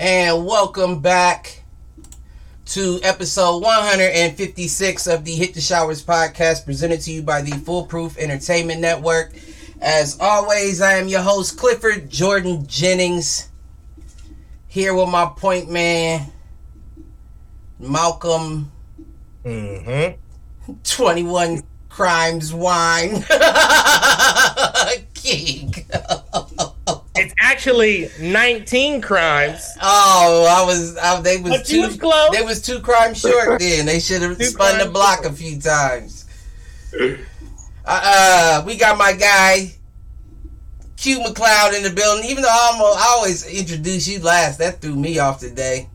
and welcome back to episode 156 of the Hit the Showers podcast presented to you by the Foolproof Entertainment Network. As always, I am your host, Clifford Jordan Jennings, here with my point man, Malcolm. Mm-hmm. 21 Crimes Wine King. It's actually 19 crimes. Oh, I was. I, they was But too. was close. They was two crimes short. Then they should have spun the block short. a few times. Uh, uh, we got my guy Q McLeod in the building. Even though I, almost, I always introduce you last, that threw me off today.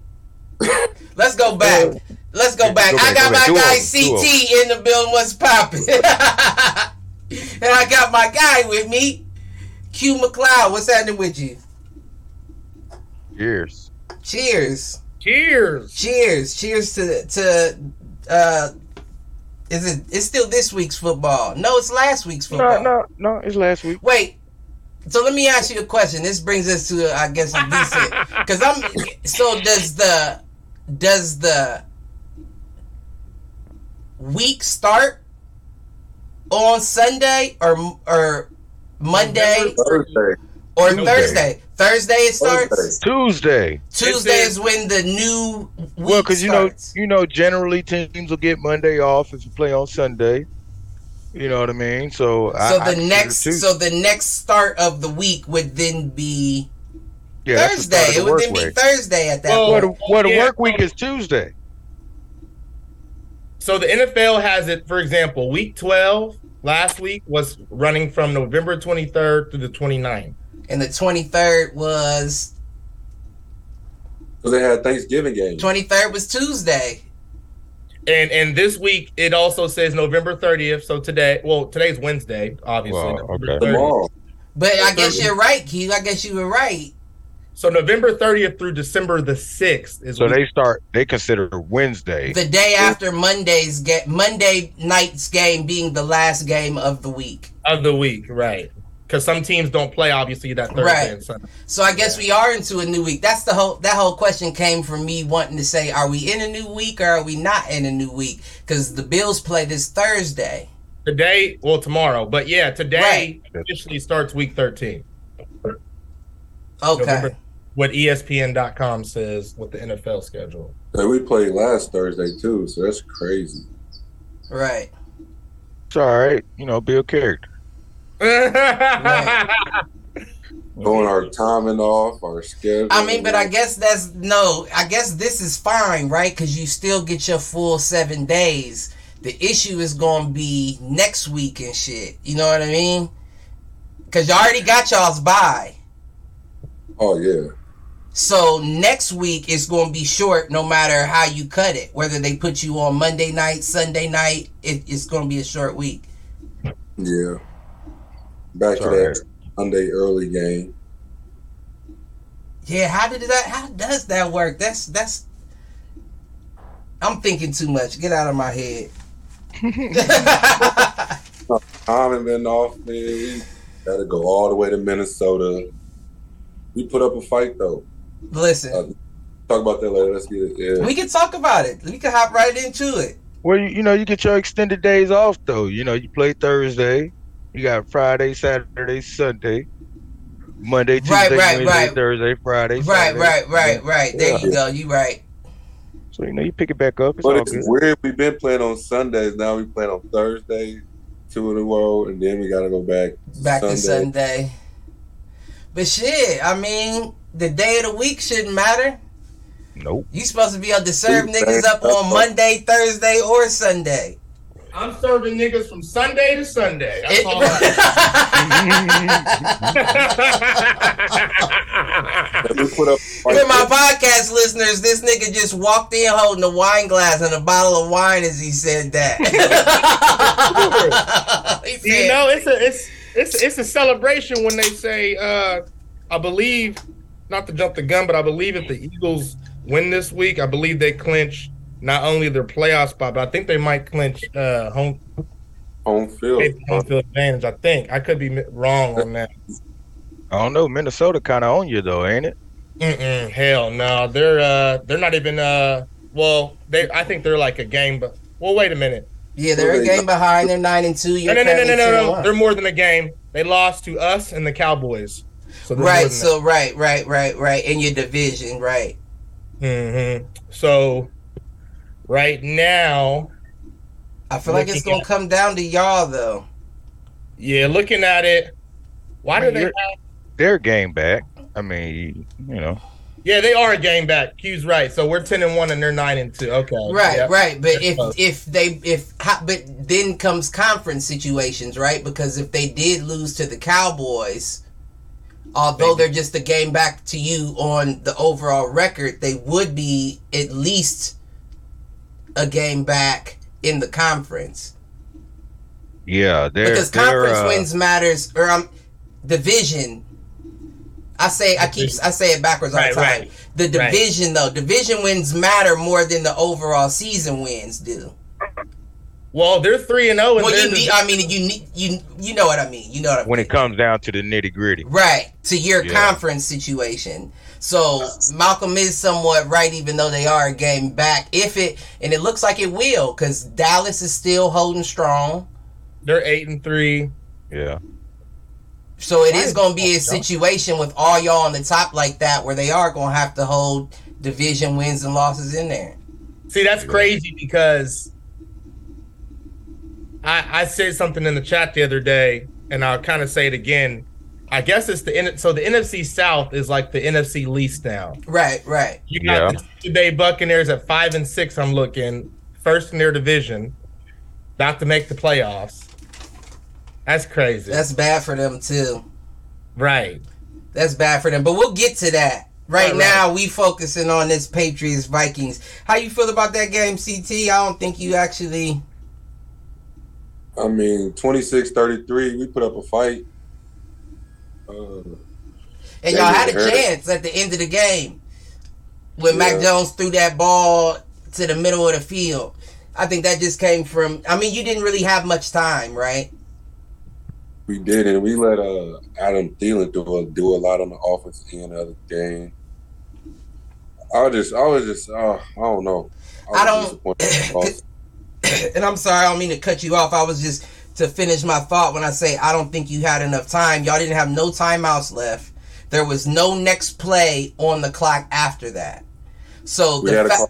Let's go back. Let's go back. Go I got go back. my Do guy CT in the building. What's popping? and I got my guy with me, Q McLeod. What's happening with you? Cheers. Cheers. Cheers. Cheers. Cheers to to uh is it it's still this week's football. No, it's last week's football. No, no, no. It's last week. Wait. So let me ask you a question. This brings us to I guess a decent cuz I'm so does the does the week start on Sunday or or Monday Thursday. or Tuesday. Thursday? Thursday it starts. Tuesday. Tuesday It's- is when the new week Well, because you know, you know, generally teams will get Monday off if you play on Sunday. You know what I mean? So, So I the consider next, so the next start of the week would then be yeah, that's the Thursday. It would work then be week. Thursday at that Well, Well, point. the, well, the Yeah. work week is Tuesday. So the NFL has it, for example, week 12 last week was running from November 23rd through the 29th. And the twenty third was Because they had Thanksgiving game. twenty third was Tuesday. And and this week it also says November 30th. So today, well, today's Wednesday, obviously. Wow, okay. Tomorrow. But I guess you're right, Keith. I guess you were right. So November 30th through December the 6th is So they start. They consider Wednesday. The day after Monday's get Monday night's game being the last game of the week. of the week, right? Because some teams don't play obviously that Thursday Right. and Sunday. So I guess we are into a new week. That's the whole that whole question came from me wanting to say, are we in a new week or are we not in a new week? Because the Bills play this Thursday. Today, well, tomorrow, but yeah, today Right. officially starts week 13. Okay. November- What ESPN.com says with the NFL schedule. And we played last Thursday too, so that's crazy. Right. It's all right. You know, be a character. Throwing our timing off, our schedule. I mean, but I guess that's no. I guess this is fine, right? Because you still get your full seven days. The issue is going to be next week and shit. You know what I mean? Because you already got y'all's bye. Oh yeah. So next week is going to be short, no matter how you cut it. Whether they put you on Monday night, Sunday night, it, it's going to be a short week. Yeah. Back to that Sunday early game. Yeah, how did that? How does that work? That's that's. I'm thinking too much. Get out of my head. I haven't been off, man. We gotta go all the way to Minnesota. We put up a fight though. Listen, Uh, Talk about that later. Let's get it. Yeah. we can talk about it. We can hop right into it. Well, you, you know, you get your extended days off though. You know, you play Thursday, you got Friday, Saturday, Sunday, Monday, Tuesday, Right, right, Wednesday, right. Thursday, Friday. Right, Saturday. right, right, right. There you go. You right. So you know, you pick it back up. It's But all it's good. weird. We've been playing on Sundays. Now we playing on Thursday, two in a row, and then we gotta go back. Back Sunday. to Sunday. But shit, I mean, the day of the week shouldn't matter. Nope. You supposed to be able to serve Tuesday, niggas up on Monday, Thursday, or Sunday. I'm serving niggas from Sunday to Sunday. That's It- all I If we put up. For my podcast listeners, this nigga just walked in holding a wine glass and a bottle of wine as he said that. he you know, it's a it's it's it's a celebration when they say, uh, I believe, not to jump the gun, but I believe if the Eagles win this week, I believe they clinch not only their playoff spot, but I think they might clinch uh, home home field. home field advantage. I think I could be wrong on that. I don't know. Minnesota kind of on you though, ain't it? Mm-mm, hell no, they're uh they're not even uh well they I think they're like a game, but well wait a minute. yeah, they're a game behind. They're nine and two. No You're no no no currently no no, no. they're more than a game. They lost to us and the Cowboys. So Right, than so right, right, right, right. In your division, right. Mm-hmm. So right now, I feel like it's gonna come down to y'all though. yeah, looking at it, why do Man, they? you're- Their game back. I mean, you know. yeah, they are a game back. Q's right. So we're ten and one and they're nine and two. Okay, Right, yeah. right. But if if they if ha- but then comes conference situations, right? Because if they did lose to the Cowboys, although they're just a game back to you on the overall record, they would be at least a game back in the conference. Yeah, they're because they're, conference uh, wins matters or um division. I say I keep I say it backwards all Right, the time. right. The Right. division though, division wins matter more than the overall season wins do. Well, they're three and oh, zero, Well, you need. I mean, you need. You you know what I mean. You know what I mean. when it comes down to the nitty gritty. right to your Yeah. conference situation. So Malcolm is somewhat right, even though they are a game back. If it and it looks like it will, because Dallas is still holding strong. they're eight and three. Yeah. So it Why is is going to be a situation with all y'all on the top like that, where they are going to have to hold division wins and losses in there. See, that's crazy because I I said something in the chat the other day, and I'll kind of say it again. I guess it's the N- so the NFC South is like the NFC least now. Right, right. You got the today Buccaneers at five and six. I'm looking first in their division, about to make the playoffs. That's crazy. That's bad for them too. right. That's bad for them. But we'll get to that. Right, Right, right. now, we focusing on this Patriots Vikings. How you feel about that game, CT? I don't think you actually. I mean, 26-33, we put up a fight. Uh, And y'all had a didn't hurt us. chance at the end of the game when Mac Jones threw that ball to the middle of the field. I think that just came from. I mean, you didn't really have much time, right? we did, and we let uh, Adam Thielen do a, do a lot on the offense end of the game. I was just, I was just, uh, I don't know. was I don't- disappointed with the loss. and I'm sorry, I don't mean to cut you off. I was just to finish my thought when I say I don't think you had enough time. Y'all didn't have no timeouts left. There was no next play on the clock after that. So we the had a fa-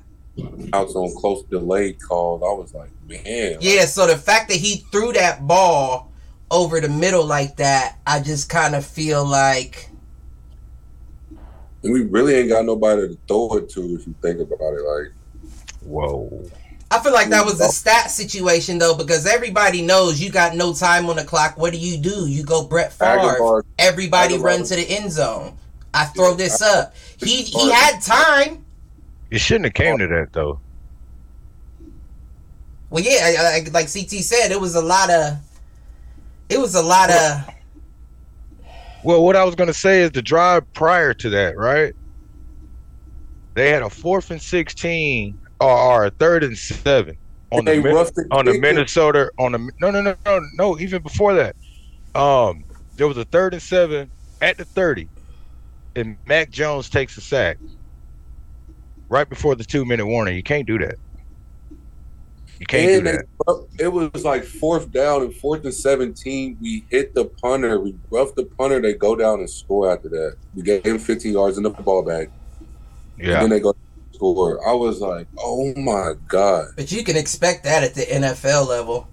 outs on close delayed calls. I was like, man. Yeah, so the fact that he threw that ball over the middle like that, I just kind of feel like And we really ain't got nobody to throw it to if you think about it. Like, Whoa. I feel like that was a oh. stat situation though, because everybody knows you got no time on the clock. What do you do? You go Brett Favre. Agholor, Everybody Agholor. run to the end zone. I throw this up. He he had time. It shouldn't have came oh. to that though. Well, yeah, I- I- like CT said, it was a lot of. It was a lot of. Well, what I was gonna say is the drive prior to that, right? They had a fourth and sixteen or, or third and seven on the Min- on the Minnesota on the no no no no no even before that. Um, there was a third and seven at the thirty, and Mac Jones takes a sack right before the two minute warning. You can't do that. You can't And do that. it was like fourth down and fourth and seventeen. We hit the punter. We roughed the punter. They go down and score after that. We gave him 15 yards in the ball bag. And Yeah, then they go score. I was like, oh my god. But you can expect that at the NFL level.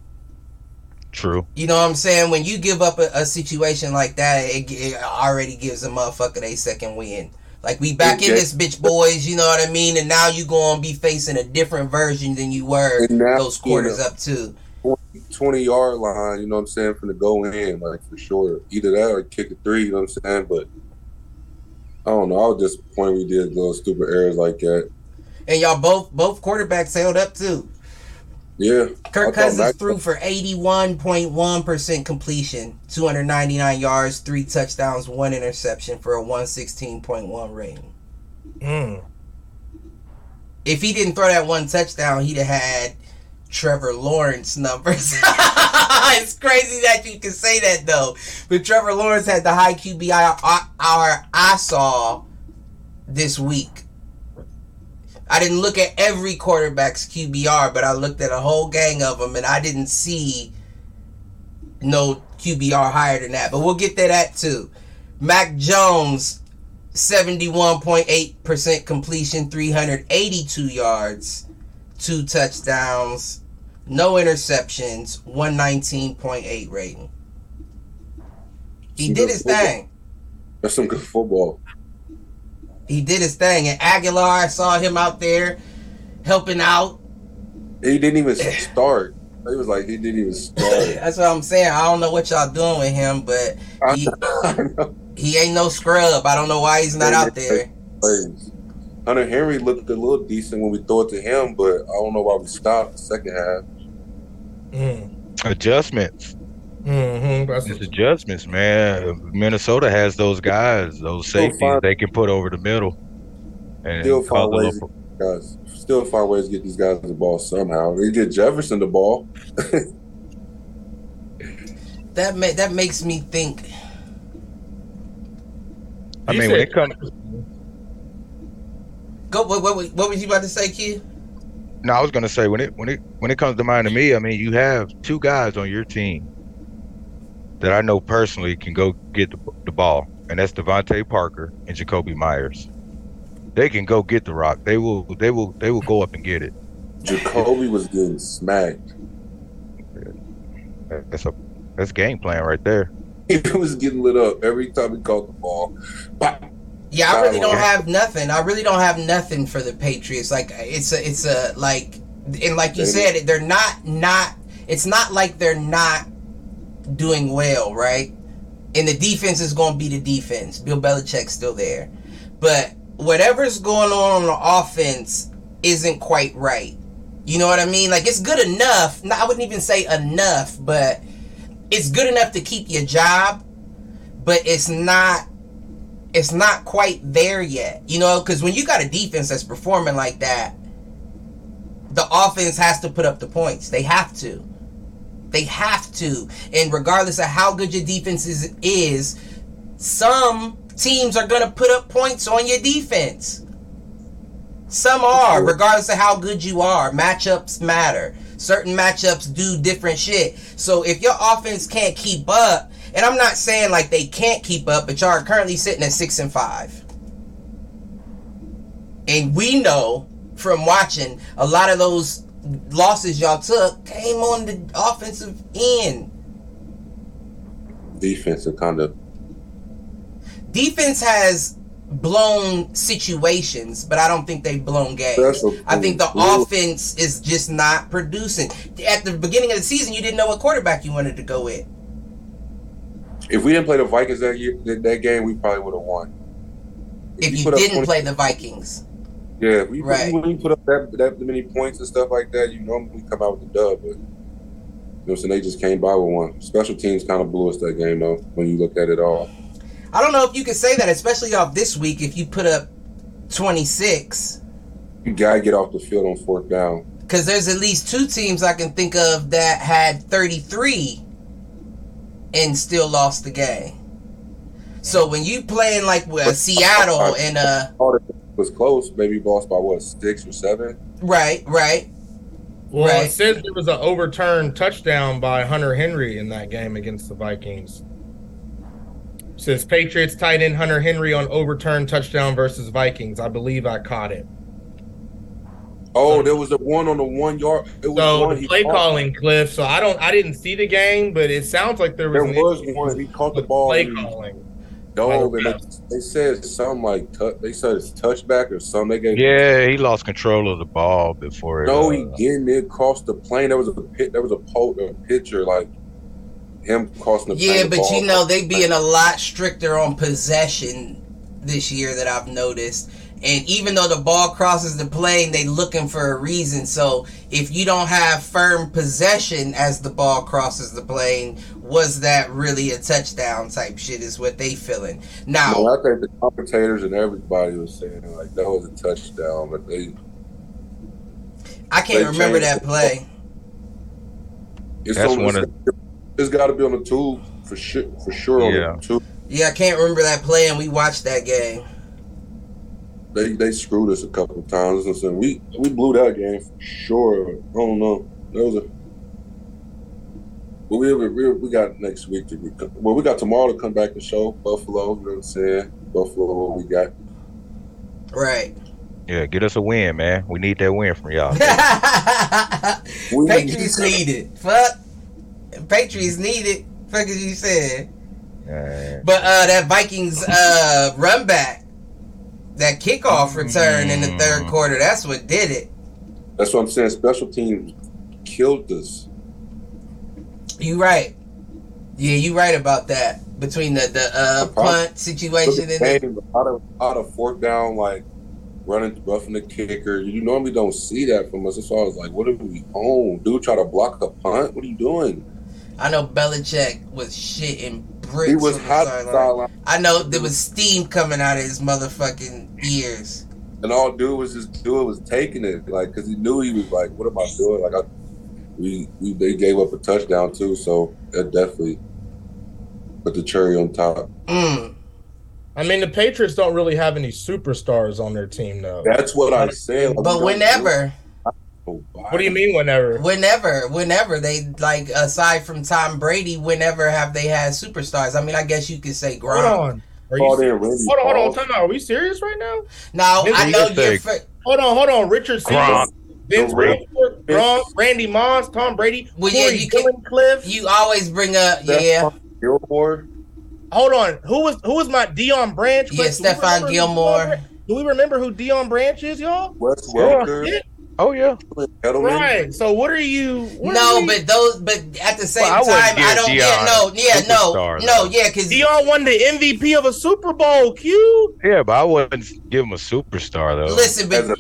true. You know what I'm saying? When you give up a, a situation like that, it, it already gives a motherfucker a second win. Like we back in Okay. this bitch, boys. You know what I mean? And now you gonna be facing a different version than you were now, those quarters you know, up to. 20 yard line, you know what I'm saying, from the go in, like for sure. Either that or kick a three, you know what I'm saying? But I don't know. I was disappointed we did little stupid errors like that. And y'all both both quarterbacks held up too. Yeah. Kirk I thought Cousins Mac- threw for 81.1% completion, 299 yards, three touchdowns, one interception for a 116.1 rating. Mm. If he didn't throw that one touchdown, he'd have had Trevor Lawrence numbers. it's crazy that you can say that though. But Trevor Lawrence had the high QBI I, uh, our I saw this week. I didn't look at every quarterback's QBR, but I looked at a whole gang of them, and I didn't see no QBR higher than that. But we'll get to that too. Mac Jones, 71.8% completion, 382 yards, two touchdowns, no interceptions, 119.8 rating. He Some did his football. thing. That's some good football. He did his thing. And Agholor, I saw him out there helping out. He didn't even start. He was like he didn't even start. That's what I'm saying. I don't know what y'all doing with him, but he, he ain't no scrub. I don't know why he's not out there. Hunter Henry looked a little decent when we throw it to him, but I don't know why we stopped the second half. Mm. Adjustments. Mm-hmm. That's It's adjustments, man. Minnesota has those guys, those safeties find- they can put over the middle. And Still cause find a ways, little- guys. Still find ways to get these guys the ball somehow. They get Jefferson the ball. That ma- that makes me think. I He mean, when said- it comes, Go. What, what, what was you about to say, kid? no, I was gonna say when it when it when it comes to mind to me, I mean, you have two guys on your team that I know personally can go get the, the ball, and that's DeVante Parker and Jakobi Meyers. They can go get the rock. They will. They will. They will go up and get it. Jacoby was getting smacked. That's a that's game plan right there. He was getting lit up every time he caught the ball. Pop. Yeah, I really don't have nothing. I really don't have nothing for the Patriots. Like it's a, it's a like, and like you said, they're not not. It's not like they're not doing well, right? And the defense is going to be the defense. Bill Belichick's still there, but whatever's going on on the offense isn't quite right. You know what I mean? Like it's good enough. No, I wouldn't even say enough, but it's good enough to keep your job. But it's not it's not quite there yet. You know, because when you got a defense that's performing like that, the offense has to put up the points. They have to. They have to. And regardless of how good your defense is, is some teams are going to put up points on your defense. Some are, regardless of how good you are. Matchups matter. Certain matchups do different shit. So if your offense can't keep up, and I'm not saying like they can't keep up, but y'all are currently sitting at six and five. And we know from watching a lot of those losses y'all took came on the offensive end. Defensive kind of. Defense has blown situations, but I don't think they've blown games. I think the teams. offense is just not producing. At the beginning of the season, you didn't know what quarterback you wanted to go with. If we didn't play the Vikings that year, that, game, we probably would have won. If you put up didn't 20 play the Vikings. Yeah, we, Right. when you put up that, that many points and stuff like that, you normally come out with the dub. But you know, what I'm saying they just came by with one. Special teams kind of blew us that game though. When you look at it all, I don't know if you can say that, especially off this week, if you put up 26. you gotta get off the field on fourth down. Because there's at least two teams I can think of that had 33 and still lost the game. So when you playing like with Seattle and uh All that was close. Maybe lost by what six or seven. right, right. Well, Right. it says there was an overturned touchdown by Hunter Henry in that game against the Vikings. It says Patriots tight end Hunter Henry on overturned touchdown versus Vikings. I believe I caught it. Oh, there was the one on the one yard. It was So one the he play caught. calling, Cliff. So I don't, I didn't see the game, but it sounds like there was. There was one. He caught the ball. Play and he calling. dove, and they, they said something like tou- they said it's touchback or something. They gave Yeah, he lost control of the ball before. It, No, uh, he getting it across the plane. There was a pit. There was a, po- a picture like him crossing the. Yeah, the but ball you know they being a lot stricter on possession this year that I've noticed. And even though the ball crosses the plane, they looking for a reason. So if you don't have firm possession as the ball crosses the plane, was that really a touchdown type shit? Is what they feeling now. No, I think the commentators and everybody was saying like that was a touchdown, but they I can't they remember that play. it's That's on. one It's, of- it's got to be on the tube for sure. For sure on Yeah. the tube. Yeah, I can't remember that play, and we watched that game. They they screwed us a couple of times. And so we we blew that game for sure. I don't know. That was a. But we, we we got next week to well we got tomorrow to come back and show Buffalo. You know what I'm saying? Buffalo, what we got. Right. yeah, get us a win, man. We need that win from y'all. We- Patriots need it. Fuck. Patriots need it. Fuck as you said. Uh, But uh that Vikings uh run back, that kickoff return in the third Mm. quarter, that's what did it. That's what I'm saying. Special teams killed us. You right. Yeah, you right about that. Between the the uh The problem- punt situation at and the the, game, out of out of fourth down, like running roughing the kicker. You normally don't see that from us. So I was like, what are we on? Dude try to block a punt? What are you doing? I know Belichick was shitting bricks. He was on the hot sideline. sideline. I know there was steam coming out of his motherfucking ears. And all dude was just doing was taking it, like, because he knew he was like, "What am I doing?" Like, I, we, we they gave up a touchdown too, so that definitely put the cherry on top. Mm. I mean, the Patriots don't really have any superstars on their team, though. That's what I said. like, But we don't What do you mean, whenever? whenever, whenever they like, aside from Tom Brady, whenever have they had superstars? I mean, I guess you could say Gronk. Hold on. Are you Called serious? in Hold on, hold on. Time out. Are we serious right now? Now Vince I know you're. Fr- Hold on, hold on. Richard Gronk. Simmons, Vince Gronk. Wilfork, Gronk, Randy Moss, Tom Brady, Well, yeah, Corey you can- Cliff. you always bring up, yeah, Stephon Gilmore. Hold on. Who was who was my Deion Branch? yeah, Cliff? Do we Stephon remember who Gilmore. Do we remember who Deion Branch is, y'all? Wes Yeah. Welker, Yeah, oh yeah, Edelman. right. So what are you? what No, are we- but those, but at the same Well, I time, I don't. Deion Yeah, no, yeah, no, superstar, no, though. yeah, because Deion won the MVP of a Super Bowl. Q. yeah, but I wouldn't give him a superstar though. listen, but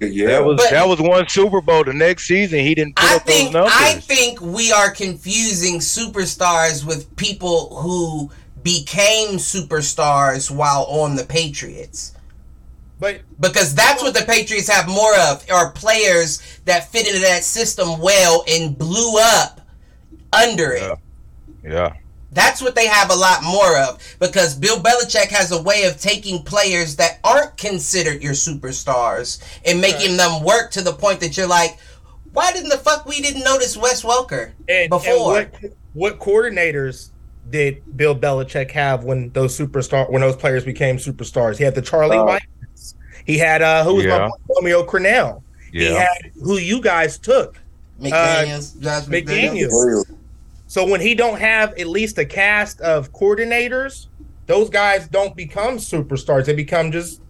yeah, that was But- that was one Super Bowl. The next season, he didn't put I up think those numbers. I think we are confusing superstars with people who became superstars while on the Patriots. But Because that's what the Patriots have more of, are players that fit into that system well and blew up under it. Yeah. yeah, That's what they have a lot more of because Bill Belichick has a way of taking players that aren't considered your superstars and making them work to the point that you're like, why didn't the fuck we didn't notice Wes Welker and, before? and what what coordinators did Bill Belichick have when those superstar when those players became superstars? He had the Charlie Uh, Whites. He had uh who was my boy, Romeo Crennel. He had who you guys took. McDaniels, Josh McDaniels. McDaniels. So when he don't have at least a cast of coordinators, those guys don't become superstars. They become just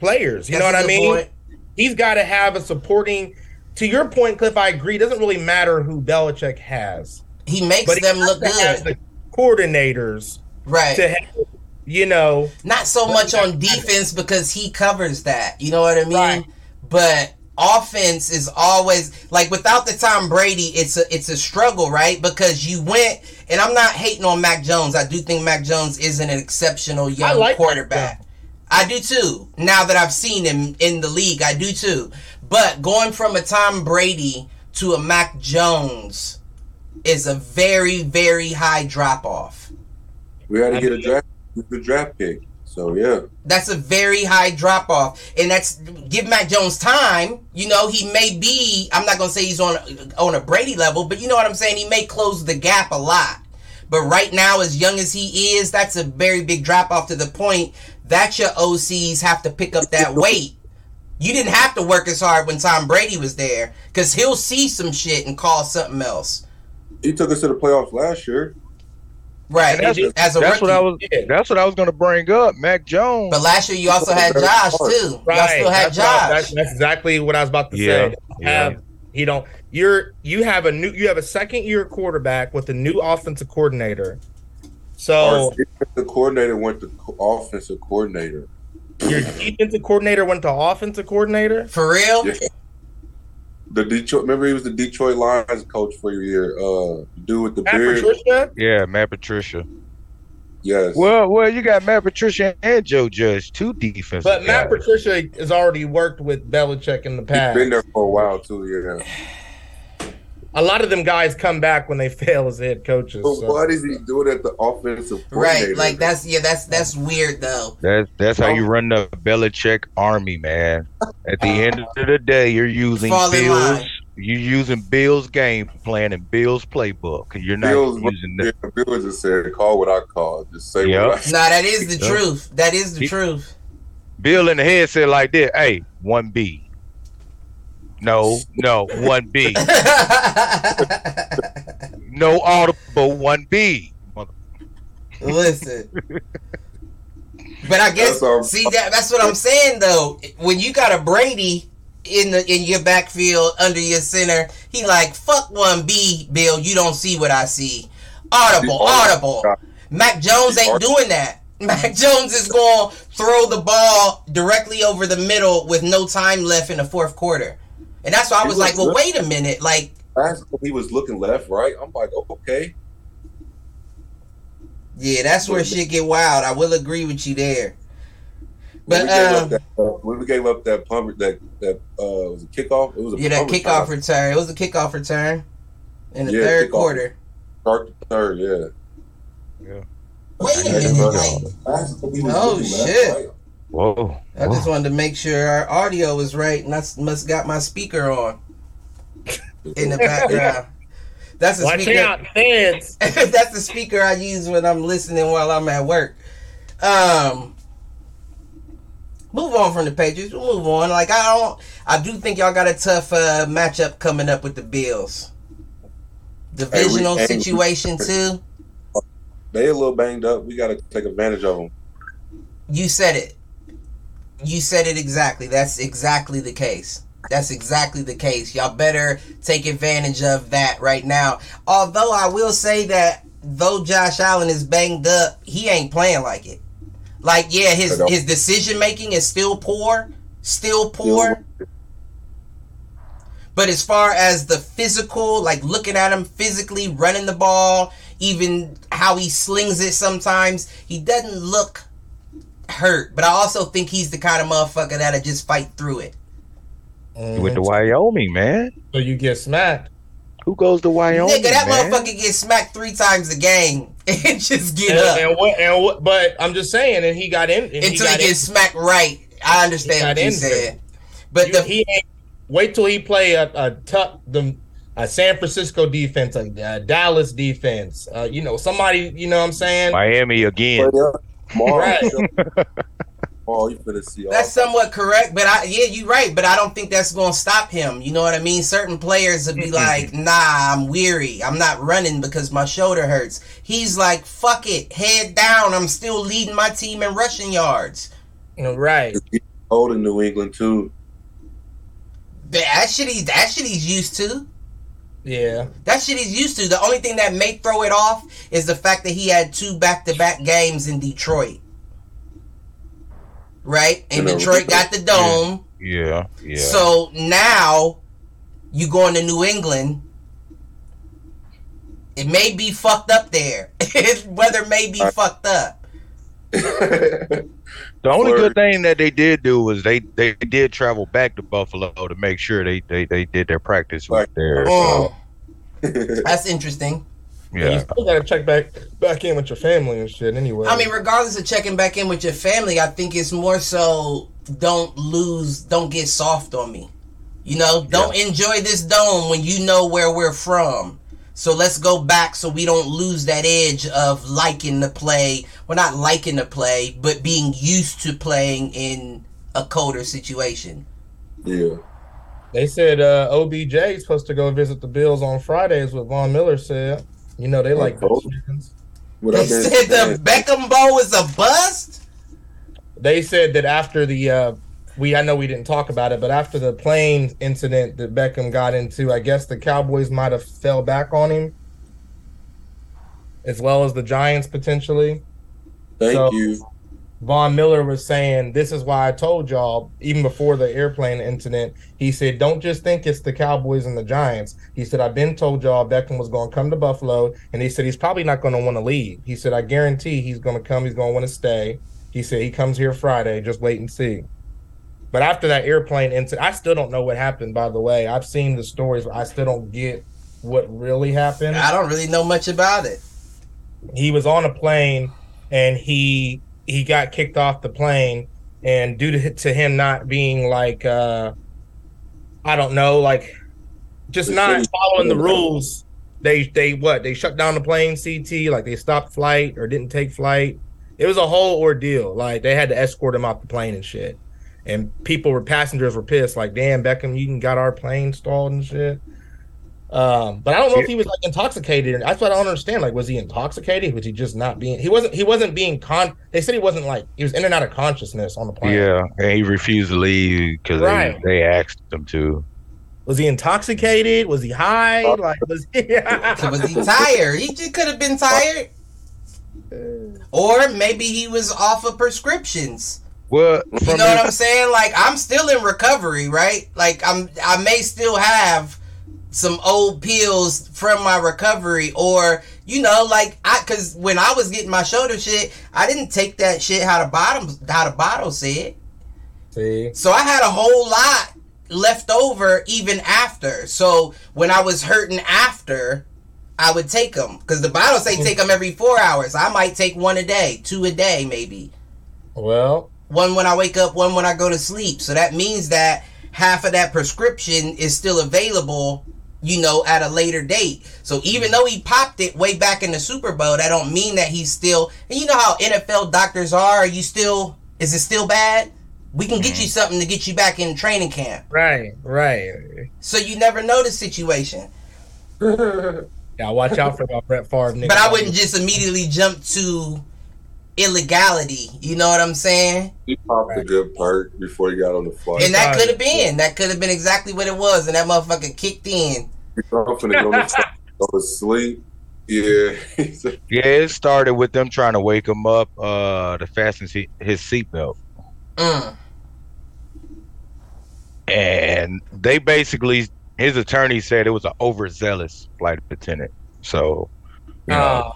players. You That's know what I mean? point. He's got to have a supporting. To your point, Cliff, I agree. It doesn't really matter who Belichick has, He makes but he them has look good, the coordinators right? to, you know, Not so much on defense because he covers that. You know what I mean? Right. But offense is always like without the Tom Brady, it's a it's a struggle, right? Because you went and I'm not hating on Mac Jones. I do think Mac Jones is an exceptional young like Mac quarterback. I do too. Now that I've seen him in the league, I do too. But going from a Tom Brady to a Mac Jones is a very, very high drop off. We had to get a draft, the draft pick. So yeah, That's a very high drop off, and that's give Mac Jones time. You know, he may be. I'm not gonna say he's on on a Brady level, but you know what I'm saying. He may close the gap a lot. But right now, as young as he is, that's a very big drop off to the point that your OCs have to pick up that weight. You didn't have to work as hard when Tom Brady was there, because he'll see some shit and call something else. He took us to the playoffs last year. Right, And that's- as a That's what I rookie. was. That's what I was gonna bring up. Mac Jones. But last year you also had Josh too. Right. Y'all still had that's, what I- Josh. that's, that's exactly what I was about to Yeah, say. yeah. Have he don't you're you have a new you have a second year quarterback with a new offensive coordinator. So the coordinator went to co- offensive coordinator. your defensive coordinator went to offensive coordinator. For real? Yeah. The Detroit. Remember, he was the Detroit Lions coach for a year. Uh, dude with the Matt beard. Patricia. yeah, Matt Patricia. Yes. Well, well, you got Matt Patricia and Joe Judge, two defensive. But Matt. Patricia has already worked with Belichick in the He's past. been there for a while too. Yeah. A lot of them guys come back when they fail as head coaches. But so. why does he do it at the offensive Right, like that's yeah, that's that's weird though. That's that's how you run the Belichick army, man. At the end of the day, you're using Fall Bills. You're using Bill's game plan and Bill's playbook. You're not Bills, using yeah, the Bills just said, "Call what I call. Just say Yep. what I." Nah, that is the Yeah. truth. That is the He- truth. Bill in the head said like this. Hey, one B. No, no, one B. No audible, one B. Listen. But I guess That's see that that's what I'm saying though. When you got a Brady in the in your backfield under your center, he like fuck one B, Bill. You don't see what I see. Audible, audible. Mac Jones ain't doing that. Mac Jones is going to throw the ball directly over the middle with no time left in the fourth quarter. And that's why I was was like, well, good. wait a minute. Like, he was looking left, right. I'm like, oh, okay. yeah, that's where shit get wild. I will agree with you there. When But we gave up um, that, uh, when we gave up that punt, that that uh, was a kickoff. It was a yeah, that kickoff return. return. It was a kickoff return in the Yeah, third kickoff. quarter. Start the third, yeah. Yeah. Wait a minute. Like, Last time he was Oh, shit. right. Whoa. I just wanted to make sure our audio was right, and I must got my speaker on in the background. That's a Watch speaker. out, fans. That's the speaker I use when I'm listening while I'm at work. Um, move on from the Patriots. We'll move on. Like I don't. I do think y'all got a tough uh, matchup coming up with the Bills. Divisional Hey, we- situation too. They a little banged up. We got to take advantage of them. You said it. You said it exactly. That's exactly the case. That's exactly the case. Y'all better take advantage of that right now. Although I will say that though Josh Allen is banged up, he ain't playing like it. Like yeah, his his decision making is still poor, still poor. But as far as the physical, like looking at him physically running the ball, even how he slings it sometimes, he doesn't look hurt. But I also think he's the kind of motherfucker that'll just fight through it. With the Wyoming, man. so you get smacked. Who goes to Wyoming? Nigga, that man? motherfucker gets smacked three times a game and just get And, up and what? And what? But I'm just saying, and he got in. And he until he, got in. gets smacked right. I understand what you said. But You- the he ain't wait till he play a, a tough the a San Francisco defense, a, a Dallas defense. Uh, you know, somebody. You know what I'm saying? Miami again. But, yeah, tomorrow, Right. Oh, you finna see all That's somewhat correct, but I yeah, you're right. But I don't think that's gonna stop him. You know what I mean? Certain players would be like, "Nah, I'm weary. I'm not running because my shoulder hurts." He's like, "Fuck it, head down. I'm still leading my team in rushing yards." You know, right. old in New England too. That shit, he, that shit he's used to. Yeah. That shit he's used to. The only thing that may throw it off is the fact that he had two back-to-back games in Detroit. Right? And In a- Detroit got the dome. Yeah, yeah. So now you going to New England. It may be fucked up there. Weather may be Uh, fucked up. the only Word. good thing that they did do was they they did travel back to Buffalo to make sure they they, they did their practice right Right. there. Oh, that's interesting. Yeah. You Yeah, still gotta check back back in with your family and shit anyway. I mean, regardless of checking back in with your family, I think it's more so don't lose, don't get soft on me. You know, don't enjoy this dome when you know where we're from. So let's go back so we don't lose that edge of liking the play. Well, not liking the play, but being used to playing in a colder situation. yeah. they said uh, OBJ is supposed to go visit the Bills on Fridays. What Von Miller said. You know they like Oh. Bills fans. What They said the Beckham Bowl is a bust. They said that after the uh, we I know we didn't talk about it, but after the plane incident that Beckham got into, I guess the Cowboys might have fell back on him, as well as the Giants potentially. Thank So- you. Von Miller was saying, This is why I told y'all, even before the airplane incident, he said, Don't just think it's the Cowboys and the Giants. He said, I've been told y'all Beckham was going to come to Buffalo, and he said, He's probably not going to want to leave. He said, I guarantee he's going to come, he's going to want to stay. He said, He comes here Friday, just wait and see. But after that airplane incident, I still don't know what happened, by the way. I've seen the stories, but I still don't get what really happened I don't really know much about it. he was on a plane and he he got kicked off the plane and due to, to him not being like uh i don't know like just not following the rules they they what they shut down the plane ct like they stopped flight or didn't take flight it was a whole ordeal like they had to escort him off the plane and shit and people were passengers were pissed like damn beckham you can got our plane stalled and shit um, but I don't know if he was like intoxicated. That's what I don't understand. Like, was he intoxicated? Was he just not being? He wasn't. He wasn't being con. They said he wasn't like he was in and out of consciousness on the plane. yeah, and he refused to leave because Right. they, they asked him to. Was he intoxicated? Was he high? Uh, Like, was he? So was he tired? He just could have been tired. Or maybe he was off of prescriptions. Well, You know what I'm saying? Like I'm still in recovery, right? Like I'm I may still have some old pills from my recovery or you know like I cuz when I was getting my shoulder shit, I didn't take that shit how the bottom how the bottle said. See, So I had a whole lot left over even after. So when I was hurting after, I would take them because the bottle say take them every four hours. I might take one a day, two a day, maybe well, one when I wake up, one when I go to sleep. So that means that half of that prescription is still available, you know, at a later date. So even though he popped it way back in the Super Bowl, that don't mean that he's still. And you know how NFL doctors are. Are you still? Is it still bad? We can get you mm-hmm. something to get you back in training camp. right, right. So you never know the situation. Yeah, watch out for that Brett Favre. But I wouldn't just immediately jump to illegality. You know what I'm saying? he popped a good perk before he got on the flight. And that could have been. That could have been exactly what it was. And that motherfucker kicked in. I'm finna go to, go to sleep. Yeah. yeah, it started with them trying to wake him up uh, to fasten se- his seatbelt. Mm. and they basically his attorney said it was an overzealous flight attendant. So, you know, Uh,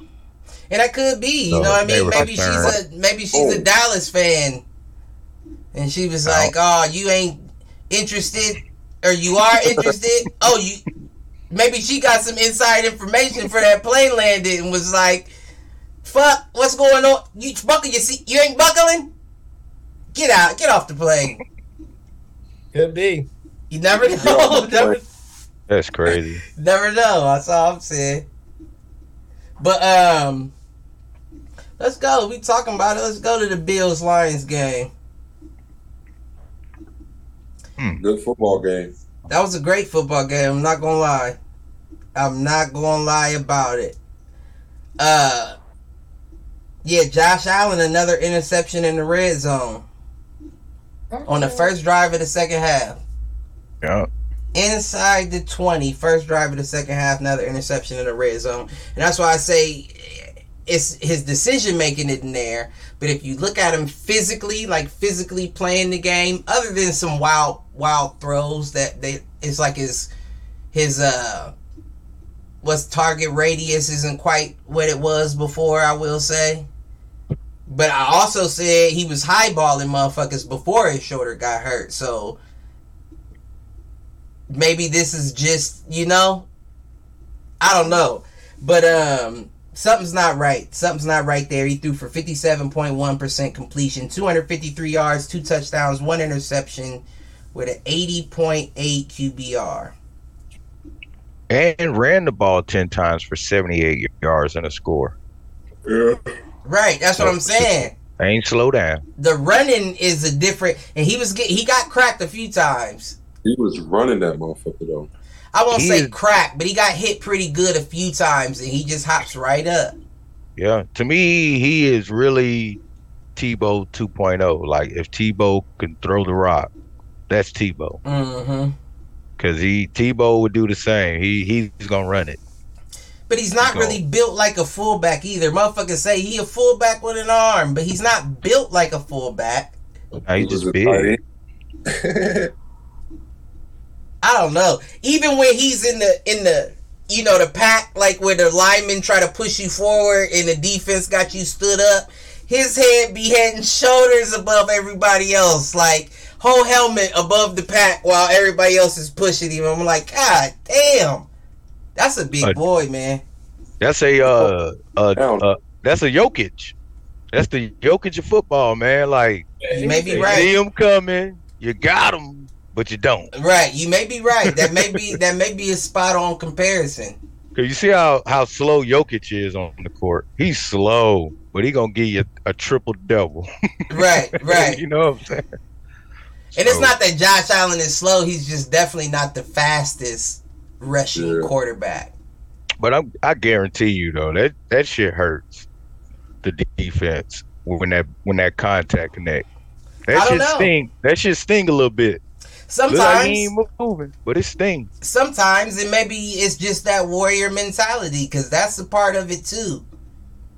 And that could be, you So know what I mean? were Maybe she's concerned. a maybe she's a Oh. Dallas fan. And she was No. like, Oh, you ain't interested or you are interested? oh, you maybe she got some inside information for that plane landing and was like, Fuck, what's going on? You buckle your seat you ain't buckling? Get out, get off the plane. could be. You never know. the never, that's crazy. never know. That's all I'm saying. But um let's go. We talking about it. Let's go to the Bills Lions game. Good football game. That was a great football game. I'm not gonna lie. I'm not gonna lie about it. Uh, yeah, Josh Allen another interception in the red zone on the first drive of the second half. Yeah. Inside the 20, first drive of the second half, another interception in the red zone. And that's why I say it's his decision making in there. But if you look at him physically, like physically playing the game, other than some wild wild throws that they it's like his his uh what's target radius isn't quite what it was before, I will say. But I also said he was highballing motherfuckers before his shoulder got hurt. So maybe this is just, you know, I don't know. But um something's not right. Something's not right there. He threw for 57.1% completion, 253 yards, two touchdowns, one interception with an 80.8 QBR. And ran the ball 10 times for 78 yards and a score. Yeah. Right, that's what I'm saying. Ain't slow down. The running is a different and he was get, he got cracked a few times. He was running that motherfucker though. I won't He say is- crack, but he got hit pretty good a few times and he just hops right up. Yeah. To me, he is really Tebow 2.0. Like if Tebow can throw the rock, that's Tebow. Mm-hmm. Cause he Tebow would do the same. He he's gonna run it. But he's not So- really built like a fullback either. Motherfuckers say he a fullback with an arm, but he's not built like a fullback. Now He he's just big. tight end. I don't know. Even when he's in the in the you know the pack, like where the linemen try to push you forward and the defense got you stood up, his head be head and shoulders above everybody else, like whole helmet above the pack while everybody else is pushing him. I'm like, God damn, that's a big Uh, boy, man. That's a uh uh, uh that's a Jokic. That's the Jokic of football, man. Like You may be right. see him coming, you got him, but you don't. Right, you may be right. That may be that may be a spot on comparison. Cause you see how how slow Jokic is on the court. He's slow, but he gonna give you a, triple double. Right, right. you know what I'm saying? And it's not that Josh Allen is slow. He's just definitely not the fastest rushing Yeah. quarterback. But I'm I guarantee you though that that shit hurts the defense when that when that contact connect. I That don't shit know. sting. That shit sting a little bit. Look Sometimes, like he ain't moving, but it stings. sometimes it maybe it's just that warrior mentality because that's a part of it too.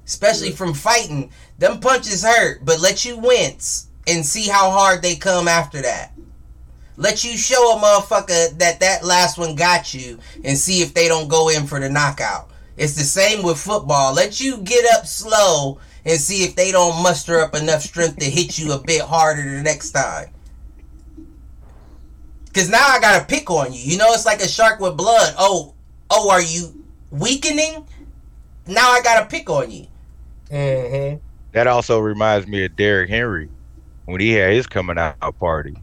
Especially from fighting, them punches hurt, but let you wince and see how hard they come after that. Let you show a motherfucker that that last one got you and see if they don't go in for the knockout. It's the same with football. Let you get up slow and see if they don't muster up enough strength to hit you a bit harder the next time. Cause now I gotta pick on you. You know, it's like a shark with blood. Oh, oh, are you weakening? Now I gotta pick on you. Mm-hmm. That also reminds me of Derrick Henry when he had his coming out party,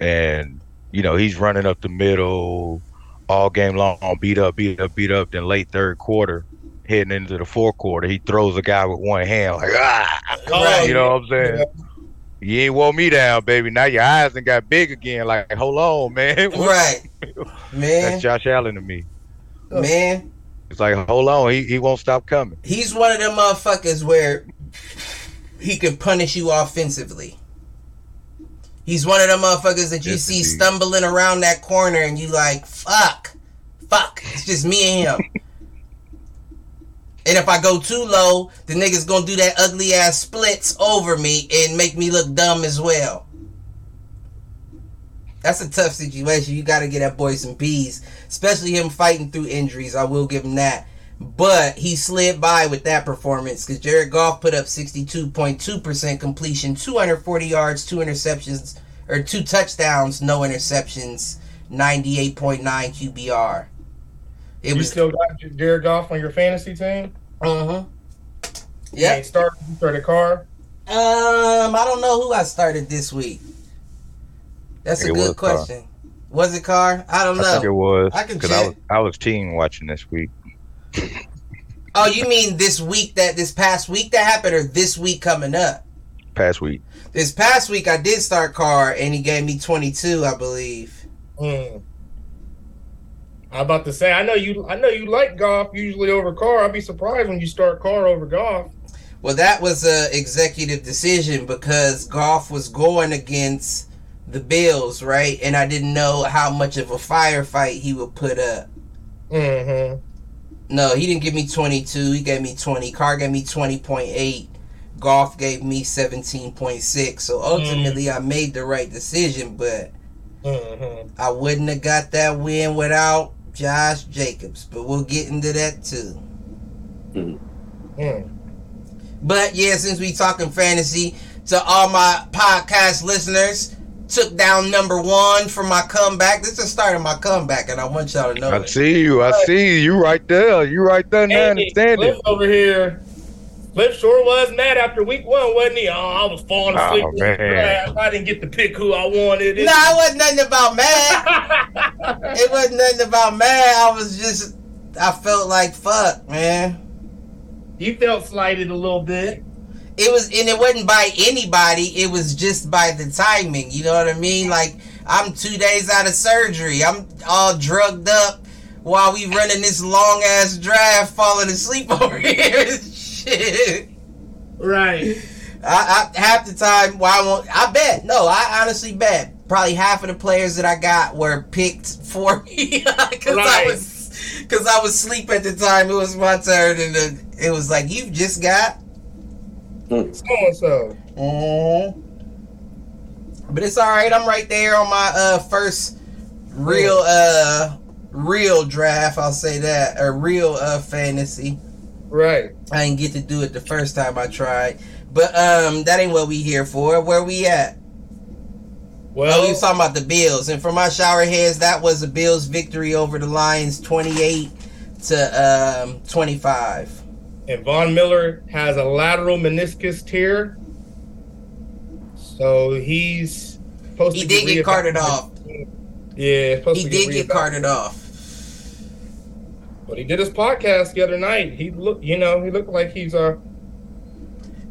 and you know he's running up the middle all game long, beat up, beat up, beat up. Then late third quarter, heading into the fourth quarter, he throws a guy with one hand like ah, Right. you know what I'm saying? You ain't wore me down, baby. Now your eyes and got big again. Like, hold on, man. Right, man, That's Josh Allen to me. man. It's like, hold on, he, he won't stop coming. He's one of them motherfuckers where he can punish you offensively. He's one of them motherfuckers that you Yes, see indeed. stumbling around that corner and you like, fuck, fuck. It's just me and him. and if I go too low, the nigga's gonna do that ugly ass splits over me and make me look dumb as well. That's a tough situation. You got to get that boy some peas, especially him fighting through injuries. I will give him that. But he slid by with that performance because Jared Goff put up 62.2% completion, 240 yards, two interceptions, or two touchdowns, no interceptions, 98.9 QBR. It you was. still got Jared Goff on your fantasy team? Uh huh. Yeah. ain't start you started Carr. Um, I don't know who I started this week. That's a It was good Carr. question. Was it Carr? I don't know. I think it was I can because I was check. I was team watching this week. Oh, you mean this week that this past week that happened, or this week coming up? past week? This past week I did start Carr, and he gave me 22, I believe. Mm. I'm about to say, I know you. I know you like Goff usually over Carr. I'd be surprised when you start Carr over Goff. Well, that was a executive decision because Goff was going against the Bills, right? And I didn't know how much of a firefight he would put up. Mm-hmm. No, he didn't give me 22. He gave me 20. Carr gave me 20.8. Goff gave me 17.6. So ultimately, I made the right decision, but Mm-hmm. I wouldn't have got that win without Josh Jacobs. But we'll get into that too. Mm. But yeah, since we talking fantasy, to all my podcast listeners, took down number one for my comeback. This is the start of my comeback, and I want y'all to know I it. see you. I see you. You right there. You right there now. Andy, Understand Flip it. over here. Flip sure was mad after week one, wasn't he? Oh, I was falling oh, asleep. Oh, man. I didn't get to pick who I wanted. No, it wasn't nothing about mad. it wasn't nothing about mad. I was just, I felt like fuck, man. you felt slighted a little bit. It was, and it wasn't by anybody. It was just by the timing. You know what I mean? Like I'm two days out of surgery. I'm all drugged up while we running this long ass draft, falling asleep over here. Shit. Right. I, I half the time, well, I won't. I bet. No, I honestly bet. Probably half of the players that I got were picked for me because I was because I was asleep at the time. It was my turn, and the, it was like you just got. So and so. Mhm. But it's all right. I'm right there on my uh first real uh real draft. I'll say that a real uh fantasy. Right. I didn't get to do it the first time I tried. But um that ain't what we here for. Where we at? Well, Oh, we was talking about the Bills. And for my shower heads, that was a Bills victory over the Lions 28 to um 25. and Von Miller has a lateral meniscus tear, so he's supposed He to did get carted off. Yeah, He did get reevaluated. carted off. But he did his podcast the other night. He looked, you know, he looked like he's uh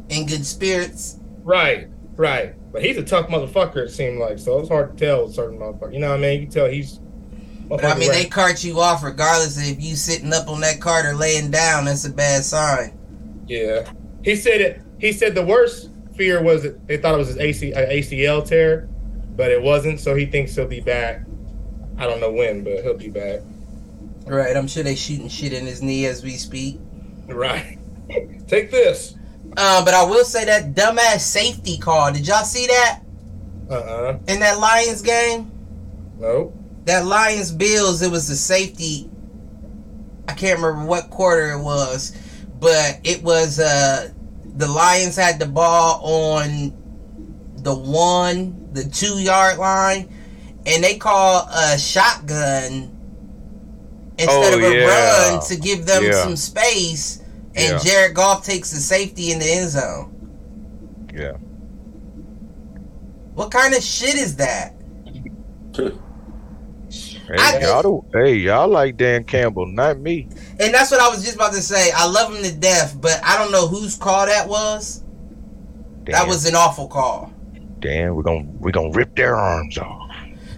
In good spirits. right, right. But he's a tough motherfucker. It seemed like so. It's hard to tell certain motherfuckers. You know what I mean? You can tell he's. But I mean, they cart you off regardless of if you sitting up on that cart or laying down. That's a bad sign. Yeah, he said it. He said the worst fear was that they thought it was his AC, uh, ACL tear, but it wasn't. So he thinks he'll be back. I don't know when, but he'll be back. Right, I'm sure they shooting shit in his knee as we speak. Right. Take this. Uh, but I will say that dumbass safety call. Did y'all see that Uh uh in that Lions game? Nope. That Lions Bills, it was the safety. I can't remember what quarter it was, but it was uh the Lions had the ball on the one, the two yard line, and they call a shotgun instead Oh, of a yeah. run to give them Yeah. some space. And Yeah. Jared Goff takes the safety in the end zone. Yeah. What kind of shit is that? Hey, y'all, do- hey, y'all like Dan Campbell, not me. And that's what I was just about to say. I love him to death, but I don't know whose call that was. Dan, That was an awful call. Dan. We're gonna we're gonna rip their arms off.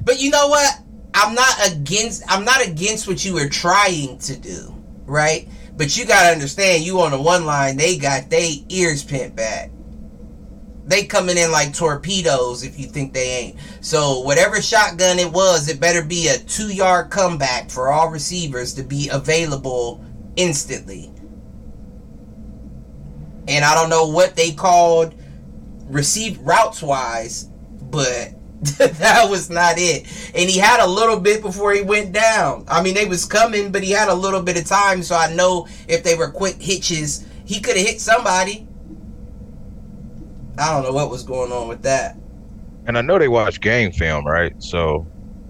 But you know what? I'm not against I'm not against what you were trying to do, right? But you gotta understand you on the one line, they got they ears pent back. They coming in like torpedoes if you think they ain't. So whatever shotgun it was, it better be a two yard comeback for all receivers to be available instantly. And I don't know what they called receive routes wise, but that was not it. And he had a little bit before he went down. I mean, they was coming, but he had a little bit of time, so I know if they were quick hitches, he could have hit somebody. I don't know what was going on with that. And I know they watch game film, right? So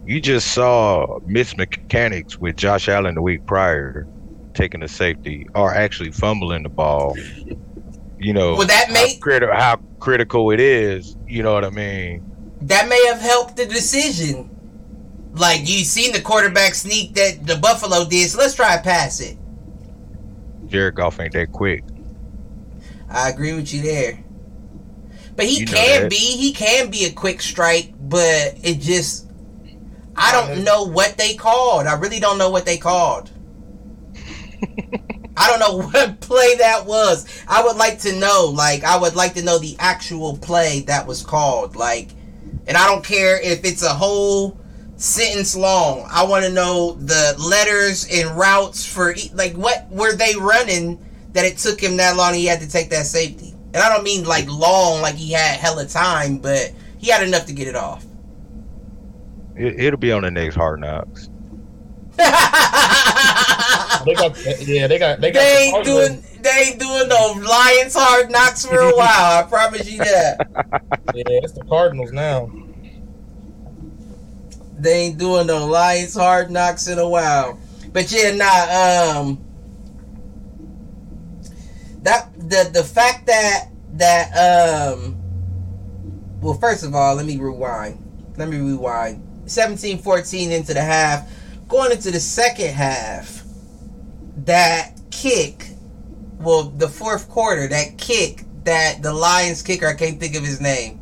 you just saw Miss Mechanics with Josh Allen the week prior, taking the safety or actually fumbling the ball. You know, Well, that criti- how critical it is. You know what I mean? That may have helped the decision. Like you seen the quarterback sneak that the Buffalo did, so let's try to pass it. Jared Goff ain't that quick. I agree with you there. But he You know can that. be. He can be a quick strike, but it just. I don't know what they called. I really don't know what they called. I don't know what play that was. I would like to know. Like, I would like to know the actual play that was called. Like, and I don't care if it's a whole sentence long. I want to know the letters and routes for e- like what were they running that it took him that long. He had to take that safety, and I don't mean like long, like he had hella time, but he had enough to get it off. It, it'll be on the next Hard Knocks. They got yeah, they got they got. They ain't Cardinals. doing they ain't doing no Lions hard knocks for a while. I promise you that. Yeah, it's the Cardinals now. They ain't doing no Lions hard knocks in a while. But yeah, nah, um that the the fact that that um well first of all, let me rewind. Let me rewind. 17-14 into the half. Going into the second half, that kick, well, the fourth quarter, that kick that the Lions kicker, I can't think of his name.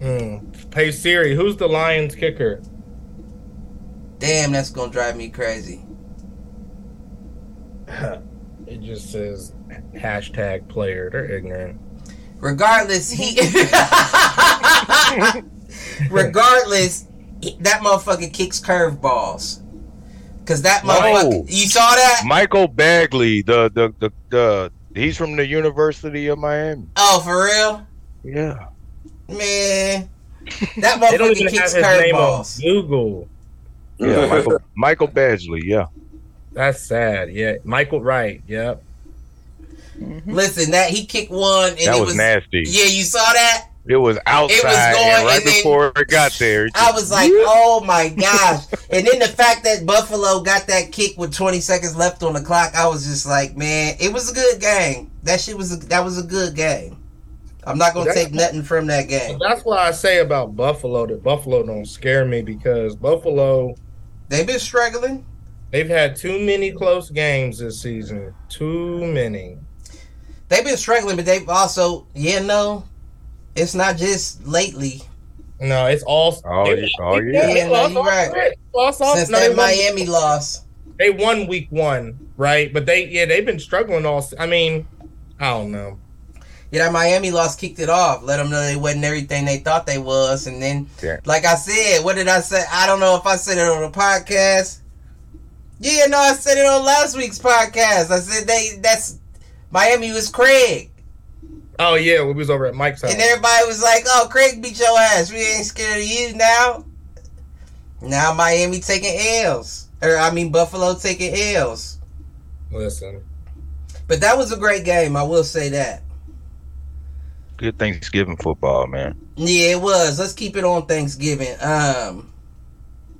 Hmm. Hey Siri, who's the Lions kicker? Damn, that's gonna drive me crazy. It just says hashtag player. They're ignorant. Regardless, he. Regardless, that motherfucker kicks curveballs. Cause that No. motherfucker, you saw that? Michael Badgley, the the the, the he's from the University of Miami. Oh, for real, Yeah. man. That motherfucker kicks his name on curveballs. Google. Yeah, Michael Michael Badgley, yeah. That's sad. Yeah, Michael Wright. Yep. Mm-hmm. Listen, that he kicked one, and That it was, was nasty. yeah. You saw that? It was outside going, and right and then- before it got there. it I was like, oh my gosh. And then the fact that Buffalo got that kick with 20 seconds left on the clock, I was just like, man, it was a good game. That shit was a, that was a good game. I'm not gonna That- take nothing from that game. That's why I say about Buffalo that Buffalo don't scare me because Buffalo They've been struggling. they've had too many close games this season. Too many. They've been struggling, but they've also, yeah, no, it's not just lately. No, it's all. Oh, they- yeah. Oh, they- yeah. they Yeah, no, you all right. three. Lost all- Since no, they that won- Miami loss. they won week one, right? But they yeah they've been struggling all. I mean, I don't know. Yeah, that Miami loss kicked it off. Let them know they wasn't everything they thought they was. And then, Yeah. like I said, what did I say? I don't know if I said it on the podcast. Yeah, no, I said it on last week's podcast. I said they that's Miami was Craig. Oh yeah, we was over at Mike's house. And everybody was like, oh, Craig beat your ass. We ain't scared of you now. Now Miami taking L's. Or, I mean, Buffalo taking L's. Listen, But that was a great game. I will say that. Good Thanksgiving football, man. Yeah, it was. Let's keep it on Thanksgiving. Um,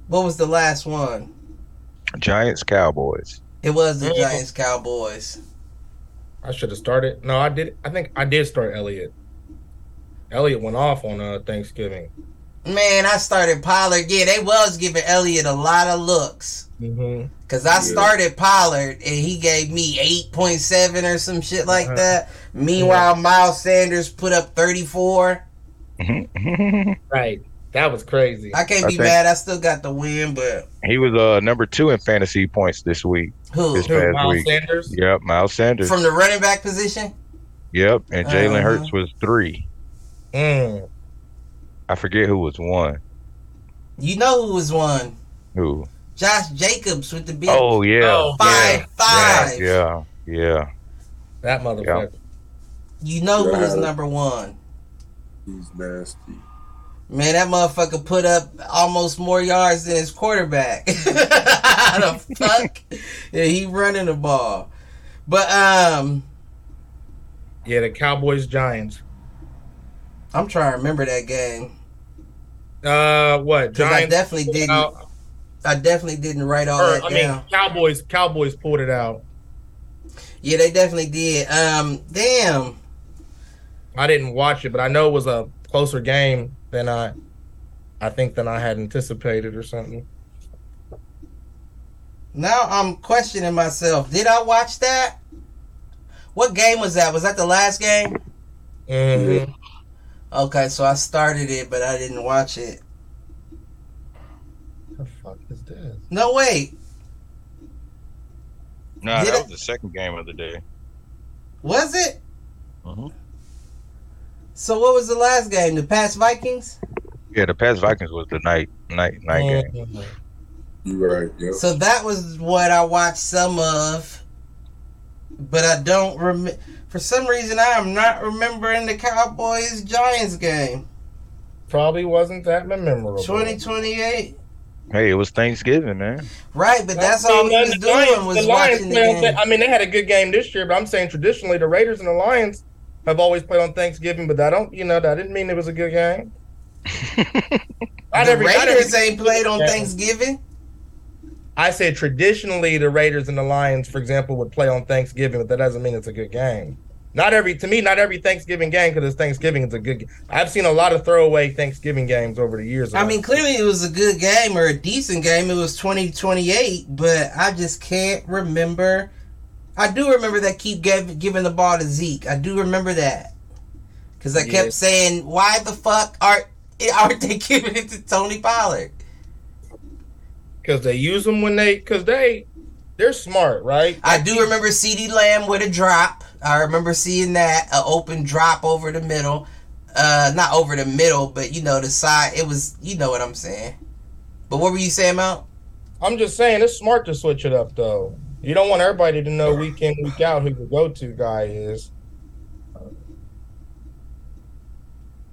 what was the last one? Giants Cowboys. It was the Mhm. Giants Cowboys. I should have started. No, I did. I think I did start Elliott. Elliott went off on uh, Thanksgiving. Man, I started Pollard. Yeah, they was giving Elliott a lot of looks. Mm-hmm. Cause I Yeah. started Pollard and he gave me eight point seven or some shit like Uh-huh. that. Meanwhile, Miles Sanders put up thirty four. Right, that was crazy. I can't be think- mad. I still got the win, but he was uh number two in fantasy points this week. who This Who, past Miles week. Sanders. Yep, Miles Sanders. from the running back position? yep, and Jalen Uh-huh. Hurts was three. Mm. I forget who was one. You know who was one? Who? Josh Jacobs with the big Oh yeah, Oh, five yeah. five. yeah, yeah. That motherfucker. You know who was number one. He's nasty. Man, that motherfucker put up almost more yards than his quarterback. the fuck? Yeah, he running the ball. But um Yeah, the Cowboys Giants. I'm trying to remember that game. Uh, what 'Cause I definitely didn't Uh, I definitely didn't write all or, that I mean, down. Cowboys. Cowboys pulled it out. Yeah, they definitely did. Um damn. I didn't watch it, but I know it was a closer game than I, I think than I had anticipated or something. Now I'm questioning myself. Did I watch that? What game was that? Was that the last game? Mhm. Okay, so I started it, but I didn't watch it. The fuck is this? No, wait. Nah, Did that it- was the second game of the day. Was it? hmm So what was the last game? The past Vikings? Yeah, the past Vikings was the night night night game. Mhm. You right. Yep. So that was what I watched some of, but I don't remember. For some reason, I am not remembering the Cowboys Giants game. Probably wasn't that memorable. 2028. Hey, it was Thanksgiving, man. Right, but that's I all mean, we was doing Lions- was the Lions watching the game. I mean, they had a good game this year, but I'm saying traditionally the Raiders and the Lions have always played on Thanksgiving. But I don't, you know, that didn't mean it was a good game. Not The every- not Raiders every- ain't played on Yeah. Thanksgiving. I said traditionally the Raiders and the Lions, for example, would play on Thanksgiving, but that doesn't mean it's a good game. Not every to me, not every Thanksgiving game because it's Thanksgiving. It's a good. I've seen a lot of throwaway Thanksgiving games over the years. I mean, clearly it was a good game or a decent game. It was 2028, but I just can't remember. I do remember that keep gave, giving the ball to Zeke. I do remember that. Because I Yeah. kept saying, why the fuck aren't, aren't they giving it to Tony Pollard? because they use them when they because they they're smart, right? I do remember CeeDee Lamb with a drop. I remember seeing that, an open drop over the middle. Uh, not over the middle, but you know, the side. It was, you know what I'm saying. But what were you saying, Mount? I'm just saying it's smart to switch it up though. You don't want everybody to know week in week out who the go to guy is.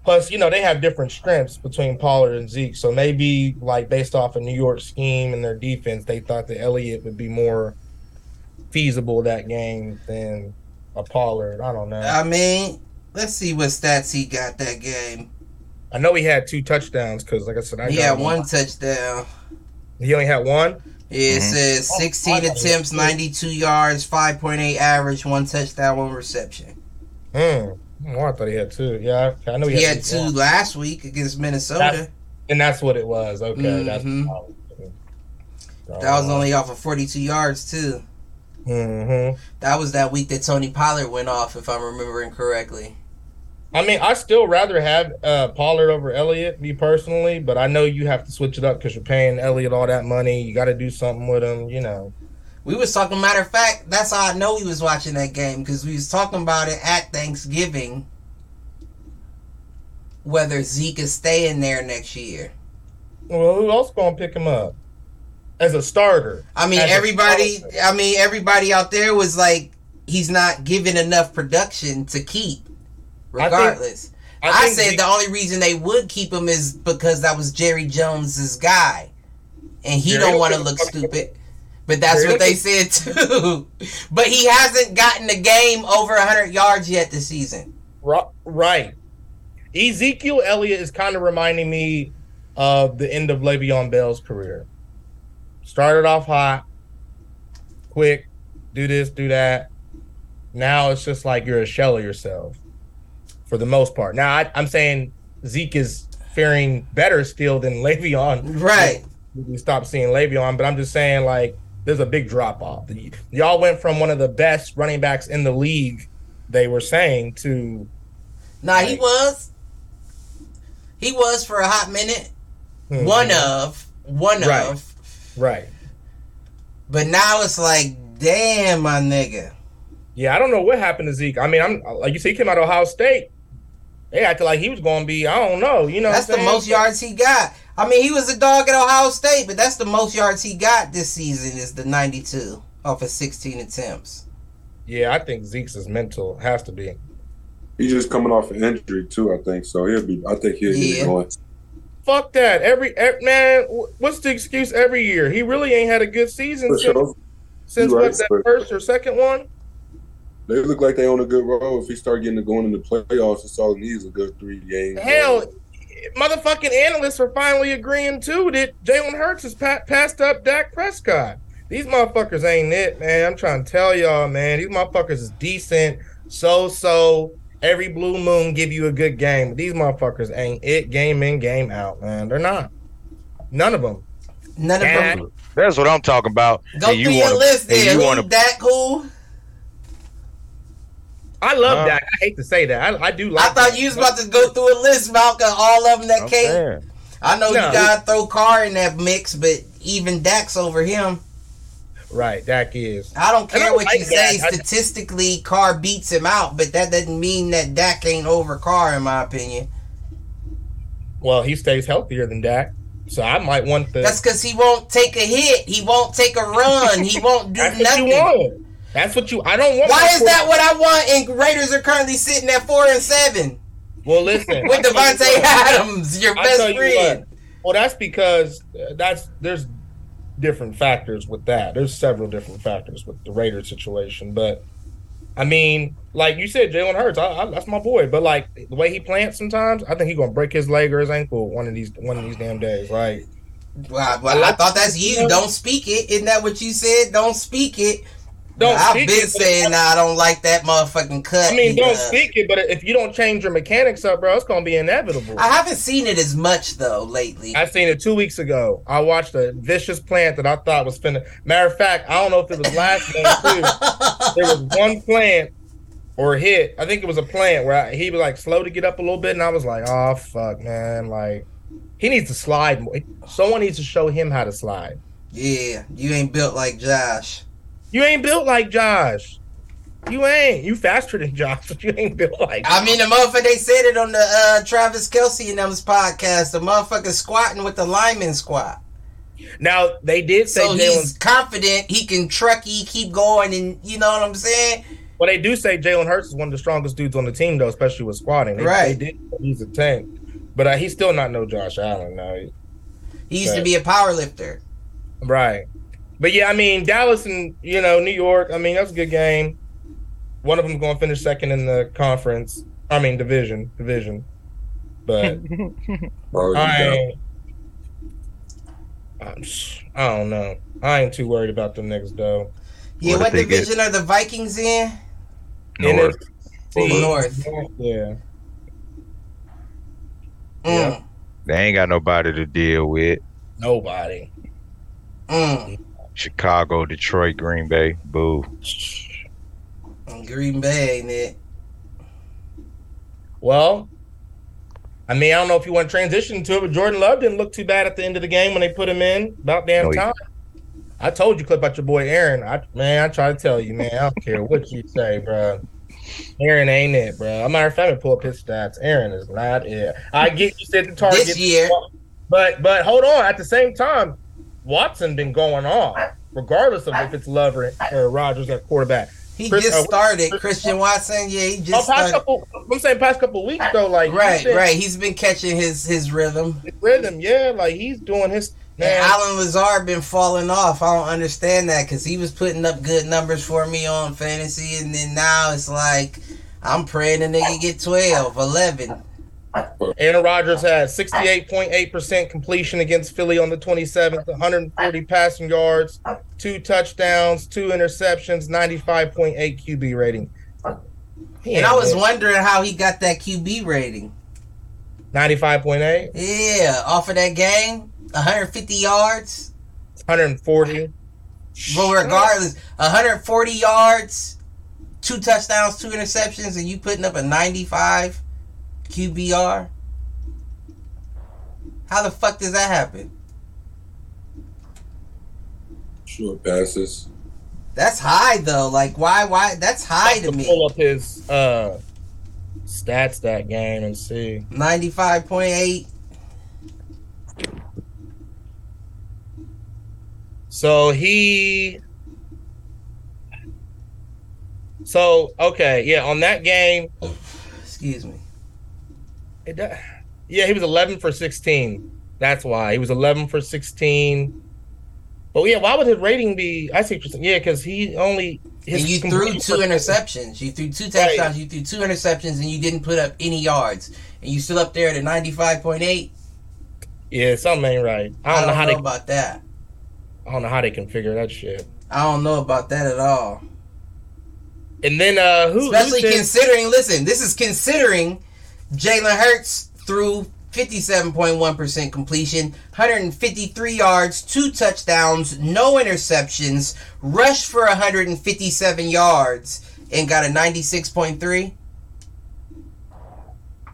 Plus, you know they have different strengths between Pollard and Zeke, so maybe like based off a New York scheme and their defense, they thought that Elliott would be more feasible that game than a Pollard. I don't know. I mean, let's see what stats he got that game. I know he had two touchdowns because, like I said, I He got had one touchdown. He only had one. It Mhm. says Oh, 16 I attempts, 92 yards, 5.8 average, one touchdown, one reception. Hmm. Oh, I thought he had two. Yeah, I I know he, He had, had two last week against Minnesota. and that's what it was. Okay, that's Mhm. that That was only off of 42 yards, too. hmm That was that week that Tony Pollard went off, if I'm remembering correctly. I mean, I still rather have uh, Pollard over Elliott, me personally, but I know you have to switch it up because you're paying Elliott all that money. You got to do something with him, you know. We was talking, matter of fact, that's how I know we was watching that game, because we was talking about it at Thanksgiving, whether Zeke is staying there next year. Well, who else gonna pick him up as a starter? I mean, everybody. I mean, everybody out there was like, he's not giving enough production to keep. I think- Regardless, I, think said the only reason they would keep him is because that was Jerry Jones's guy, and he Jerry don't want to look stupid. But that's Jerry what they said too. but he hasn't gotten a game over 100 yards yet this season. Right. Ezekiel Elliott is kind of reminding me of the end of Le'Veon Bell's career. Started off hot, quick, do this, do that. Now it's just like you're a shell of yourself for the most part. Now I, I'm saying Zeke is faring better still than Le'Veon. Right. We stopped seeing Le'Veon, but I'm just saying like there's a big drop off. Y- Y'all went from one of the best running backs in the league, they were saying, to Now he was. He was for a hot minute. Mhm. One of. One Right. of. Right. But now it's like, damn, my nigga. Yeah, I don't know what happened to Zeke. I mean, I'm like you said, he came out of Ohio State. They acted like he was going to be. I don't know. You know, That's what the I'm most saying? yards he got. I mean, he was a dog at Ohio State, but that's the most yards he got this season is the 92 off of 16 attempts. Yeah, I think Zeke's is mental. Has to be. He's just coming off an injury too. I think so. He'll be. I think he'll get Yeah. it going. Fuck that. Every, ev- man, what's the excuse every year? He really ain't had a good season For since, sure. since You're what right, that first or second one. They look like they on a good road. If he start getting to going in the playoffs, it's all he needs a good three games. Hell, motherfucking analysts are finally agreeing too that Jalen Hurts has pa- passed up Dak Prescott. These motherfuckers ain't it, man. I'm trying to tell y'all, man. These motherfuckers is decent, so so. Every blue moon give you a good game. These motherfuckers ain't it game in, game out, man. They're not. None of them. None of Yeah. them. That's what I'm talking about. Go And you your wanna- list and there. you Who, wanna- Dak who? I love Uh, Dak. I hate to say that. I, I do like. I thought Dak. you was about to go through a list, Malcolm, all of them that I'm came. saying. I know No. you gotta throw Carr in that mix, but even Dak's over him. right. Dak is. I don't And I care what you like say. Dak. I- Statistically, Carr beats him out, but that doesn't mean that Dak ain't over Carr, in my opinion. Well, he stays healthier than Dak, so I might want the. That's because he won't take a hit. He won't take a run. He won't do That's what nothing. That's what you. I don't want. Why is that what I want? And Raiders are currently sitting at four and seven Well, listen. with I'll you what. Adams, your best you friend. Well, that's because uh, that's there's different factors with that. There's several different factors with the Raiders situation, but I mean, like you said, Jalen Hurts, I, I, that's my boy. But like the way he plants sometimes, I think he's gonna break his leg or his ankle one of these one of these damn days. Like Well, well, I thought that's you. Don't speak it. Isn't that what you said? Don't speak it. Don't I've been it, saying I don't like that motherfucking cut. I mean, don't speak it, but if you don't change your mechanics up, bro, it's gonna be inevitable. I haven't seen it as much though lately. I seen it two weeks ago. I watched a vicious plant that I thought was finna. Matter of fact, I don't know if it was last game too. there was one plant or hit. I think it was a plant where I, he was like slow to get up a little bit, and I was like, "Oh fuck, man! Like he needs to slide more. Someone needs to show him how to slide. yeah, you ain't built like Josh. You ain't built like Josh. You ain't. You faster than Josh, but you ain't built like. I mean, the motherfucker they said it on the uh, Travis Kelce and them's podcast. The motherfucker squatting with the lineman squat. now they did say So Jalen. he's confident he can trucky, keep going, and you know what I'm saying. Well, they do say Jalen Hurts is one of the strongest dudes on the team, though, especially with squatting. They, Right. They did. He's a tank, but uh, he's still not no Josh Allen. No. He used to be a power lifter. Right. But yeah, I mean Dallas and you know New York. I mean that's a good game. One of them's going to finish second in the conference. I mean division, division. But Bro, I. I'm, s- I don't know. I ain't too worried about them niggas though. Yeah, What what, if they get- division are the Vikings in? North. NFC North. Yeah. Mm, They ain't got nobody to deal with. Nobody. mm. Chicago, Detroit, Green Bay. Boo. Green Bay, ain't it? Well, I mean, I don't know if you want to transition to it, but Jordan Love didn't look too bad at the end of the game when they put him in. About damn No, he- time. I told you clip about your boy Aaron. I man, I try to tell you, man. I don't care what you say, bro. Aaron ain't it, bro. I'm matter of fact, pull up his stats. Aaron is not it. I get you said the target This year. but but hold on. At the same time, Watson been going off, regardless of if it's Love or, or Rodgers at quarterback. He Chris- just uh, started. Chris- Christian Watson, yeah, he Oh, just past started. couple, I'm saying past couple weeks though, like Right, he's been- right. He's been catching his his rhythm. rhythm, yeah, like he's doing his And man. Allen Lazard been falling off. I don't understand that because he was putting up good numbers for me on fantasy, and then now it's like I'm praying the nigga get 12, 11. Aaron Rodgers had 68.8% completion against Philly on the 27th, 140 passing yards, two touchdowns, two interceptions, 95.8 QB rating. He And I was wondering how he got that QB rating. 95.8, Yeah, off of that game, 150 yards. 140. But regardless, 140 yards, two touchdowns, two interceptions, and you putting up a 95 QBR. How the fuck does that happen? short passes. That's high though. Like why? Why? That's high to to me. pull up his uh, stats that game and see. 95.8. So he. So okay, yeah, on that game, Excuse me. It, yeah, he was eleven for sixteen. That's why he was eleven for sixteen. But yeah, why would his rating be? I see. what you're saying. Yeah, because he only his and you threw two interceptions. You threw two touchdowns. You threw two interceptions, and you didn't put up any yards. And you still up there at a 95.8. Yeah, something ain't right. I I don't, don't know how know they. about that. I don't know how they configure that shit. I don't know about that at all. And then uh who? Especially who said- considering, listen, this is considering Jalen Hurts threw 57.1% completion, 153 yards, two touchdowns, no interceptions, rushed for 157 yards, and got a 96.3?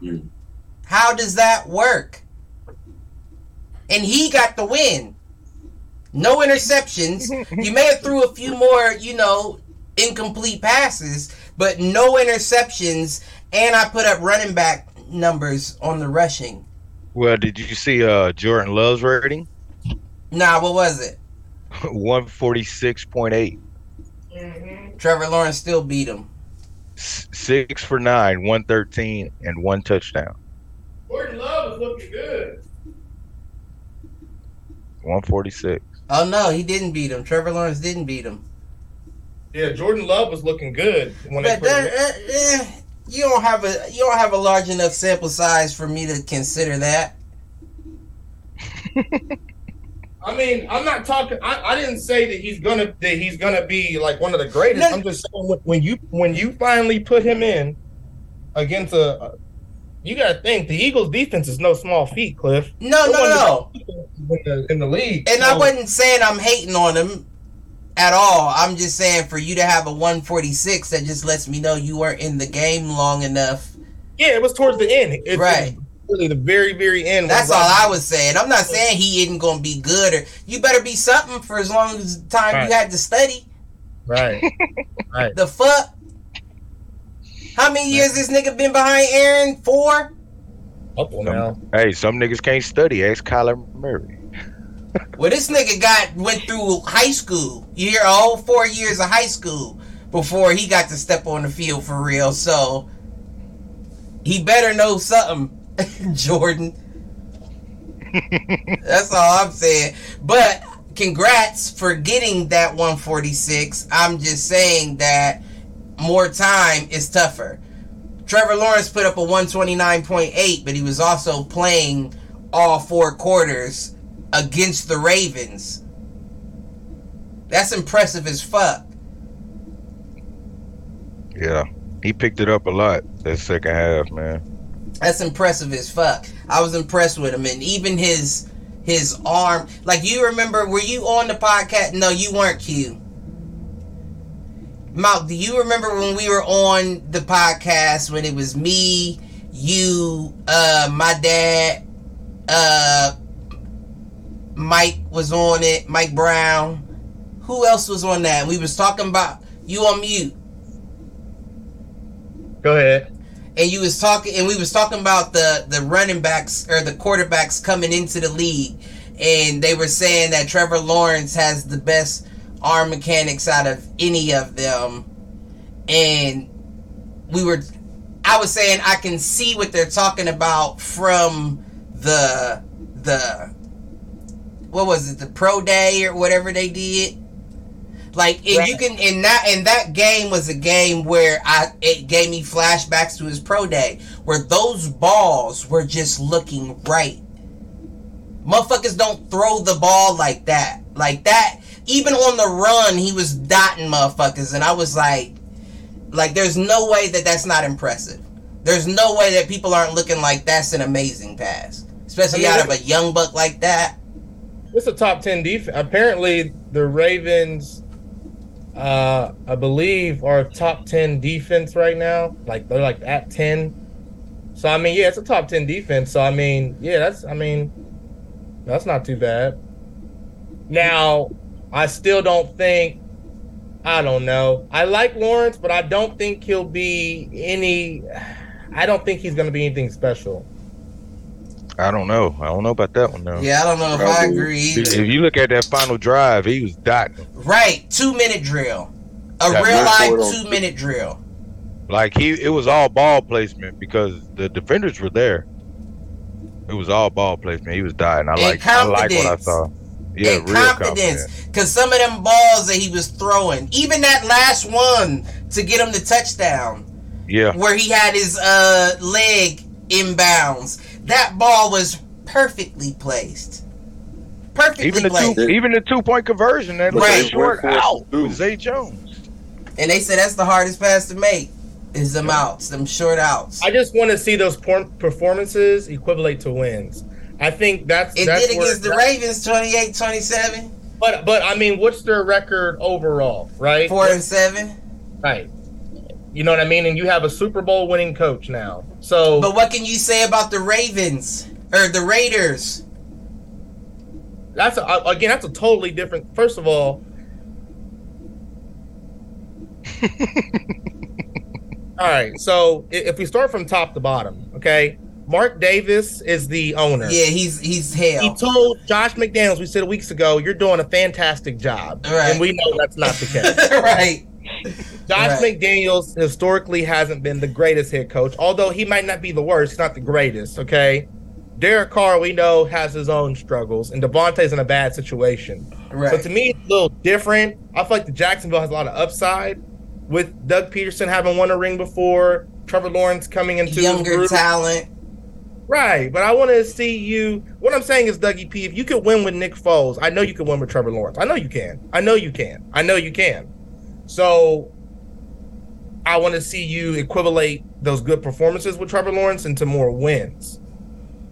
Mm. How does that work? And he got the win. No interceptions. you may have threw a few more, you know, incomplete passes, but no interceptions. And I put up running back numbers on the rushing. Well, did you see uh Jordan Love's rating? Nah, what was it? One forty six point eight. Trevor Lawrence still beat him. Six for nine, one thirteen, and one touchdown. Jordan Love is looking good. One forty six. Oh no, he didn't beat him. Trevor Lawrence didn't beat him. Yeah, Jordan Love was looking good when they But put that, him in. uh, eh, you don't have a you don't have a large enough sample size for me to consider that. I mean, I'm not talking. I, I didn't say that he's gonna that he's gonna be like one of the greatest. No. I'm just saying when- when you when you finally put him in against a, you got to think the Eagles' defense is no small feat, Cliff. No, They're no, one of the no. in the, in the league. And I wasn't saying I'm hating on him at all. I'm just saying for you to have a 146 that just lets me know you weren't in the game long enough. Yeah, it was towards the end. It, Right. Really, the very, very end. That's all I was saying. I'm not saying he isn't going to be good or you better be something for as long as the time Right. you had to study. Right. right. The fuck? How many years this nigga been behind Aaron? Four? Couple now. Hey, some niggas can't study. Ask Kyler Murray. Well, this nigga got went through high school. You hear a whole four years of high school before he got to step on the field for real. So he better know something, Jordan. That's all I'm saying. But congrats for getting that 146. I'm just saying that more time is tougher. Trevor Lawrence put up a 129.8, but he was also playing all four quarters against the Ravens. That's impressive as fuck. Yeah, he picked it up a lot that second half, man. That's impressive as fuck. I was impressed with him, and even his his arm. Like you remember, were you on the podcast? No, you weren't. Q. Mount, do you remember when we were on the podcast when it was me, you, uh, my dad, uh, Mike was on it, Mike Brown. Who else was on that? We was talking about you on mute. Go ahead. and you was talking and we was talking about the the running backs or the quarterbacks coming into the league and they were saying that Trevor Lawrence has the best arm mechanics out of any of them and we were I was saying I can see what they're talking about from the the what was it the pro day or whatever they did like if Right. you can in that and that game was a game where I it gave me flashbacks to his pro day where those balls were just looking right. Motherfuckers don't throw the ball like that. Like that even on the run he was dotting motherfuckers and I was like like there's no way that that's not impressive. There's no way that people aren't looking like that's an amazing pass. Especially I mean, out of a young buck like that. It's a top ten defense. Apparently, the Ravens, uh, I believe, are top ten defense right now. Like they're like at ten. So I mean, yeah, it's a top ten defense. So I mean, yeah, that's I mean, that's not too bad. Now, I still don't think. I don't know. I like Lawrence, but I don't think he'll be any. I don't think he's going to be anything special. I don't know. I don't know about that one though. Yeah, I don't know if I agree either. If you look at that final drive, he was dotting. Right, two minute drill. A Got real life two minute drill. Like he, it was all ball placement because the defenders were there. It was all ball placement. He was dotting. I like. I like what I confidence. saw. Yeah, and real confidence. confident. Because some of them balls that he was throwing, even that last one to get him the touchdown, Yeah, where he had his uh, leg inbounds, that ball was perfectly placed. Perfectly even the placed. two, even the two point conversion that But right. short went out too. with Zay Jones. and they said that's the hardest pass to make. Is them outs, them short outs. I just want to see those performances equivalent to wins. I think that's It that's did where- against the Ravens 28 27, But but I mean, what's their record overall? Right, 4 and 7. right. You know what I mean? And you have a Super Bowl winning coach now. So But what can you say about the Ravens or the Raiders? that's a, again that's a totally different. First of all, all right. So if we start from top to bottom, okay, Mark Davis is the owner. Yeah, he's he's hell. He told Josh McDaniels, we said weeks ago, you're doing a fantastic job. Right. And we know that's not the case. right. Josh Right. McDaniels historically hasn't been the greatest head coach, although he might not be the worst, he's not the greatest, okay? Derek Carr, we know, has his own struggles, and Davante's in a bad situation. So to me, it's a little different. I feel like the Jacksonville has a lot of upside with Doug Pederson having won a ring before, Trevor Lawrence coming into Younger talent. Right, but I want to see you. What I'm saying is, Dougie P, if you could win with Nick Foles, I know you can win with Trevor Lawrence. I know you can. I know you can. I know you can. So I want to see you equivalate those good performances with Trevor Lawrence into more wins.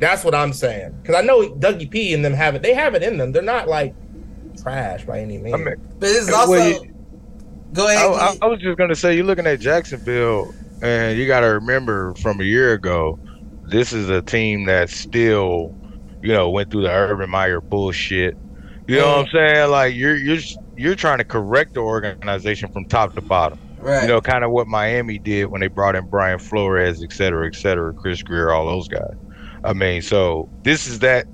That's what I'm saying. Because I know Dougie P and them have it. They have it in them. They're not like trash by any means. I mean, But this is Well, also you- Go ahead. I, I, I was just gonna say, you're looking at Jacksonville, and you got to remember from a year ago, this is a team that still, you know, went through the Urban Meyer bullshit. You know what I'm saying? Like you're you're you're trying to correct the organization from top to bottom. right. You know, kind of what Miami did when they brought in Brian Flores, et cetera, et cetera, Chris Grier, all those guys. I mean, so this is that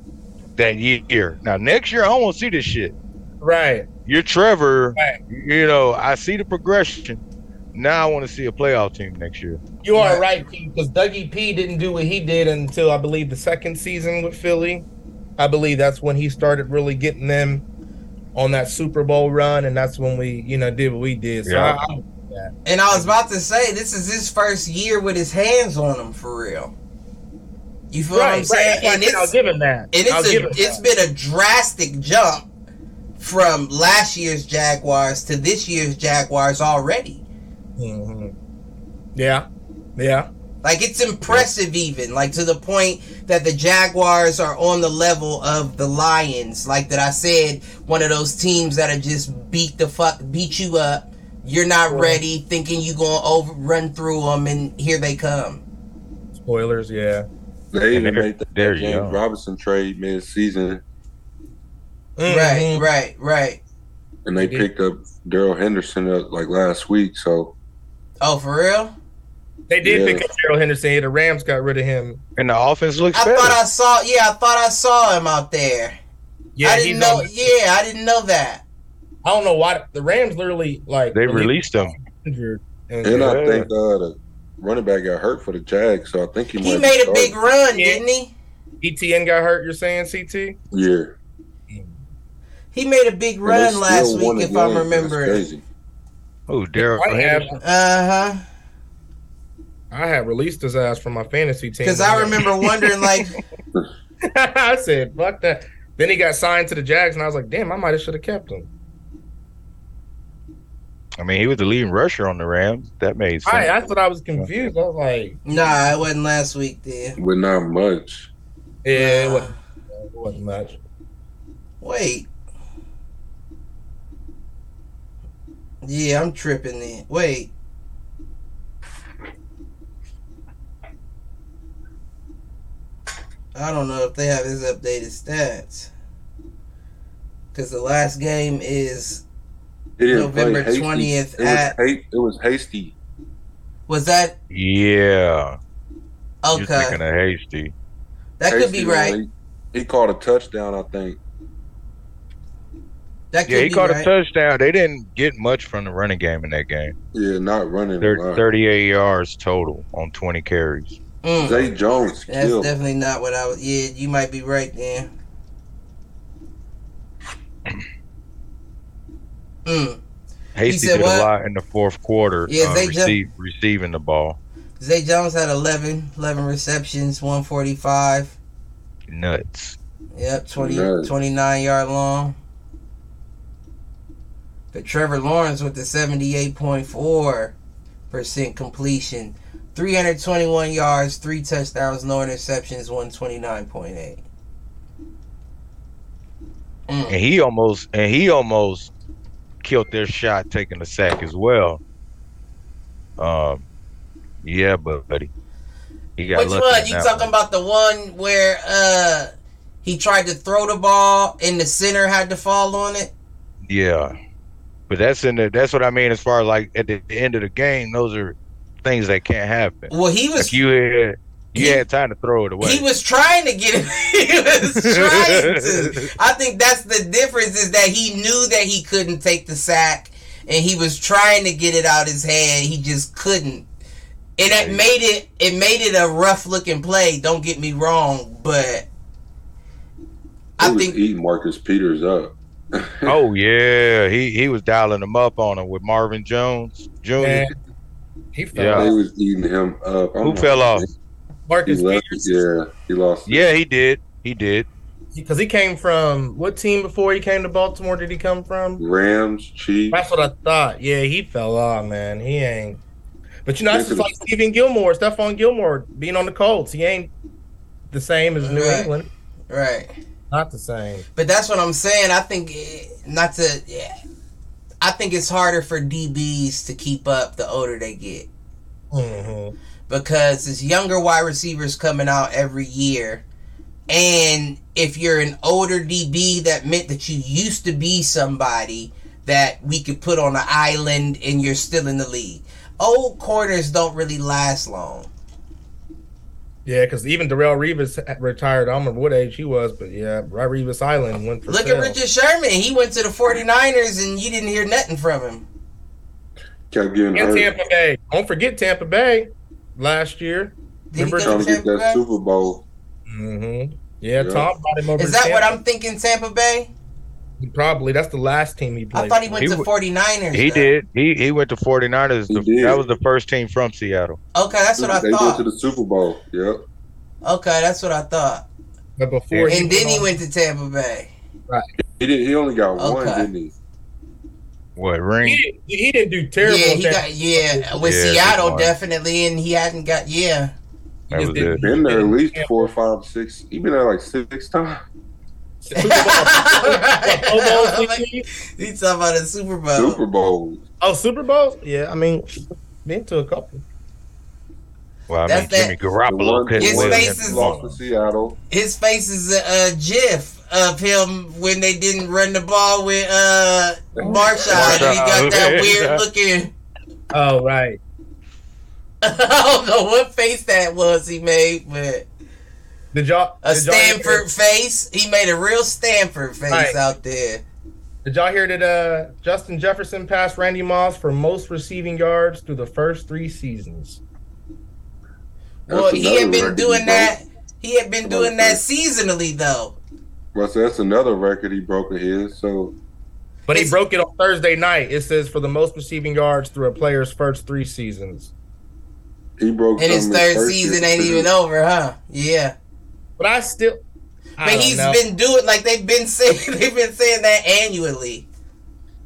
that year. Now next year, I don't want to see this shit. right. You're Trevor. Right. You know, I see the progression. Now I want to see a playoff team next year. You are Right. right, because Dougie P didn't do what he did until I believe the second season with Philly. I believe that's when he started really getting them on that Super Bowl run, and that's when we, you know, did what we did. So Yeah. I, I, And I was about to say, this is his first year with his hands on him for real. You feel what I'm right, saying? right. And I'll it's give him that. and I'll it's give a, him it's that. been a drastic jump from last year's Jaguars to this year's Jaguars already. Mhm. Yeah, yeah. Like it's impressive, even like to the point that the Jaguars are on the level of the Lions. Like that, I said, one of those teams that'll just beat the fuck, beat you up. You're not Right. ready, thinking you gonna over run through them, and here they come. Spoilers, yeah. They even made the they're James young. Robinson trade mid season, Mhm. Right, right, right. and they picked up Darrell Henderson up like last week. So Oh, for real? They did Yeah. pick up Gerald Henderson. The Rams got rid of him. And the offense looks I better. thought I saw. Yeah, I thought I saw him out there. Yeah, I didn't know. on- Yeah, I didn't know that. I don't know why the Rams literally like they released him. injured. And, and I think uh, the running back got hurt for the Jags. So I think he, He might made be a big run, Yeah. didn't he? ETN got hurt. You're saying CT? Yeah, He made a big run last week, if I'm remembering. Oh, Darrell I Henderson. Uh huh. I had released his ass from my fantasy team. Because I remember wondering, like, I said, "Fuck that." Then he got signed to the Jags, and I was like, "Damn, I might have should have kept him." I mean, he was the leading rusher on the Rams. That made sense. I, that's what I was confused. I was like, nah, it wasn't last week then. But not much. "Yeah, it wasn't, it wasn't much." Wait. Yeah, I'm tripping then. Wait. I don't know if they have his updated stats. Because the last game is. He November 20th It was, it was Hasty. Was that. yeah. Okay. You're Okay. thinking of Hasty. That could be right. He, he caught a touchdown, I think. That could Yeah, he be caught right. a touchdown. They didn't get much from the running game in that game. Yeah, not running. a Thir- 38 yards total on 20 carries. Mm. Zay Jones That's killed. definitely not what I was. Yeah, you might be right then. Mm. Hasty said did what? a lot in the fourth quarter, Yeah, uh, they ju- receive, receiving the ball. Zay Jones had 11, 11 receptions, 145. Nuts. Yep, 20, Nice. 29 yard long. But Trevor Lawrence with the 78.4% completion, 321 yards, three touchdowns, no interceptions, 129.8. Mm. And he almost and he almost killed their shot taking the sack as well. Um, yeah, buddy. He got Which one? You talking one. about the one where uh he tried to throw the ball and the center had to fall on it? Yeah, but that's in the. That's what I mean. As far as like at the end of the game, those are things that can't happen. Well, he was Like you had, you he- had time to throw it away. he was trying to get it. he was trying to. I think that's the difference is that he knew that he couldn't take the sack and he was trying to get it out of his hand. He just couldn't. And it Right. made it it made it a rough looking play, don't get me wrong, but He I was think eating Marcus Peters up. Oh yeah, he he was dialing them up on him with Marvin Jones Jr. Man, he fell Yeah. off. They was eating him up. I'm Who like, fell off? He Marcus left. Peters. Yeah, he lost. Yeah, he did. He did. Because he came from what team before he came to Baltimore? Did he come from? Rams, Chiefs. That's what I thought. Yeah, he fell off, man. He ain't. But you know, that's Yeah, just 'cause- like Stephen Gilmore, Stephon Gilmore being on the Colts. He ain't the same as New Right. England. right. Not the same. But that's what I'm saying. I think not to. Yeah, I think it's harder for DBs to keep up the older they get Mm-hmm. because it's younger wide receivers coming out every year, and if you're an older DB, that meant that you used to be somebody that we could put on an island, and you're still in the league. Old corners don't really last long. Yeah, because even Darrelle Revis retired. I don't remember what age he was, but yeah, Rod Revis Island went for Look sale. at Richard Sherman. He went to the 49ers, and you didn't hear nothing from him. Kept getting And hurt. Tampa Bay. Don't forget Tampa Bay last year. Did he Remember go Trying to to get that Bay? Super Bowl. Mm-hmm. Yeah, Yeah. Tom brought him over. Is to that what I'm thinking, Tampa Bay? Probably. That's the last team he played. I thought he went He to w- 49ers. He though. did. He he went to 49ers. He The- did. that was the first team from Seattle. Okay, that's what I they went thought. to the Super Bowl. Yep. Okay, that's what I thought. But before he And then he on- went to Tampa Bay. Right. He did. He only got one, didn't he? What ring? He, didn't- he didn't do terrible. yeah, he got yeah with Yeah, Seattle definitely, and he hadn't got yeah. He That just was didn't- it. Been there at least four, five, six. He been there like six times. Super Bowl. Super Bowl, CT? He talking about a Super Bowl. Super Bowl. Oh, Super Bowls? Yeah, I mean, been to a couple. Well, I That's mean, that- Jimmy The Garoppolo one couldn't His face is- lost to Seattle. His face is a, a gif of him when they didn't run the ball with uh Marshawn, and he got that weird looking. Oh, right. I don't know what face that was he made, but Did y'all a did y'all hear- Stanford face. He made a real Stanford face Right. out there. Did y'all hear that uh, Justin Jefferson passed Randy Moss for most receiving yards through the first three seasons? Well, he had been record doing he that. He had been doing that seasonally though. Well, so that's another record he broke of his. So But he It's- broke it on Thursday night. It says for the most receiving yards through a player's first three seasons. he broke. It. And his third season year. ain't even over, huh? Yeah. But I still. I But he's know. been doing like they've been saying they've been saying that annually.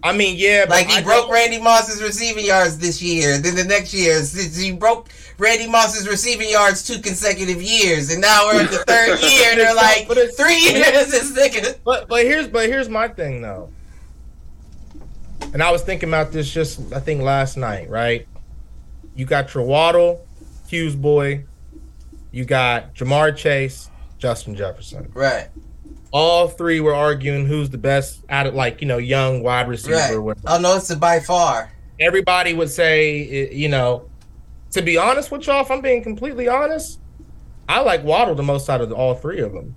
I mean, yeah, but Like he I broke Randy Moss's receiving yards this year. Then the next year, since he broke Randy Moss's receiving yards two consecutive years, and now we're at the third year, and they're like But three years. This nigga. But but here's but here's my thing though. And I was thinking about this just I think last night, right? You got your Waddle, Hughes boy, you got Ja'Marr Chase, Justin Jefferson. Right, All three were arguing who's the best out of like, you know, young wide receiver. right. Oh no, it's by far. Everybody would say, you know, to be honest with y'all, if I'm being completely honest, I like Waddle the most out of all three of them.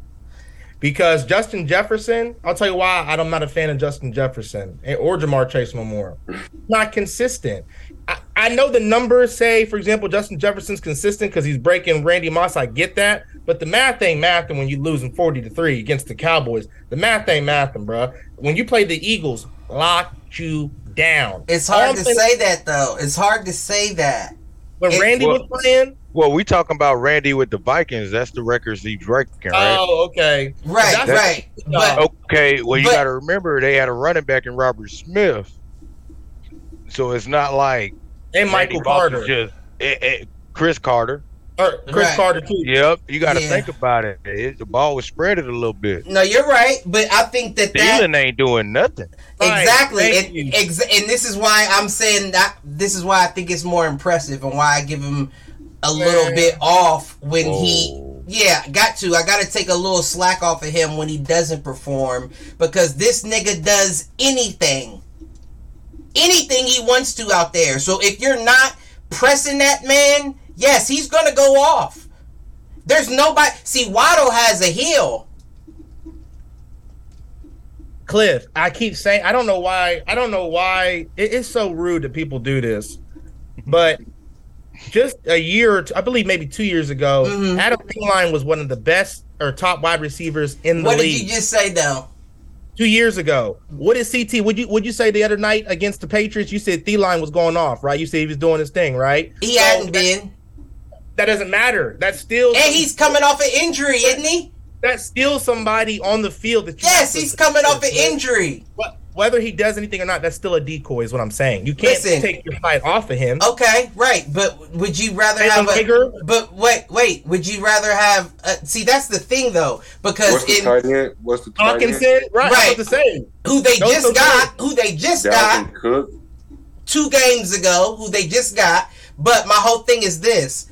Because Justin Jefferson, I'll tell you why I'm not a fan of Justin Jefferson or Ja'Marr Chase no more. Not consistent. I, I know the numbers say, for example, Justin Jefferson's consistent because he's breaking Randy Moss. I get that, but the math ain't mathing when you're losing 40 to three against the Cowboys. The math ain't mathing, bro. When you play the Eagles, locked you down. It's hard I'm to saying- say that though. It's hard to say that. When It- Randy Well- was playing, Well, we talking about Randy with the Vikings. That's the records he's breaking, right? oh, okay. Right, That's- right. But Okay, well, you But- got to remember they had a running back in Robert Smith, so it's not like And Michael Moss is Carter. Just eh, eh, Cris Carter, Or Chris Right. Carter too. Yep, you got to Yeah. think about it. it. The ball was spread it a little bit. No, you're right, but I think that that Thielen ain't doing nothing. Exactly, thank and, ex- and this is why I'm saying that. This is why I think it's more impressive, and why I give him a little Man. bit off when he. Yeah, got to. I got to take a little slack off of him when he doesn't perform because this nigga does anything, anything he wants to out there. So if you're not pressing that man, yes, he's gonna go off. There's nobody. See, Waddle has a heel. Cliff, I keep saying I don't know why I don't know why it is so rude that people do this, but just a year, or two, I believe maybe two years ago, Mhm. Adam Thielen was one of the best or top wide receivers in the league. What did you just say though? Two years ago. What is CT? Would you would you say the other night against the Patriots? You said Thielen was going off, right? You said he was doing his thing, right? He So hadn't that, been. That doesn't matter. That's still And he's coming off an injury, isn't he? that's still somebody on the field that Yes, he's coming off an injury. Wh- Whether he does anything or not, that's still a decoy, is what I'm saying. You can't Listen. take your fight off of him. Okay, right. But would you rather Jalen have a? Reagor? But wait, wait. Would you rather have? Uh, see, that's the thing though, because What's the in tight end? What's the tight end? Hockenson, right? Right. about to say. who they Those just are got, who they just got Dalvin Cook. two games ago, who they just got. But my whole thing is this: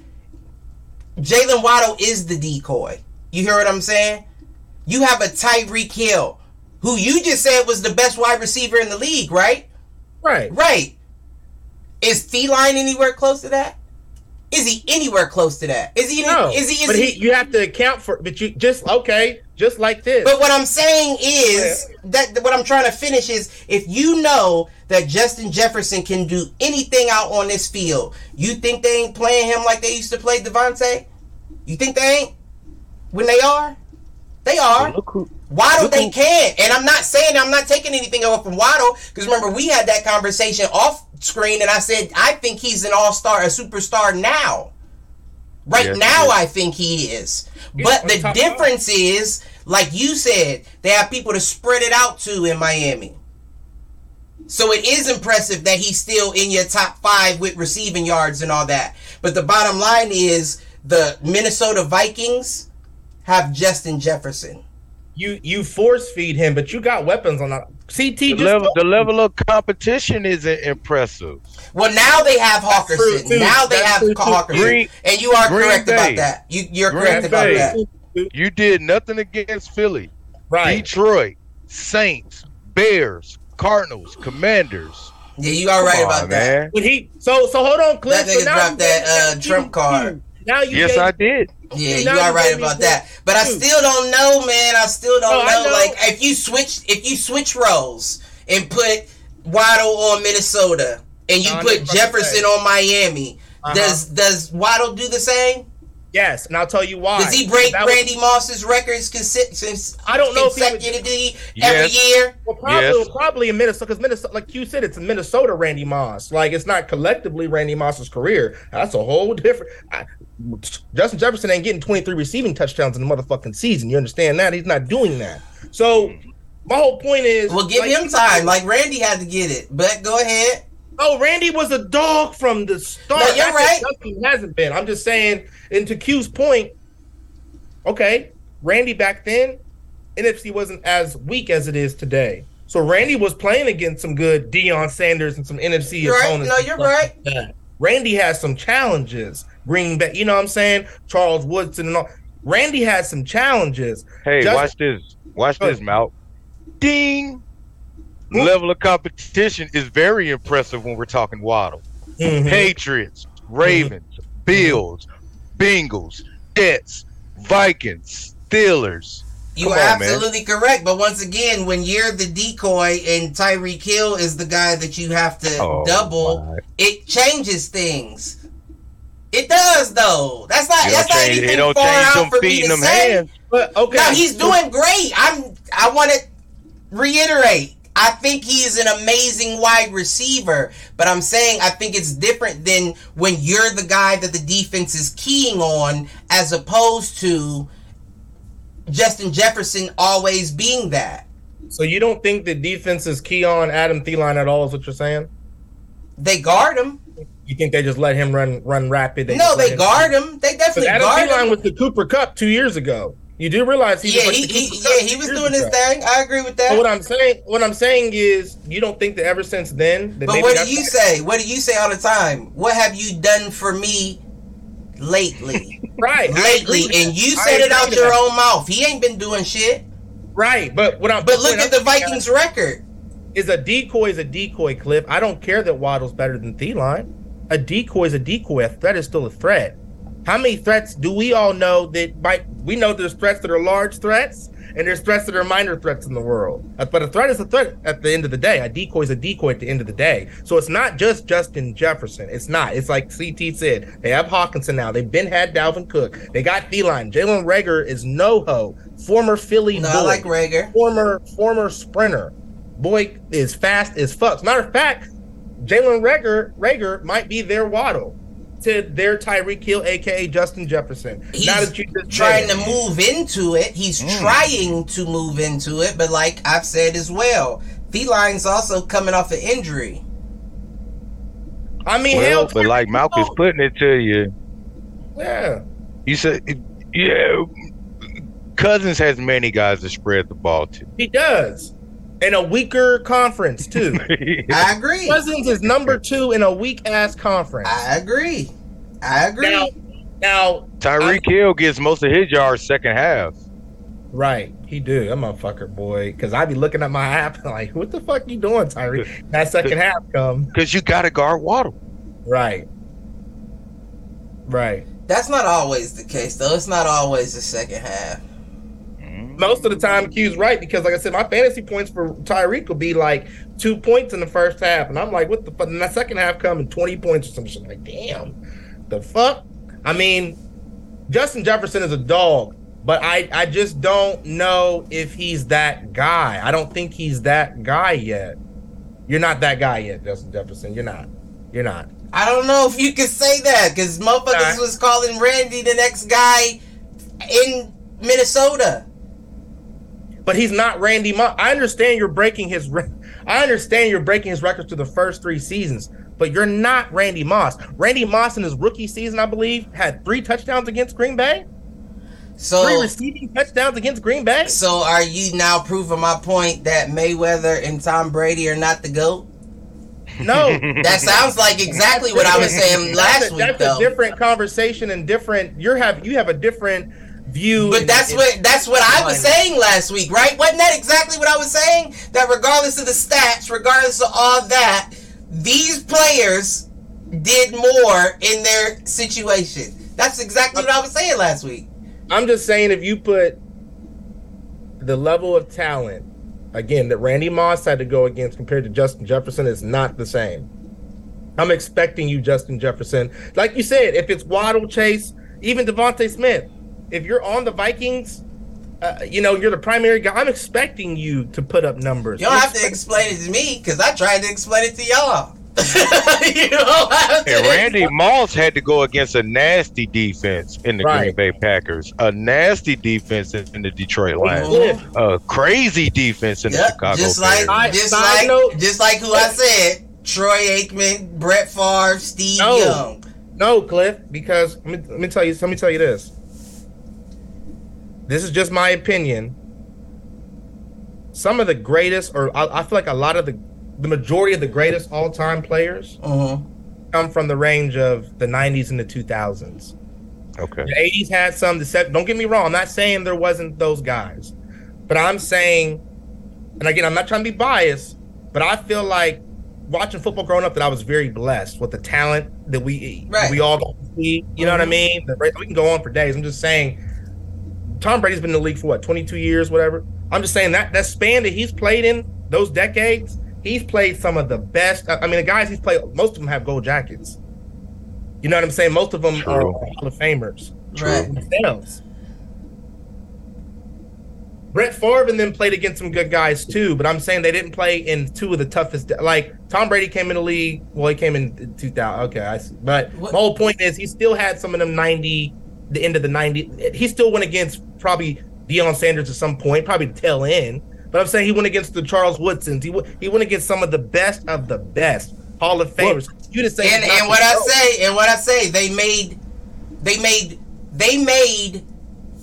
Jaylen Waddle is the decoy. You hear what I'm saying? You have a Tyreek Hill, who you just said was the best wide receiver in the league, right? Right. Right. Is Thielen anywhere close to that? Is he anywhere close to that? Is he? No. Is he? Is but he? he, you have to account for but you just okay, just like this. But what I'm saying is that what I'm trying to finish is if you know that Justin Jefferson can do anything out on this field, you think they ain't playing him like they used to play Davante? You think they ain't? When they are? They are. Look who, Waddle, Look they who- can. And I'm not saying I'm not taking anything away from Waddle, because remember, we had that conversation off screen, and I said, I think he's an all star, a superstar now. Right Yes, now, yes. I think he is. He's but on the top difference is, like you said, they have people to spread it out to in Miami. So it is impressive that he's still in your top five with receiving yards and all that. But the bottom line is the Minnesota Vikings have Justin Jefferson. you you force feed him, but you got weapons on that. CT the just level the level of competition isn't impressive. Well, now they have true, Now they That's have true, too. Hockenson, Green- and you are Green correct Bay. about that. You, you're Green correct about that. You did nothing against Philly, right. Detroit, Saints, Bears, Cardinals, Commanders. Yeah, you are right Come about on, that. man. But he so so hold on, Cliff. That so nigga now dropped that, uh, trump card. Now you Yes, gave- I did. Yeah, Now you are right about the- that. But I still don't know, man. I still don't Oh, know. know. Like if you switch, if you switch roles and put Waddle on Minnesota and you No, put Jefferson on Miami, Uh-huh. does does Waddle do the same? Yes, and I'll tell you why. Does he break That was- Randy Moss's records consi- since I don't know if he would- every Yes. year? Well, probably, Yes. probably in Minnesota, because Minnesota, like you said, it's in Minnesota. Randy Moss, like it's not collectively Randy Moss's career. That's a whole different. I, Justin Jefferson ain't getting 23 receiving touchdowns in the motherfucking season. You understand that? He's not doing that. So my whole point is, Well, give like, him time. Like Randy had to get it. But go ahead. Oh, Randy was a dog from the start. No, you're right. Justin hasn't been. I'm just saying. And to Q's point, okay, Randy back then, NFC wasn't as weak as it is today. So Randy was playing against some good Deion Sanders and some NFC You're right. opponents. No, you're right. like. Randy has some challenges. Green Bay, you know what I'm saying? Charles Woodson and all. Randy has some challenges. Hey, Just- watch this. Watch Go this, Mal. Ding. Level of competition is very impressive when we're talking Waddle. Mhm. Patriots, Ravens, Bills, Bengals, Jets, Vikings, Steelers. You Come are on, man. absolutely correct. But once again, when you're the decoy and Tyreek Hill is the guy that you have to Oh, double, my. it changes things. It does though. That's not that's don't anything don't far change out them for me to them say. hands. But okay, No, he's doing great. I'm I want to reiterate. I think he is an amazing wide receiver, but I'm saying I think it's different than when you're the guy that the defense is keying on as opposed to Justin Jefferson always being that. So you don't think the defense is key on Adam Thielen at all? Is what you're saying? They guard him. You think they just let him run run rapid? no, they him- guard him. They But definitely Adam guard Thielen him. was the Cooper Kupp two years ago. You do realize he Yeah, was he, the he yeah he was doing his thing. I agree with But what. I'm saying, what I'm saying is, you don't think that ever since then. That But what do you say? What do you say all the time? What have you done for me lately? Right, lately, and you said it out your that. own mouth. He ain't been doing shit. Right, but what I'm But look at the I'm saying Vikings record. Is a decoy is a decoy, Cliff. I don't care that Waddle's better than Thielen. A decoy is a decoy. A threat is still a threat. How many threats do we all know that might we know there's threats that are large threats and there's threats that are minor threats in the world. Uh, But a threat is a threat at the end of the day. A decoy is a decoy at the end of the day. So it's not just Justin Jefferson. It's not. It's like CT said. They have Hockenson now. They've been had Dalvin Cook. They got Thielen. Jalen Reagor is no ho. Former Philly No, boy I like Reagor. former former sprinter. Boy is fast as fuck. As matter of fact, Jalen Reagor Reagor might be their Waddle to their Tyreek Hill, aka Justin Jefferson. He's now that you just trying to move into it. He's Mm. trying to move into it, but like I've said as well, Thielen's also coming off an injury. I mean, Well, hell, but like Malcolm's putting it to you, yeah. you said, yeah, Cousins has many guys to spread the ball to. He does. In a weaker conference, too. I agree. Cousins is number two in a weak ass conference. I agree. I agree. Now, now, Tyreek Hill gets most of his yards second half. right, he do. I'm a fucker boy. Because I be looking at my app like, what the fuck you doing, Tyreek? That second half come. Because you got to guard Waddle. Right. Right. That's not always the case, though. It's not always the second half. Most of the time, Q's right because, like I said, my fantasy points for Tyreek will be like two points in the first half, and I'm like, what the fuck? And that second half coming twenty points or some shit. Like, damn, the fuck. I mean, Justin Jefferson is a dog, but I I just don't know if he's that guy. I don't think he's that guy yet. You're not that guy yet, Justin Jefferson. You're not. You're not. I don't know if you can say that because motherfuckers Nah. was calling Randy the next guy in Minnesota. But he's not Randy Moss. I understand you're breaking his. Re- I understand you're breaking his records to the first three seasons, but you're not Randy Moss. Randy Moss in his rookie season, I believe, had three touchdowns against Green Bay. So Three So, receiving touchdowns against Green Bay. so are you now proving my point that Mayweather and Tom Brady are not the goat? No, That sounds like exactly what I was saying last that's a, week, that's a different conversation and different. You have you have a different view. But that's what that's what I was saying last week, right? Wasn't that exactly what I was saying? That regardless of the stats, regardless of all that, these players did more in their situation. That's exactly what I was saying last week. I'm just saying if you put the level of talent again that Randy Moss had to go against compared to Justin Jefferson is not the same. I'm expecting you, Justin Jefferson. Like you said, if it's Waddle, Chase, even DeVonta Smith, if you're on the Vikings, uh, you know you're the primary guy. I'm expecting you to put up numbers. You don't have to explain it to me because I tried to explain it to y'all. you don't have to. And Randy Moss had to go against a nasty defense in the Right. Green Bay Packers, a nasty defense in in the Detroit Lions, Cliff, a crazy defense in the Chicago just like Side- just like note- just like who I said, Troy Aikman, Brett Favre, Steve No. Young. No, Cliff, because let me, let me tell you. Let me tell you this. This is just my opinion. Some of the greatest, or I, I feel like a lot of the, the majority of the greatest all-time players Mhm. come from the range of the '90s and the 2000s. Okay. The '80s had some. The set. Don't get me wrong. I'm not saying there wasn't those guys, but I'm saying, and again, I'm not trying to be biased, but I feel like watching football growing up that I was very blessed with the talent that we Right. we all got to see. You know what I Mhm. mean? The- We can go on for days. I'm just saying, Tom Brady's been in the league for what 22 years, whatever. I'm just saying that that span that he's played in those decades, he's played some of the best. I I mean, the guys he's played, most of them have gold jackets. You know what I'm saying? Most of them are True. Hall of Famers Right. themselves. Brett Favre and then played against some good guys too, but I'm saying they didn't play in two of the toughest. Like Tom Brady came in the league. Well, he came in 2000. Okay, I see. But What- my whole point is he still had some of them 90, the end of the 90. He still went against probably Deion Sanders at some point, probably tail end. But I'm saying he went against the Charles Woodsons. He went, he went against some of the best of the best Hall of Famers. you to say. and and what I say and what I say, they made, they made, they made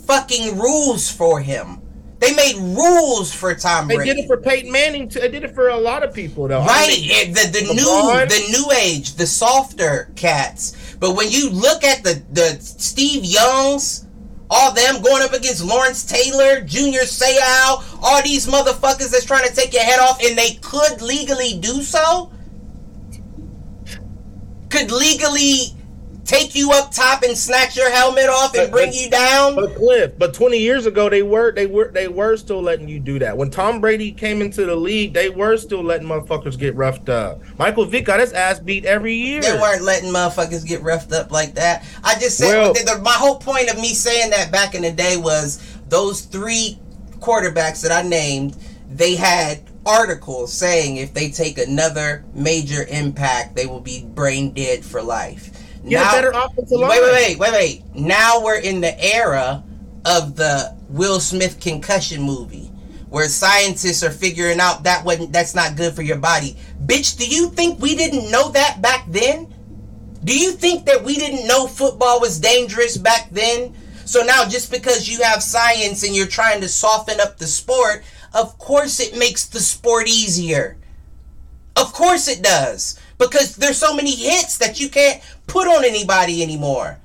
fucking rules for him. They made rules for Tom Brady. They did it for Peyton Manning. Too. They did it for a lot of people, though. I Right, mean, the the LeBron. new the new age, the softer cats. But when you look at the the Steve Youngs, all them going up against Lawrence Taylor, Junior Seau, all these motherfuckers that's trying to take your head off, and they could legally do so, could legally take you up top and snatch your helmet off and But- bring but- you down. But Cliff, but 20 years ago they were they were they were still letting you do that. When Tom Brady came into the league, they were still letting motherfuckers get roughed up. Michael Vick got his ass beat every year. They weren't letting motherfuckers get roughed up like that. I just said Well- the, the- my whole point of me saying that back in the day was those three quarterbacks that I named, they had articles saying if they take another major impact, they will be brain dead for life. Get a better offensive line. Wait, wait, wait, wait, wait. Now we're in the era of the Will Smith concussion movie. Where scientists are figuring out that wasn't that's not good for your body. Bitch, do you think we didn't know that back then? Do you think that we didn't know football was dangerous back then? So now just because you have science and you're trying to soften up the sport, of course it makes the sport easier. Of course it does. Because there's so many hits that you can't put on anybody anymore.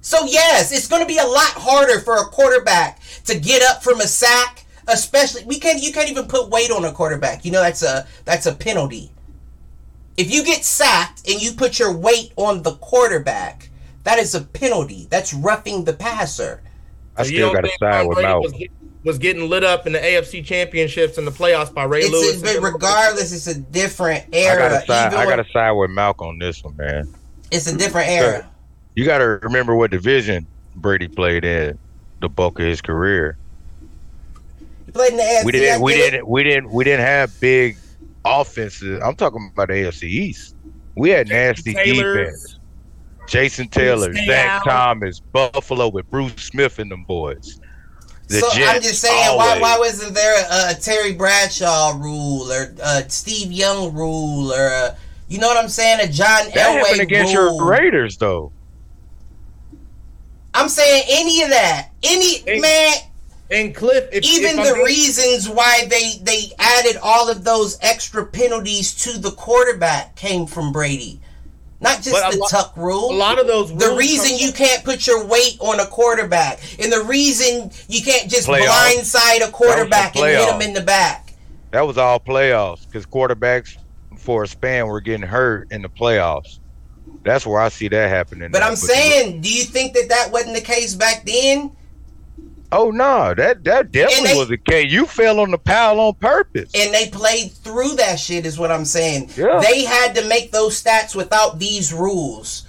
So yes, it's going to be a lot harder for a quarterback to get up from a sack, especially we can't you can't even put weight on a quarterback. You know that's a that's a penalty. If you get sacked and you put your weight on the quarterback, that is a penalty. That's roughing the passer. I still got to side with Brady Was, was getting lit up in the AFC championships and the playoffs by Ray Lewis. A, but regardless, it's a different era. I gotta side. I gotta side with Malcolm on this one, man. It's a different era. You got to remember what division Brady played in the bulk of his career. He played in the AFC. We didn't. We didn't. We didn't. We didn't have big offenses. I'm talking about the AFC East. We had nasty Taylor. defense. Jason Taylor, Zach. Thomas, Buffalo with Bruce Smith and them boys. The so I'm just saying, why, always. why wasn't there a, a Terry Bradshaw rule or a Steve Young rule or a, you know what I'm saying, a John that happened against rule? your Raiders though? I'm saying any of that, any Hey, man, and Cliff, if, even if I'm the being- reasons why they they added all of those extra penalties to the quarterback came from Brady, not just But the lo- tuck rule. a lot of those the reason come- you can't put your weight on a quarterback, and the reason you can't just Playoffs. blindside a quarterback and hit him in the back. That was all playoffs because quarterbacks for a span we were getting hurt in the playoffs. That's where I see that happening. But now. I'm saying, do you think that that wasn't the case back then? oh no, that that definitely they- was the case. You fell on the pile on purpose. And they played through that shit, is what I'm saying. Yeah. They had to make those stats without these rules.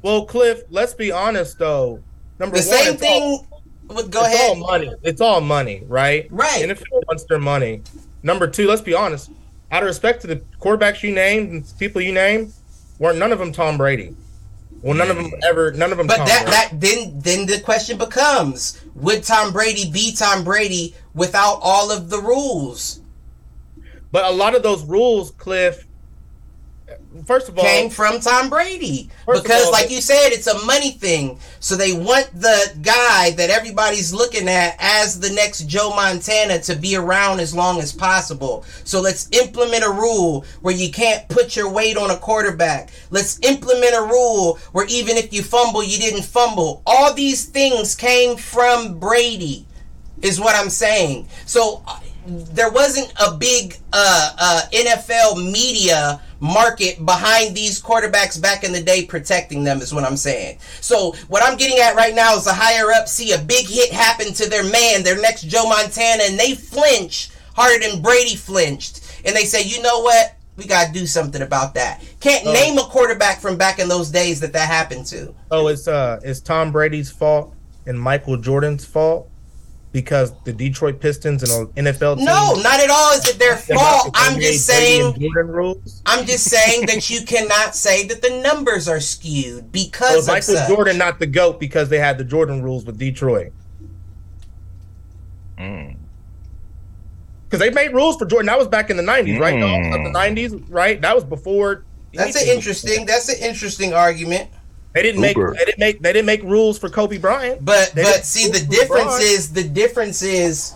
Well, Cliff, let's be honest though. Number The one, same it's all- thing. With, go it's ahead. all money. It's all money, right? Right. NFL wants their money. Number two, let's be honest. Out of respect to the quarterbacks you named and people you named, weren't none of them Tom Brady. Well, none of them ever. None of them. But Tom that Brady. that then then the question becomes: Would Tom Brady be Tom Brady without all of the rules? But a lot of those rules, Cliff. First of all, Came from Tom Brady because, all- like you said, it's a money thing. So they want the guy that everybody's looking at as the next Joe Montana to be around as long as possible. So let's implement a rule where you can't put your weight on a quarterback. Let's implement a rule where even if you fumble, you didn't fumble. All these things came from Brady. is what I'm saying. So uh, there wasn't a big uh, uh, NFL media market behind these quarterbacks back in the day protecting them is what I'm saying. So what I'm getting at right now is the higher up see a big hit happen to their man, their next Joe Montana, and they flinch harder than Brady flinched. And they say, you know what? We got to do something about that. Can't Oh. name a quarterback from back in those days that that happened to. Oh, it's uh, it's Tom Brady's fault and Michael Jordan's fault because the Detroit Pistons and the NFL team. No, not at all is it their fault. the I'm just Brady saying and Jordan rules. I'm just saying that you cannot say that the numbers are skewed because is of Michael such. Jordan not the goat because they had the Jordan rules with Detroit. Mm. Because they made rules for Jordan. That was back in the '90s, right? Mm. dog? The '90s, right? That was before That's an interesting. That's an interesting argument. They didn't make. They didn't make. They didn't make rules for Kobe Bryant. But They but see the difference LeBron. is the difference is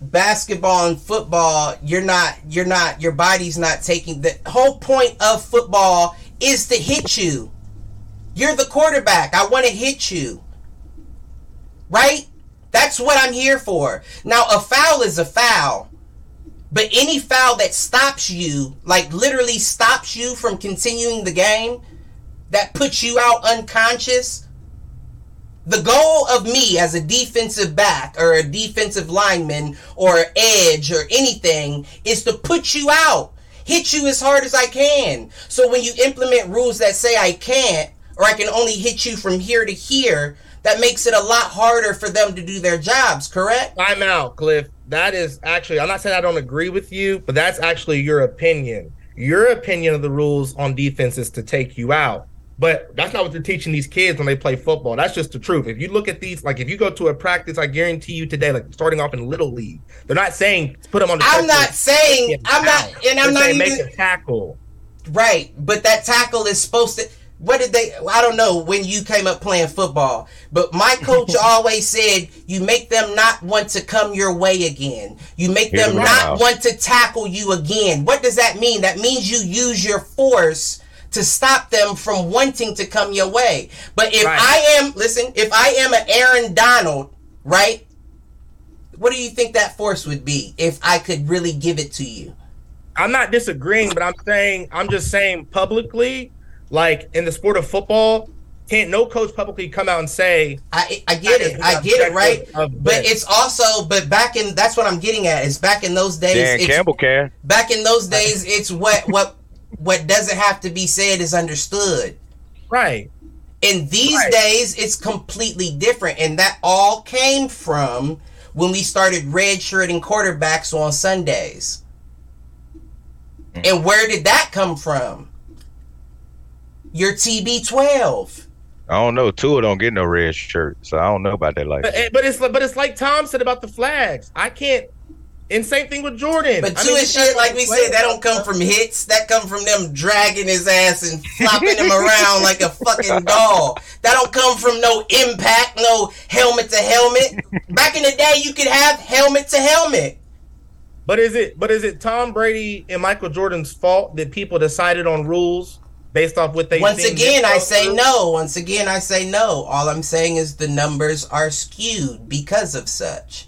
basketball and football. You're not you're not your body's not taking the whole point of football is to hit you. You're the quarterback. I want to hit you. Right? That's what I'm here for. Now a foul is a foul. But any foul that stops you, like literally stops you from continuing the game, that puts you out unconscious, the goal of me as a defensive back or a defensive lineman or edge or anything is to put you out, hit you as hard as I can. So when you implement rules that say I can't or I can only hit you from here to here, that makes it a lot harder for them to do their jobs, correct? I'm out, Cliff. That is actually. I'm not saying I don't agree with you, but that's actually your opinion. Your opinion of the rules on defense is to take you out. But that's not what they're teaching these kids when they play football. That's just the truth. If you look at these, like if you go to a practice, I guarantee you today, like starting off in little league, they're not saying put them on the. I'm not saying I'm not and I'm They're not saying even make a tackle. Right, but that tackle is supposed to. What did they? I don't know when you came up playing football, but my coach always said you make them not want to come your way again. You make Hear them them not out. want to tackle you again. What does that mean? That means you use your force to stop them from wanting to come your way. But if Right. I am, listen, if I am an Aaron Donald, right? What do you think that force would be if I could really give it to you? I'm not disagreeing, but I'm saying I'm just saying publicly, like in the sport of football, can't no coach publicly come out and say I I get it I get it, right? But it's also but back in that's what I'm getting at. Is back in those days Dan it's, Campbell can. back in those days it's what what what doesn't have to be said is understood. right. In these Right. days it's completely different and that all came from when we started redshirting quarterbacks on Sundays. And where did that come from? Your TB12. I don't know. Tua don't get no red shirt, so I don't know about that Like, But, eh, but it's but it's like Tom said about the flags. I can't. And same thing with Jordan. But I to mean, this shit, like we said, that don't come from hits. That come from them dragging his ass and flopping him around like a fucking doll. That don't come from no impact, no helmet to helmet. Back in the day, you could have helmet to helmet. But is it but is it Tom Brady and Michael Jordan's fault that people decided on rules based off what they Once again, I say through? no. Once again, I say no. All I'm saying is the numbers are skewed because of such.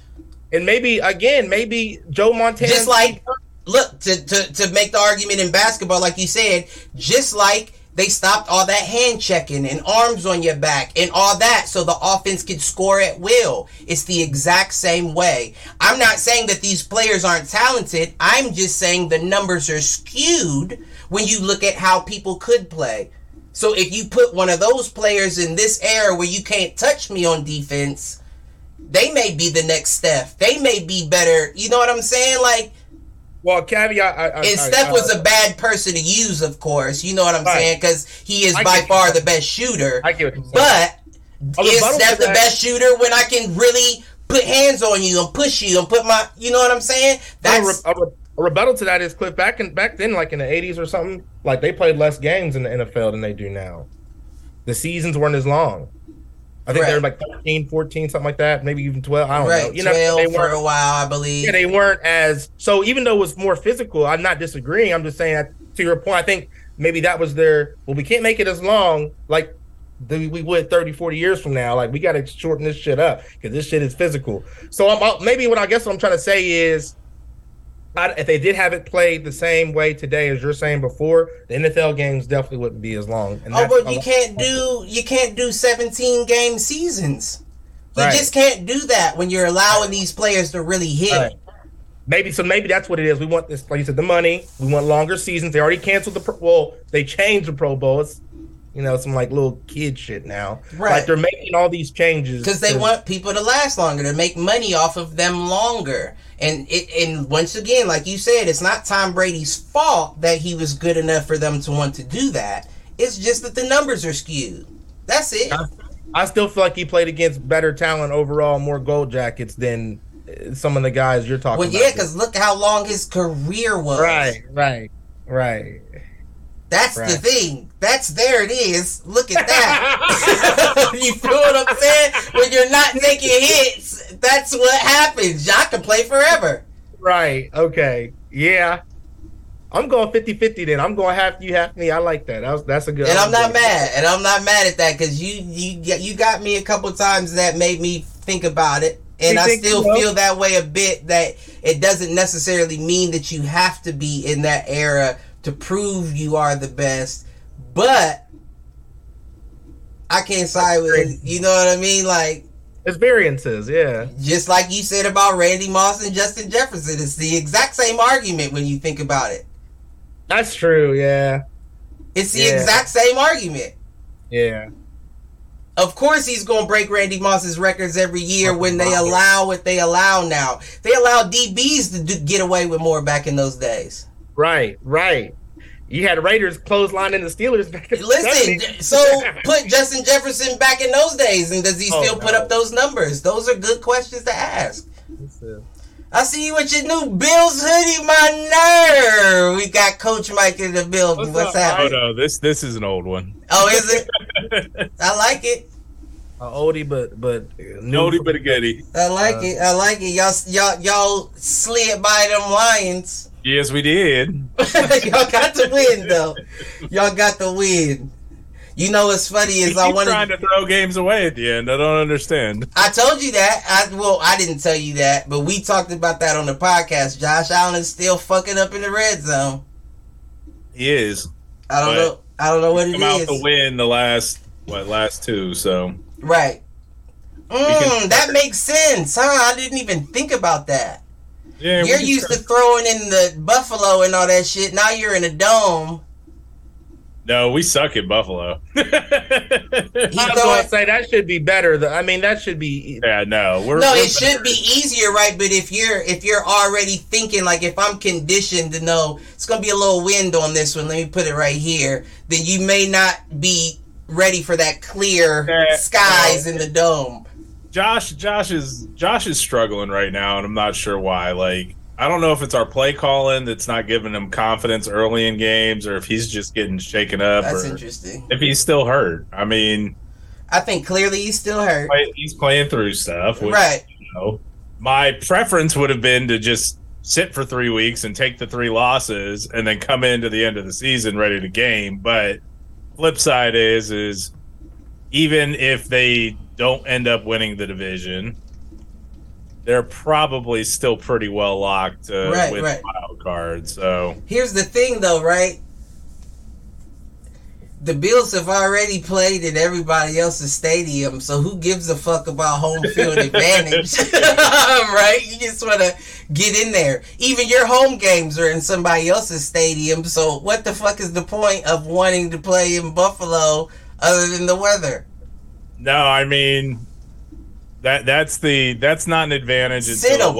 And maybe again, maybe Joe Montana Just like look to, to to make the argument in basketball, like you said, just like they stopped all that hand checking and arms on your back and all that so the offense could score at will. It's the exact same way. I'm not saying that these players aren't talented. I'm just saying the numbers are skewed when you look at how people could play. So if you put one of those players in this era where you can't touch me on defense, they may be the next Steph. They may be better. You know what I'm saying? Like well caveat. I, I, and Steph I- was a bad person to use, of course. You know what I'm Right. saying? Because he is by far the best shooter. I get what. But A is Steph the best shooter when I can really put hands on you and push you and put my, you know what I'm saying? a, That's re- a, re- a rebuttal to that is Cliff back in back then, like in the '80s or something. Like they played less games in the NFL than they do now. The seasons weren't as long. I think they were like 13, 14, something like that, maybe even 12. I don't know. right. You know, they for weren't a while, I believe. Yeah, they weren't as so. Even though it was more physical, I'm not disagreeing. I'm just saying that, to your point. I think maybe that was their. Well, we can't make it as long like the, we would 30, 40 years from now. Like we got to shorten this shit up because this shit is physical. So I'm, I'll- maybe what I guess what I'm trying to say is. If they did have it played the same way today as you're saying before, the NFL games definitely wouldn't be as long. And Oh, but you can't do you can't do 17 game seasons. You Right. just can't do that when you're allowing these players to really hit. Right. Maybe so. Maybe that's what it is. We want this, like you said, the money. We want longer seasons. They already canceled the. Pro, well, they changed the Pro Bowl. It's you know some like little kid shit now. Right. Like they're making all these changes because they want people to last longer to make money off of them longer and it and once again like you said it's not tom brady's fault that he was good enough for them to want to do that it's just that the numbers are skewed that's it I still feel like he played against better talent overall, more gold jackets than uh, some of the guys you're talking well about. Well, yeah because look how long his career was right, right, right. That's the thing. That's there it is. Look at that. you feel what I'm saying? When you're not making hits, that's what happens. Y'all can play forever. right. Okay. Yeah. I'm going 50-50 then. I'm going half you, half me. I like that. That was, that's a good. And I'm not mad. And I'm not mad at that because you you you got me a couple times that made me think about it. And You I still so? feel that way a bit that it doesn't necessarily mean that you have to be in that era to prove you are the best. But I can't side with you know what I mean? Like It's variances. Yeah. just like you said about Randy Moss and Justin Jefferson, it's the exact same argument when you think about it. That's true. Yeah. It's the Yeah. exact same argument. Yeah. Of course, he's going to break Randy Moss's records every year when they allow what they allow now. They allow DBs to do, get away with more back in those days. Right. Right. You had Raiders clothesline in the Steelers back in the Listen, 70s. so put Justin Jefferson back in those days, and does he Oh, still put up those numbers? Those are good questions to ask. I see you with your new Bills hoodie, my nerve. We got Coach Mike in the building. What's, What's happening? Oh no, this this is an old one. Oh, is it? I like it. A oldie, but but No, but a goodie. I like Uh, it. I like it. Y'all, y'all, y'all slid by them Lions. Yes, we did. y'all got the win though. Y'all got the win. You know what's funny is I wanted. trying to throw games away at the end. I don't understand. I told you that. I well, I didn't tell you that, but we talked about that on the podcast. Josh Allen is still fucking up in the red zone. He is. I don't know. I don't know what it Come out to win the last what last two. So Right. Mm, that makes sense, huh? I didn't even think about that. Yeah, You're used try- to throwing in the Buffalo and all that shit. Now you're in a dome. No, we suck at Buffalo. I was going to say that should be better. The- I mean, that should be. yeah, no, we're no, we're it should be easier, right? But if you're if you're already thinking like if I'm conditioned to know it's gonna be a little wind on this one, let me put it right here, then you may not be ready for that clear Yeah, skies in the dome. Josh. Josh is Josh is struggling right now, and I'm not sure why. Like I don't know if it's our play calling that's not giving him confidence early in games, or if he's just getting shaken up, That's or interesting. if he's still hurt. I mean, I think clearly he's still hurt. he's playing through stuff. Which, Right. You know, my preference would have been to just sit for three weeks and take the three losses, and then come into the end of the season ready to game. But flip side is is even if they don't end up winning the division, they're probably still pretty well locked to Right, win right. wild card. So Here's the thing, though, right? The Bills have already played in everybody else's stadium, so who gives a fuck about home field advantage? right? You just want to get in there. Even your home games are in somebody else's stadium, so what the fuck is the point of wanting to play in Buffalo other than the weather? No, I mean that that's the that's not an advantage. Sit 'em.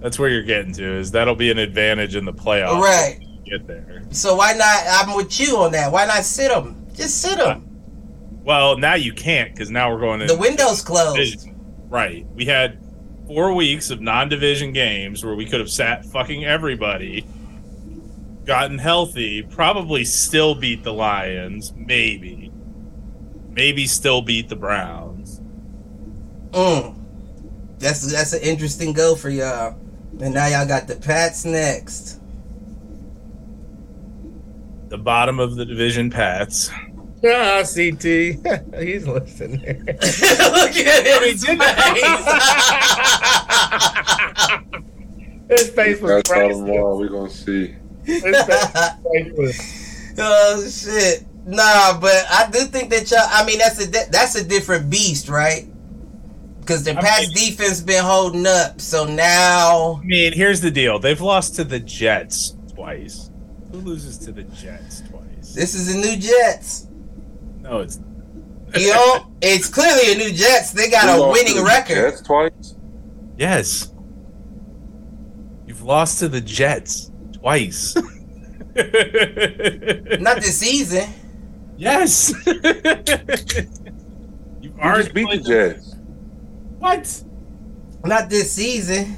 That's where you're getting to is that'll be an advantage in the playoffs. Right. Get there. So why not? I'm with you on that. Why not sit them? Just sit them. Uh, well, now you can't because now we're going to The window's closed. division. Right. We had four weeks of non-division games where we could have sat fucking everybody, gotten healthy, probably still beat the Lions, maybe, maybe still beat the Browns. Mm. That's that's an interesting go for y'all. And now y'all got the Pats next. The bottom of the division, Pats. Ah, CT. He's listening. Look at him! his His face was That's all priceless. tomorrow. We're gonna see. His face was priceless. oh shit. Nah, but I do think that y'all. I mean, that's a that's a different beast, right? Because the I mean- defense been holding up, so now I mean, here's the deal: they've lost to the Jets twice. Who loses to the Jets twice? this is a new Jets. No, it's You know, it's clearly a new Jets. They got We a winning record. Jets twice. yes. You've lost to the Jets twice. Not this season. Yes. you You just beat the Jets. What? Not this season.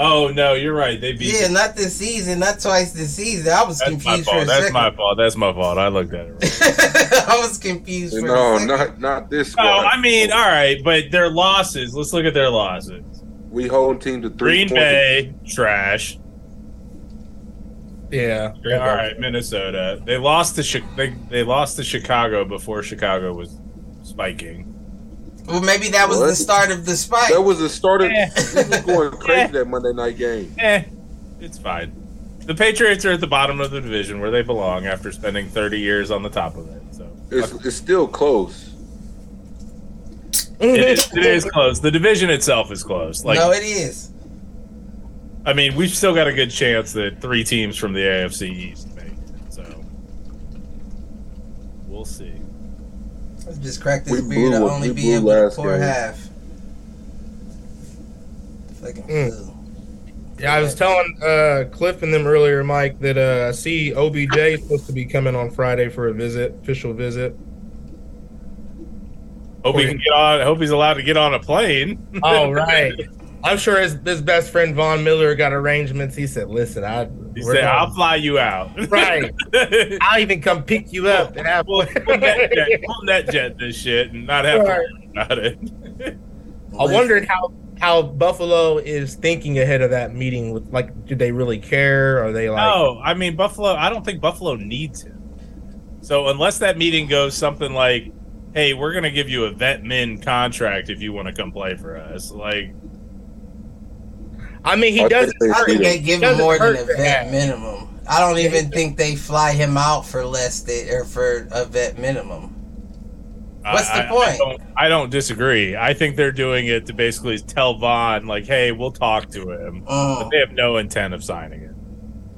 Oh no, you're right. They beat. Yeah, not this season, not twice this season. I was That's my confused for a fault. That's second. my fault. That's my fault. I looked at it. Wrong. I was confused for No, a not not this No, squad. I mean, all right, but their losses. Let's look at their losses. we hold team to three Green points. Bay, trash. Yeah. All right, Minnesota. They lost to Chi- they, they lost to Chicago before Chicago was spiking. Well, maybe that was What? the start of the spike. That was the start of. Eh. was going crazy Eh. that Monday night game. Eh, it's fine. The Patriots are at the bottom of the division where they belong after spending 30 years on the top of it. So It's, it's still close. it is, it is close. The division itself is close. Like no, it is. I mean, we've still got a good chance that three teams from the AFC East make it. So we'll see. Let's just crack this We beer to blew- only be blew able to pour game. half. Fucking Mm. Yeah, I was telling uh, Cliff and them earlier, Mike, that uh, I see OBJ is supposed to be coming on Friday for a visit, official visit. Hope he can get on. Hope he's allowed to get on a plane. Oh, right. I'm sure his, his best friend Von Miller got arrangements. He said, "Listen, I He said, "I'll fly you out." right. I'll even come pick you up and have we'll, we'll net jet, we'll net jet this shit and not have to Right. worry about it. I wondered how how Buffalo is thinking ahead of that meeting. With like, do they really care? Are they like, No, I mean Buffalo. I don't think Buffalo needs him. So unless that meeting goes something like, "Hey, we're going to give you a vet min contract if you want to come play for us," like I mean, he I doesn't. think I hurt- think Freedom. they give him more than a vet minimum. I don't even think they fly him out for less than or for a vet minimum. What's I- the I- point? I don't, I don't disagree. I think they're doing it to basically tell Von, like, "Hey, we'll talk to him," but Mm. they have no intent of signing it.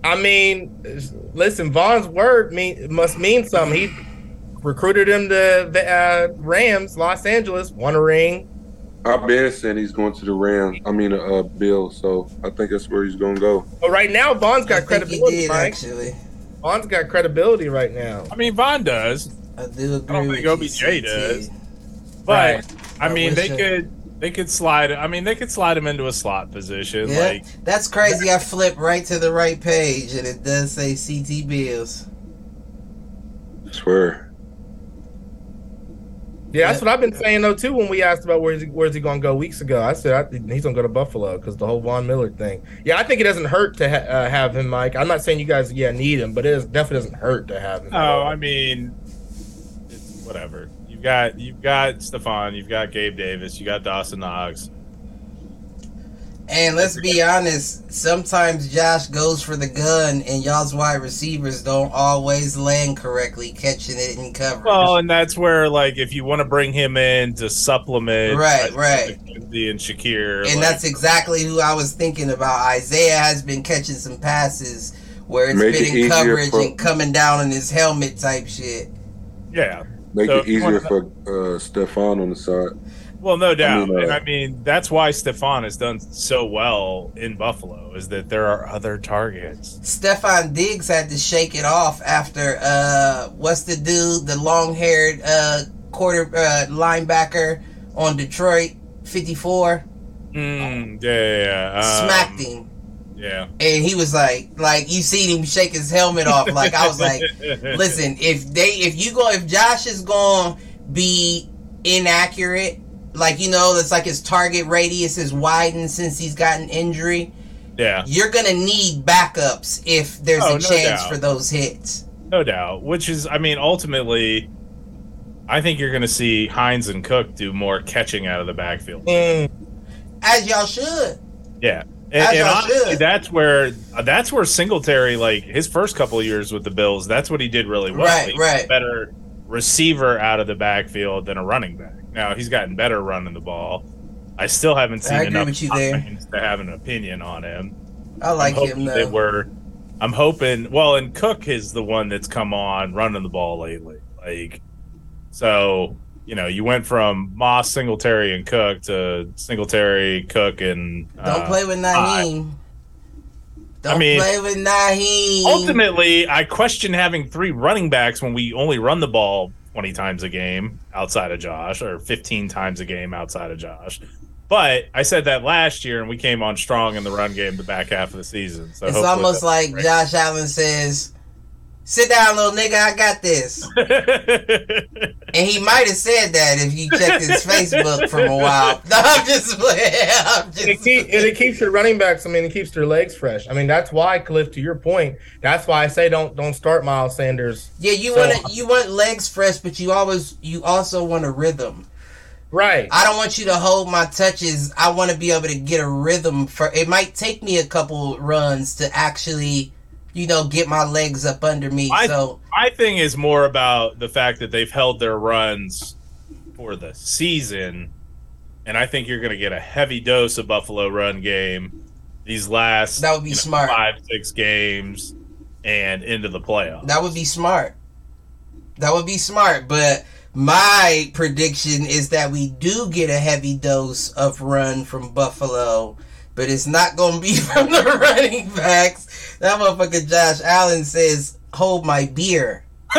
I mean, listen, Von's word mean must mean something. He recruited him to the uh, Rams, Los Angeles, won a ring. I've been saying he's going to the Rams. I mean, uh, Bill. So I think that's where he's going to go. But right now, Von's I got think he credibility. did Mike. actually. Von's got credibility right now. I mean, Von does, I do agree don't with think you, OBJ CT. does. but Right. I I mean, they I- could they could slide. I mean, they could slide him into a slot position. Yeah, Like, that's crazy. I flip right to the right page and it does say CT Bills. I swear. Yeah, that's what I've been saying though too. When we asked about where's he, where's he going to go weeks ago, I said I, he's going to go to Buffalo because the whole Von Miller thing. Yeah, I think it doesn't hurt to ha- uh, have him, Mike. I'm not saying you guys yeah need him, but it is, definitely doesn't hurt to have him. oh, I mean, it's whatever. You've got you've got Stefon, you've got Gabe Davis, you got Dawson Knox. And let's be honest, sometimes Josh goes for the gun and y'all's wide receivers don't always land correctly catching it in coverage. Well, and that's where like if you want to bring him in to supplement, Right, right. McKenzie and Shakir, and like, that's exactly who I was thinking about. Isaiah has been catching some passes where it's been it in easier coverage for- and coming down in his helmet type shit. yeah. Make So it easier for uh, Stefon on the side. Well, no doubt, mean, uh, and I mean that's why Stefon has done so well in Buffalo is that there are other targets. Stefon Diggs had to shake it off after uh what's the dude, the long haired uh quarter uh linebacker on Detroit, fifty four, Mm, yeah, yeah, yeah. Um, smacked him. Yeah. And he was like like you seen him shake his helmet off. Like I was like, listen, if they if you go if Josh is gonna be inaccurate, like you know, it's like his target radius is widened since he's gotten injury. yeah, You're gonna need backups if there's Oh, a no chance doubt. for those hits. no doubt. Which is, I mean, ultimately, I think you're going to see Hines and Cook do more catching out of the backfield. Mm, As y'all should. Yeah. And, As and y'all honestly, should. that's where that's where Singletary, like his first couple of years with the Bills, that's what he did really well. Right, He was a right. Better receiver out of the backfield than a running back. Now he's gotten better running the ball. I still haven't seen I agree enough with you there. to have an opinion on him. I like I'm him though. were. I'm hoping. Well, and Cook is the one that's come on running the ball lately. Like, so you know, you went from Moss, Singletary, and Cook to Singletary, Cook, and Don't uh, play with Nyheim. Don't mean, play with Nyheim. Ultimately, I question having three running backs when we only run the ball 20 times a game outside of Josh, or 15 times a game outside of Josh. But I said that last year, and we came on strong in the run game the back half of the season. So It's almost like Josh Allen says, "Sit down, little nigga. I got this." And he might have said that if you checked his Facebook from a while. No, I'm just playing. I'm And just it, keep, and it keeps your running backs. I mean, it keeps their legs fresh. I mean, that's why, Cliff. To your point, that's why I say don't don't start Miles Sanders. yeah, you So- want you want legs fresh, but you always you also want a rhythm. Right. I don't want you to hold my touches. I want to be able to get a rhythm for. It might take me a couple runs to actually, you know, get my legs up under me. I- so My thing is more about the fact that they've held their runs for the season, and I think you're going to get a heavy dose of Buffalo run game these last That would be you know, smart. five six games and into the playoffs. that would be smart. That would be smart, but. My prediction is that we do get a heavy dose of run from Buffalo, but it's not going to be from the running backs. That motherfucker Josh Allen says, "Hold my beer.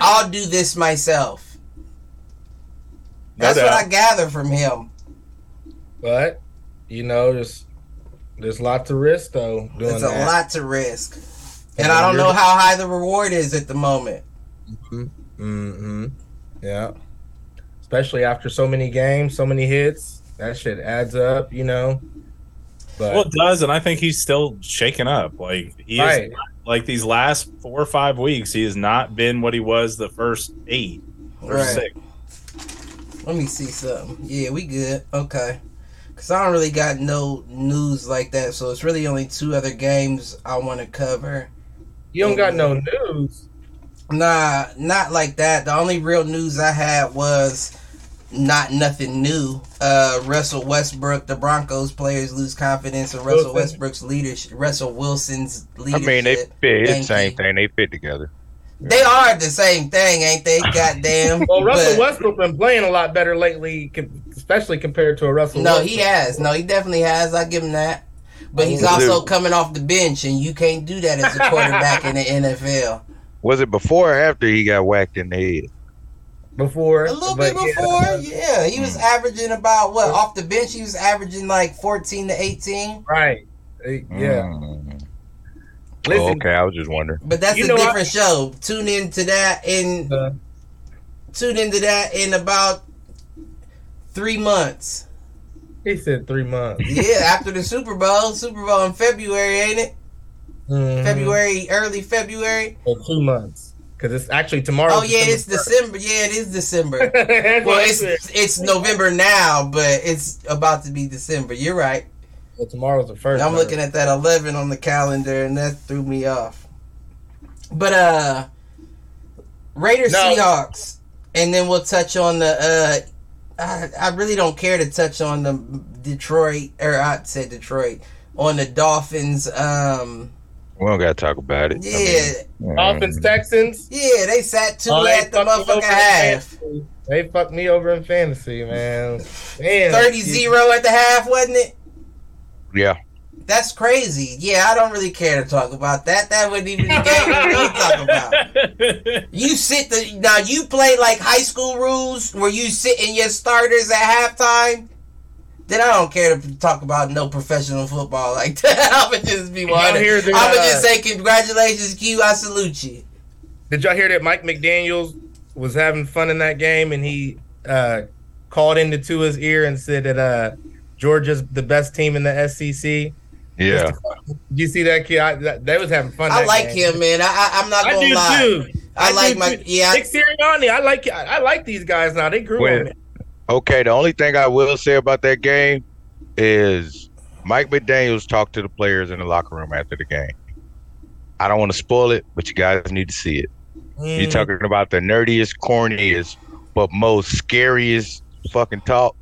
I'll do this myself." No That's what. I gather from him. But you know, there's there's lots of risk though. Doing It's a that. lot to risk, and And I don't know how high the reward is at the moment. Mm-hmm. Yeah. Especially after so many games, so many hits, that shit adds up. You know. But well, it does, and I think he's still shaking up. Like he is, right. like these last four or five weeks, he has not been what he was the first eight or Right. six. Let me see something. Yeah, we good. Okay. Cause I don't really got no news like that, so it's really only two other games I want to cover. You don't got no news. Nah, not like that. The only real news I had was not nothing new. Uh, Russell Westbrook, the Broncos players lose confidence in Russell Wilson. Westbrook's leadership. Russell Wilson's leadership. I mean, they fit. The same thing. They fit together. They are the same thing, ain't they? Goddamn. Well, Russell But- Westbrook been playing a lot better lately, especially compared to a Russell. No, Wilson. he has. No, he definitely has. I give him that. But he's also coming off the bench, and you can't do that as a quarterback in the NFL. Was it before or after he got whacked in the head? Before A little bit before, yeah, he was Hmm. averaging about what off the bench. He was averaging like fourteen to eighteen. right? Yeah. Mm. Listen, Oh, okay, I was just wondering. But that's You a know, I- different show. Tune into that in uh, tune into that in about three months. he said three months. Yeah, after the Super Bowl. Super Bowl in February, ain't it? Mhm. February, early February. Or two months because it's actually tomorrow. Oh yeah, it's December. Yeah, it is December. Well, it's it's November now, but it's about to be December. You're right. Well, tomorrow's the first. I'm looking at that 11 on the calendar, and that threw me off. But uh, Raiders No. Seahawks, and then we'll touch on the. uh I, I really don't care to touch on the Detroit, or I said Detroit, on the Dolphins. Um, We don't gotta talk about it. I yeah, mean, Dolphins mm. Texans. yeah, they sat two Oh, they at the fucked me over motherfucking in half. fantasy. They fucked me over in fantasy, man. Man, 30 0 at the half, wasn't it? Yeah, That's crazy. Yeah, I don't really care to talk about that. That wouldn't even the game we talk about. You sit the now you play like high school rules where you sit in your starters at halftime. Then I don't care to talk about no professional football like that. I would just be y'all one. hear the, I would uh, just say congratulations, Q. I salute you. Did y'all hear that Mike McDaniels was having fun in that game and he uh, called into Tua's ear and said that uh, Georgia's the best team in the SEC? yeah. Did you see that kid? I, that, they was having fun. I that like game. him, man. I, I I'm not gonna do lie. too. I, like do my too. yeah. Nick Sirianni. I like I, I like these guys now. They grew When- on me. Okay, the only thing I will say about that game is Mike McDaniels talked to the players in the locker room after the game. I don't want to spoil it, but you guys need to see it. You're Mm. talking about the nerdiest, corniest, but most scariest fucking talk.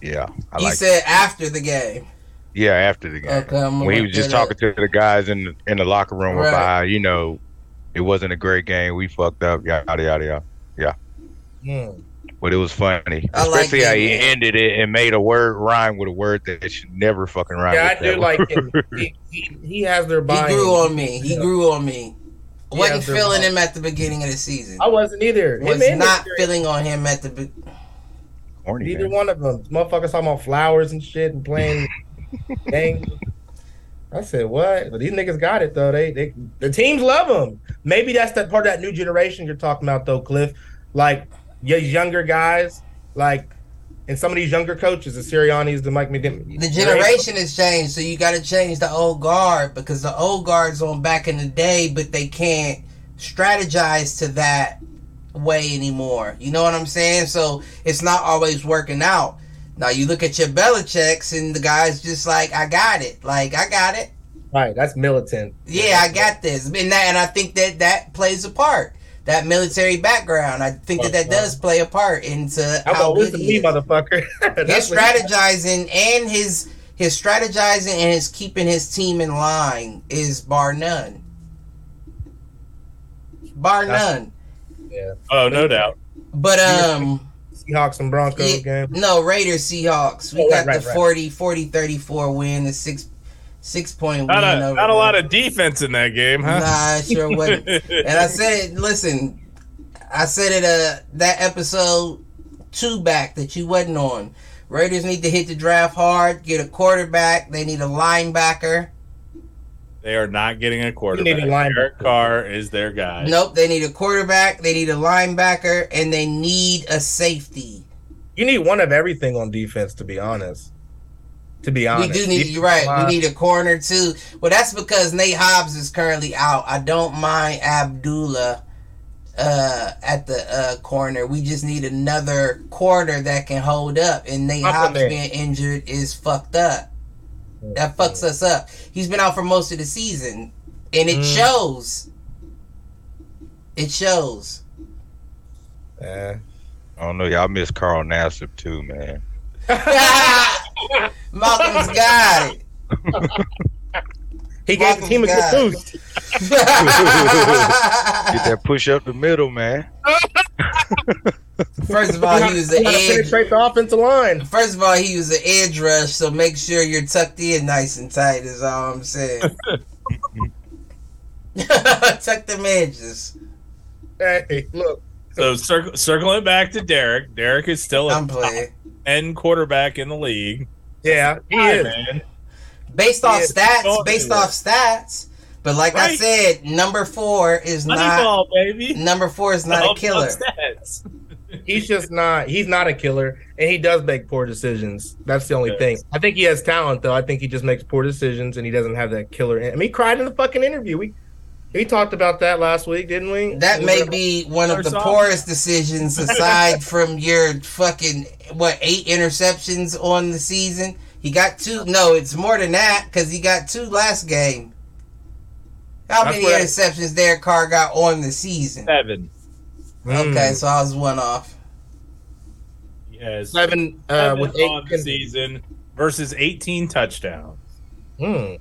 Yeah, I He like. said after the game. yeah, after the game, Okay, when he was just talking to the guys in the, in the locker room Right. about how, you know it wasn't a great game. We fucked up. Yada yada yada. Yeah. Mm. But it was funny, I like especially how he ended it and made a word rhyme with a word that should never fucking rhyme. Yeah, I do like word. him. He, he, he has their body. He grew on me. He Yeah. grew on me. He Wasn't has feeling him at the beginning of the season. I wasn't either. Him Was and not Nick feeling on him at the. Be- Corny, Neither man. one of them. Motherfuckers talking about flowers and shit and playing games. I said, what? But these niggas got it though. They they the teams love them. Maybe that's that part of that new generation you're talking about though, Cliff. Like your younger guys, like and some of these younger coaches, the Siriannis, the Mike McDaniel. The generation has changed, so you got to change the old guard because the old guard's on back in the day, but they can't strategize to that way anymore. You know what I'm saying? So it's not always working out. Now you look at your Belichick's and the guy's just like, I got it. Like I got it. Right, that's militant. Yeah, I got this. And that, and I think that that plays a part. That military background, I think that that does play a part into I'm how gonna good he me, is. motherfucker. his strategizing and his his strategizing and his keeping his team in line is bar none. Bar That's- none. Yeah, Oh, no doubt. But um Seahawks and Broncos yeah, game. no, Raiders Seahawks. We Oh, got right, right, the right. 40 40 34 win, the 6 6 point Not win a, over not a lot of defense in that game, huh? Nah, it sure wasn't. and I said, listen, I said it uh that episode two back that you wasn't on. Raiders need to hit the draft hard, get a quarterback. They need a linebacker. they are not getting a quarterback. need a linebacker. Derek Carr is their guy. Nope, they need a quarterback. They need a linebacker, and they need a safety. You need one of everything on defense, to be honest. To be honest, We do need. You're right. We need a corner too. Well, that's because Nate Hobbs is currently out. I don't mind Abdullah uh, at the uh, corner. We just need another corner that can hold up. And Nate Hobbs Compliment. being injured is fucked up. That fucks us up. He's been out for most of the season, and it Mm. shows. It shows. Yeah. I don't know. Y'all miss Carl Nassib too, man. Malcolm's got it. He gave the team a good boost. Get that push up the middle, man. First of all, he was an edge. penetrate the offensive line. First of all, he was an edge rush, so make sure you're tucked in nice and tight. Is all I'm saying. Tuck them edges. Hey, look. So circle, circling back to Derek. Derek is still a I'm top playing. End quarterback in the league. Yeah, he Hi, is. man. Based off Yeah, stats, based off stats. But like I said, number four is not. Moneyball, baby. Number four is not All a killer. stats. He's just not. He's not a killer, and he does make poor decisions. That's the only Yes. thing. I think he has talent, though. I think he just makes poor decisions, and he doesn't have that killer. I mean, he cried in the fucking interview. We we talked about that last week, didn't we? That may be one of the First off- poorest decisions aside from your fucking what eight interceptions on the season. He got two. No, it's more than that because he got two last game. How That's many what interceptions Derek Carr got on the season? Seven. Mm. Okay, so I was one off. He has seven uh, seven with on the eight. season versus 18 touchdowns. Hmm.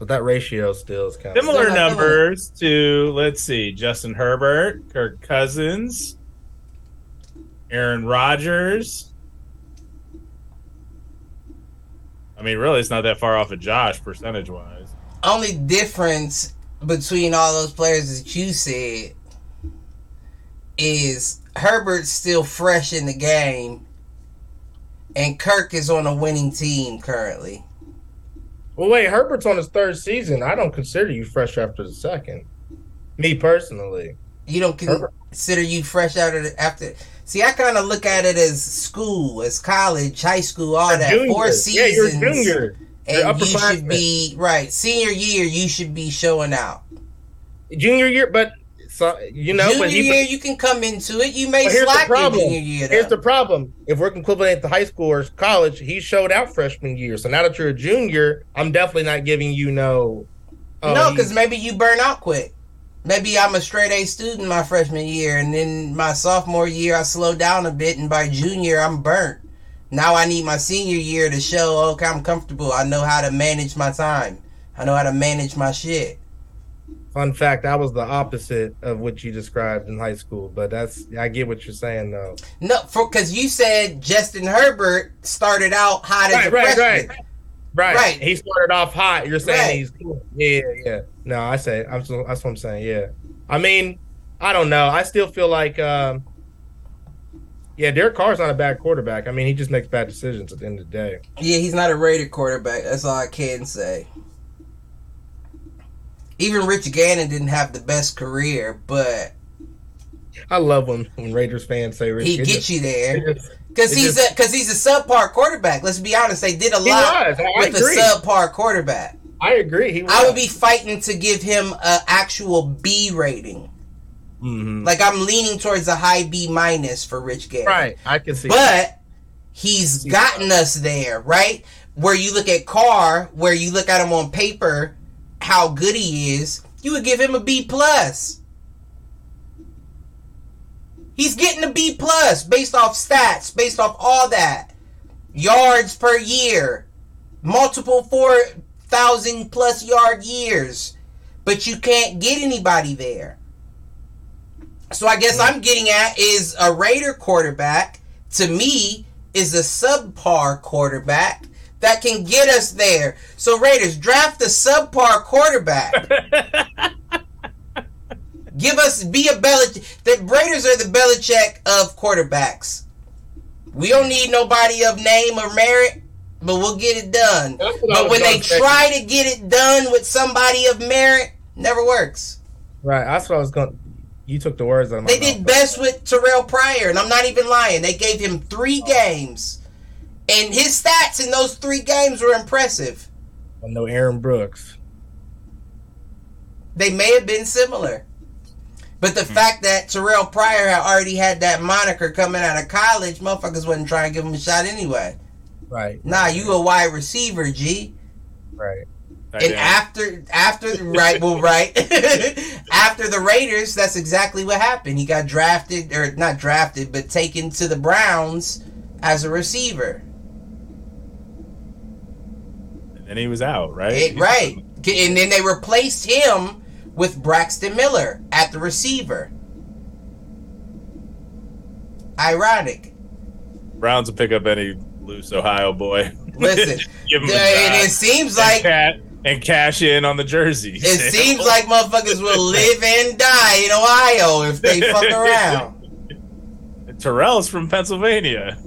But that ratio still is kind of Similar Still numbers to let's see, Justin Herbert, Kirk Cousins, Aaron Rodgers. I mean, really, it's not that far off of Josh percentage wise. Only difference between all those players that you said is Herbert's still fresh in the game, and Kirk is on a winning team currently. Well, wait, Herbert's on his third season. I don't consider you fresh after the second. Me personally. You don't Herbert- consider you fresh out of the, after. See, I kind of look at it as school, as college, high school, all that. Junior. Four Yeah, you're seasons, junior. You're and you should be right. Senior year, you should be showing out. Junior year, but so, you know, junior he, year, you can come into it. You may But here's the slack junior year. Here's the problem. If we're equivalent to high school or college, he showed out freshman year. So now that you're a junior, I'm definitely not giving you no. oh, no, because maybe you burn out quick. Maybe I'm a straight A student my freshman year, and then my sophomore year I slow down a bit, and by junior I'm burnt. Now I need my senior year to show okay I'm comfortable. I know how to manage my time. I know how to manage my shit. Fun fact, I was the opposite of what you described in high school. But that's I get what you're saying though. No, for because you said Justin Herbert started out hot as a right, freshman. right. Right. Right. He started off hot. You're saying Right. he's cool. Yeah, yeah. No, I say I'm so, that's what I'm saying. Yeah. I mean, I don't know. I still feel like um Yeah, Derek Carr's not a bad quarterback. I mean, he just makes bad decisions at the end of the day. Yeah, he's not a rated quarterback. That's all I can say. Even Rich Gannon didn't have the best career, but I love when, when Raiders fans say Rich. he gets just- you there because he's just- a because he's a subpar quarterback. Let's be honest; they did a lot was. With a agree. subpar quarterback. I agree. I would be fighting to give him an actual B rating. Mhm. Like I'm leaning towards a high B minus for Rich Gannon. right. I can see. But he's gotten us there, right? Where you look at Carr, where you look at him on paper, how good he is, you would give him a B plus. He's getting a B plus based off stats, based off all that. Yards per year, multiple four thousand plus yard years, but you can't get anybody there. So I guess I'm getting at is a Raider quarterback to me is a subpar quarterback that can get us there. So Raiders draft a subpar quarterback. Give us be a Belichick. The Raiders are the Belichick of quarterbacks. We don't need nobody of name or merit, but we'll get it done. That's what I But when they gonna try to get it done with somebody of merit, never works. right, that's what I was going. You took the words out of my They mouth. did best with Terrell Pryor, and I'm not even lying. They gave him three oh. games, and his stats in those three games were impressive. I know Aaron Brooks. They may have been similar, but the hmm. fact that Terrell Pryor had already had that moniker coming out of college, motherfuckers wasn't trying to give him a shot anyway. Right. Nah, you a wide receiver, G. Right. And Yeah. after after right, well, right after the Raiders, that's exactly what happened. He got drafted or not drafted, but taken to the Browns as a receiver. And he was out, right? It- right, and then they replaced him with Braxton Miller at the receiver. Ironic. Browns will pick up any loose Ohio boy. Listen, Give him a and it seems like ca- and cash in on the jerseys. it seems like motherfuckers will live and die in Ohio if they fuck around. Terrell's from Pennsylvania.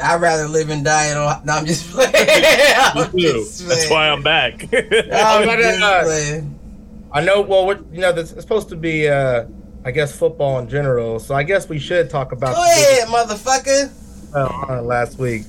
I'd rather live and die in Ohio. No, I'm just playing. I'm Me too. just That's why I'm back. I'm I'm just playing. I know. Well, what you know, this, it's supposed to be, uh, I guess, football in general. So I guess we should talk about Go ahead, motherfucker. uh, last week.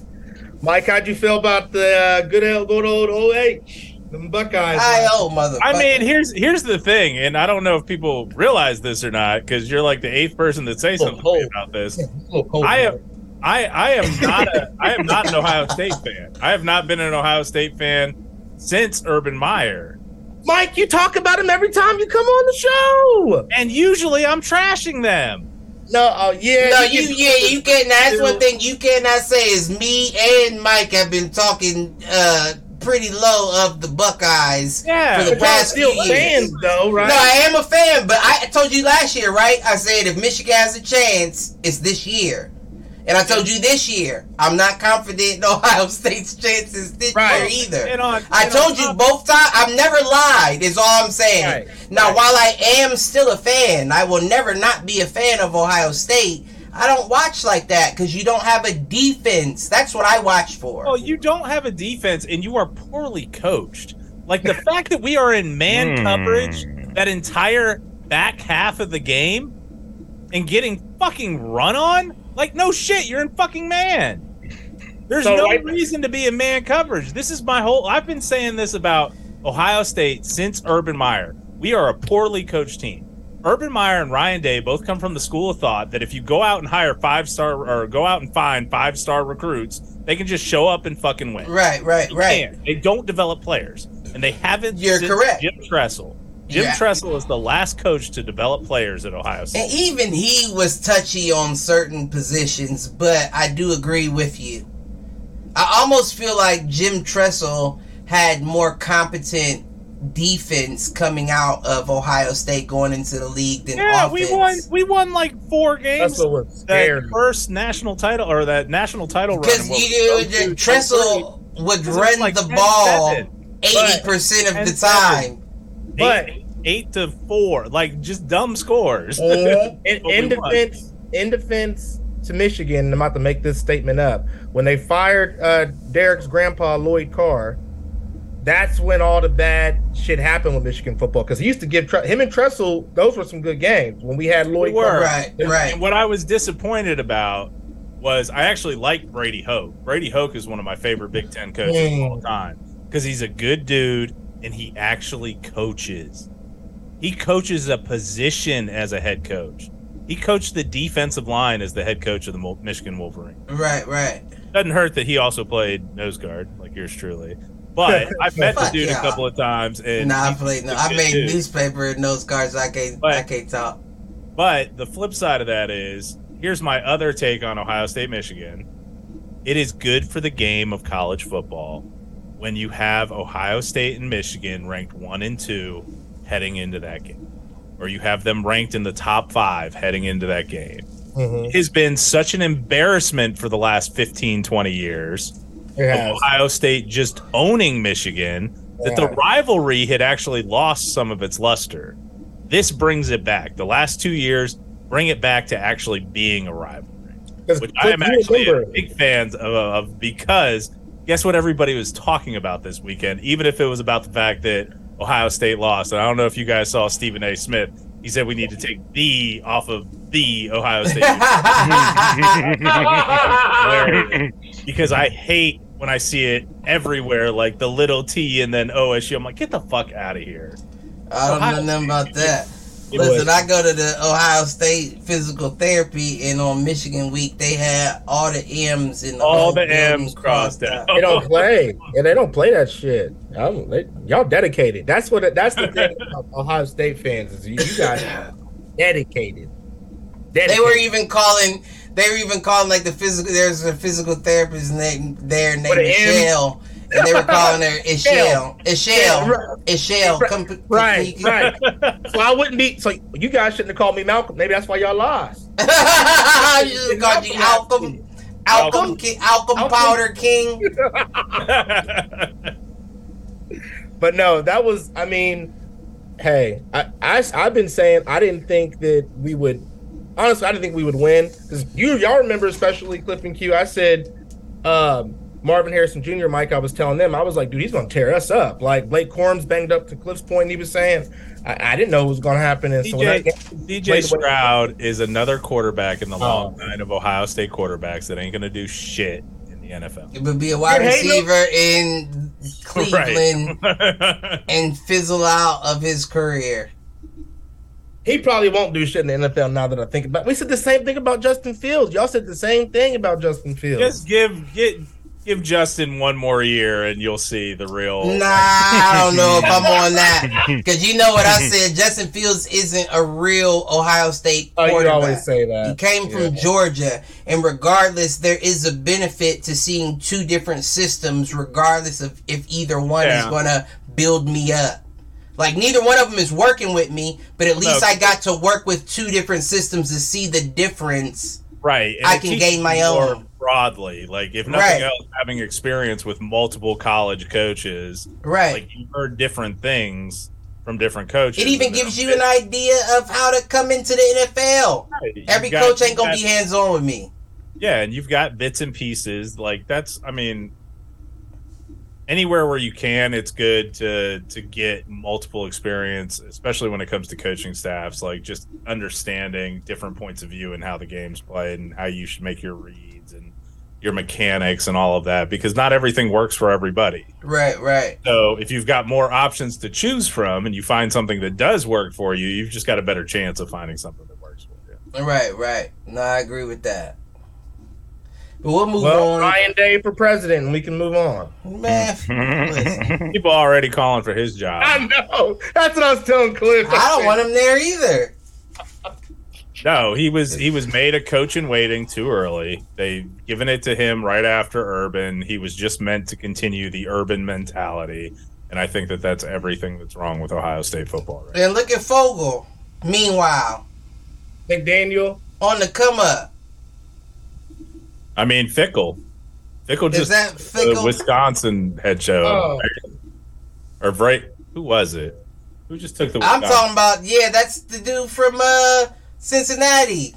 Mike, how'd you feel about the uh, good old, good old OH, them Buckeyes? I owe motherfucker. I mean, here's here's the thing, and I don't know if people realize this or not, because you're like the eighth person to say something to about this. Yeah, it's a little cold I here. Am I I am not a I am not an Ohio State fan. I have not been an Ohio State fan since Urban Meyer. Mike, you talk about him every time you come on the show. And usually I'm trashing them. No, uh, yeah, no, you yeah, you can't. That's one thing you cannot say is me and Mike have been talking uh pretty low of the Buckeyes Yeah. for the But y'all past few still years. fans, though, right? No, I am a fan, but I told you last year, right? I said if Michigan has a chance, it's this year. And I told you this year, I'm not confident in Ohio State's chances this Right. year either. And on, I and told on you both times. I've never lied. Is all I'm saying. Right. Now, Right. while I am still a fan, I will never not be a fan of Ohio State. I don't watch like that because you don't have a defense. That's what I watch for. Oh, you don't have a defense and you are poorly coached. Like the fact that we are in man Hmm. coverage that entire back half of the game and getting fucking run on? Like no shit, you're in fucking man. There's So, no like- reason to be in man coverage. This is my whole I've been saying this about Ohio State since Urban Meyer. We are a poorly coached team. Urban Meyer and Ryan Day both come from the school of thought that if you go out and hire five star or go out and find five star recruits, they can just show up and fucking win. right, right, They right. can't. They don't develop players, and they haven't. You're since correct. Jim Tressel. Jim Yeah. Tressel is the last coach to develop players at Ohio State. And even he was touchy on certain positions, but I do agree with you. I almost feel like Jim Tressel had more competent defense coming out of Ohio State going into the league than yeah, offense. we won. We won like four games. That's what we're that first national title or that national title run. Because you was do, 02, 03, Tressel would run like the 10-7. ball eighty percent of the 10-7. time. But eight to four, like just dumb scores. In, in we won. defense, in defense to Michigan, I'm about to make this statement up. When they fired uh, Derek's grandpa Lloyd Carr, that's when all the bad shit happened with Michigan football. Because he used to give Tre- him and Tressel; those were some good games when we had Lloyd. We were. Carr. Right, right. And what I was disappointed about was I actually like Brady Hoke. Brady Hoke is one of my favorite Big Ten coaches of all time because he's a good dude and he actually coaches. He coaches a position as a head coach. He coached the defensive line as the head coach of the Michigan Wolverine. Right, right. Doesn't hurt that he also played nose guard like yours truly. But I've met the dude yeah. a couple of times and Nah, I played. No, a I good made dude. newspaper nose cards. I can't. But- I can't talk. But the flip side of that is here's my other take on Ohio State, Michigan. It is good for the game of college football when you have Ohio State and Michigan ranked one and two heading into that game, or you have them ranked in the top five heading into that game. Mhm. It has been such an embarrassment for the last 15, 20 years It of has. Ohio State just owning Michigan that the rivalry had actually lost some of its luster. This brings it back. The last two years bring it back to actually being a rivalry, which I am actually a big fan of, of because guess what everybody was talking about this weekend, even if it was about the fact that Ohio State lost. And I don't know if you guys saw Stephen A. Smith. He said we need to take the off of the Ohio State because I hate when I see it everywhere, like the little T and then OSU. I'm like, get the fuck out of here. I don't know Ohio nothing about that. It Listen, was- I go to the Ohio State physical therapy, and on Michigan week they had all the M's in the All the M's crossed out. They don't play. and they don't play that shit. I'm- they- y'all dedicated. That's what. That's the thing about Ohio State fans is you, you guys are dedicated. They were even calling. They were even calling like the physical. There's a physical therapist name there named With an M? And they were calling her Ishelle. Ishelle. right. Ishelle. Right, Come, come- Right, you- right. So I wouldn't be. So you guys shouldn't have called me Malcolm. Maybe that's why y'all lost. I just called you King, Alcom Alcom. Powder King. But no, that was. I mean, hey, I, I I've been saying I didn't think that we would. Honestly, I didn't think we would win because you y'all remember especially Cliff and Q. I said um, Marvin Harrison Jr. Mike. I was telling them I was like, dude, he's gonna tear us up. Like Blake Corum's banged up to Cliff's point. He was saying I, I didn't know it was gonna happen. And so when CJ, that, CJ Played way- Stroud is another quarterback in the oh. long Oh. line of Ohio State quarterbacks that ain't going to do shit in the NFL. It would be a wide You're hating him? receiver in Cleveland Right. and fizzle out of his career. he probably won't do shit in the NFL now that I think about. it. We said the same thing about Justin Fields. Y'all said the same thing about Justin Fields. Just give get give Justin one more year and you'll see the real. Nah, I don't know if I'm on that because you know what I said. Justin Fields isn't a real Ohio State oh, you always say that. He that. came from Georgia, and regardless, there is a benefit to seeing two different systems, regardless of if either one is going to build me up. Like neither one of them is working with me, but at least No. I got to work with two different systems to see the difference. Right. and I can gain my own. broadly. Like if nothing Right. else, having experience with multiple college coaches, Right. like you've heard different things from different coaches. it even gives you an idea of how to come into the NFL. Right. Every got- coach ain't gonna got- be hands on with me. Yeah, and you've got bits and pieces. Like that's, I mean, anywhere where you can, it's good to to get multiple experience, especially when it comes to coaching staffs. Like just understanding different points of view and how the game's played and how you should make your reads and your mechanics and all of that. Because not everything works for everybody. Right, right. So if you've got more options to choose from and you find something that does work for you, you've just got a better chance of finding something that works for you. Right, right. No, I agree with that. But we'll move Well, on. Ryan Day for president, and we can move on. Man, listen, People already calling for his job. I know. That's what I was telling Cliff. I don't want him there either. No, he was he was made a coach in waiting too early. They given it to him right after Urban. He was just meant to continue the Urban mentality, and I think that that's everything that's wrong with Ohio State football. Right? And look at Fogel. Meanwhile, McDaniel. on the come up. I mean, Fickell, Fickell Is just that the Wisconsin head show, Oh. or right? Who was it? Who just took the? week I'm off? talking about yeah, that's the dude from uh Cincinnati.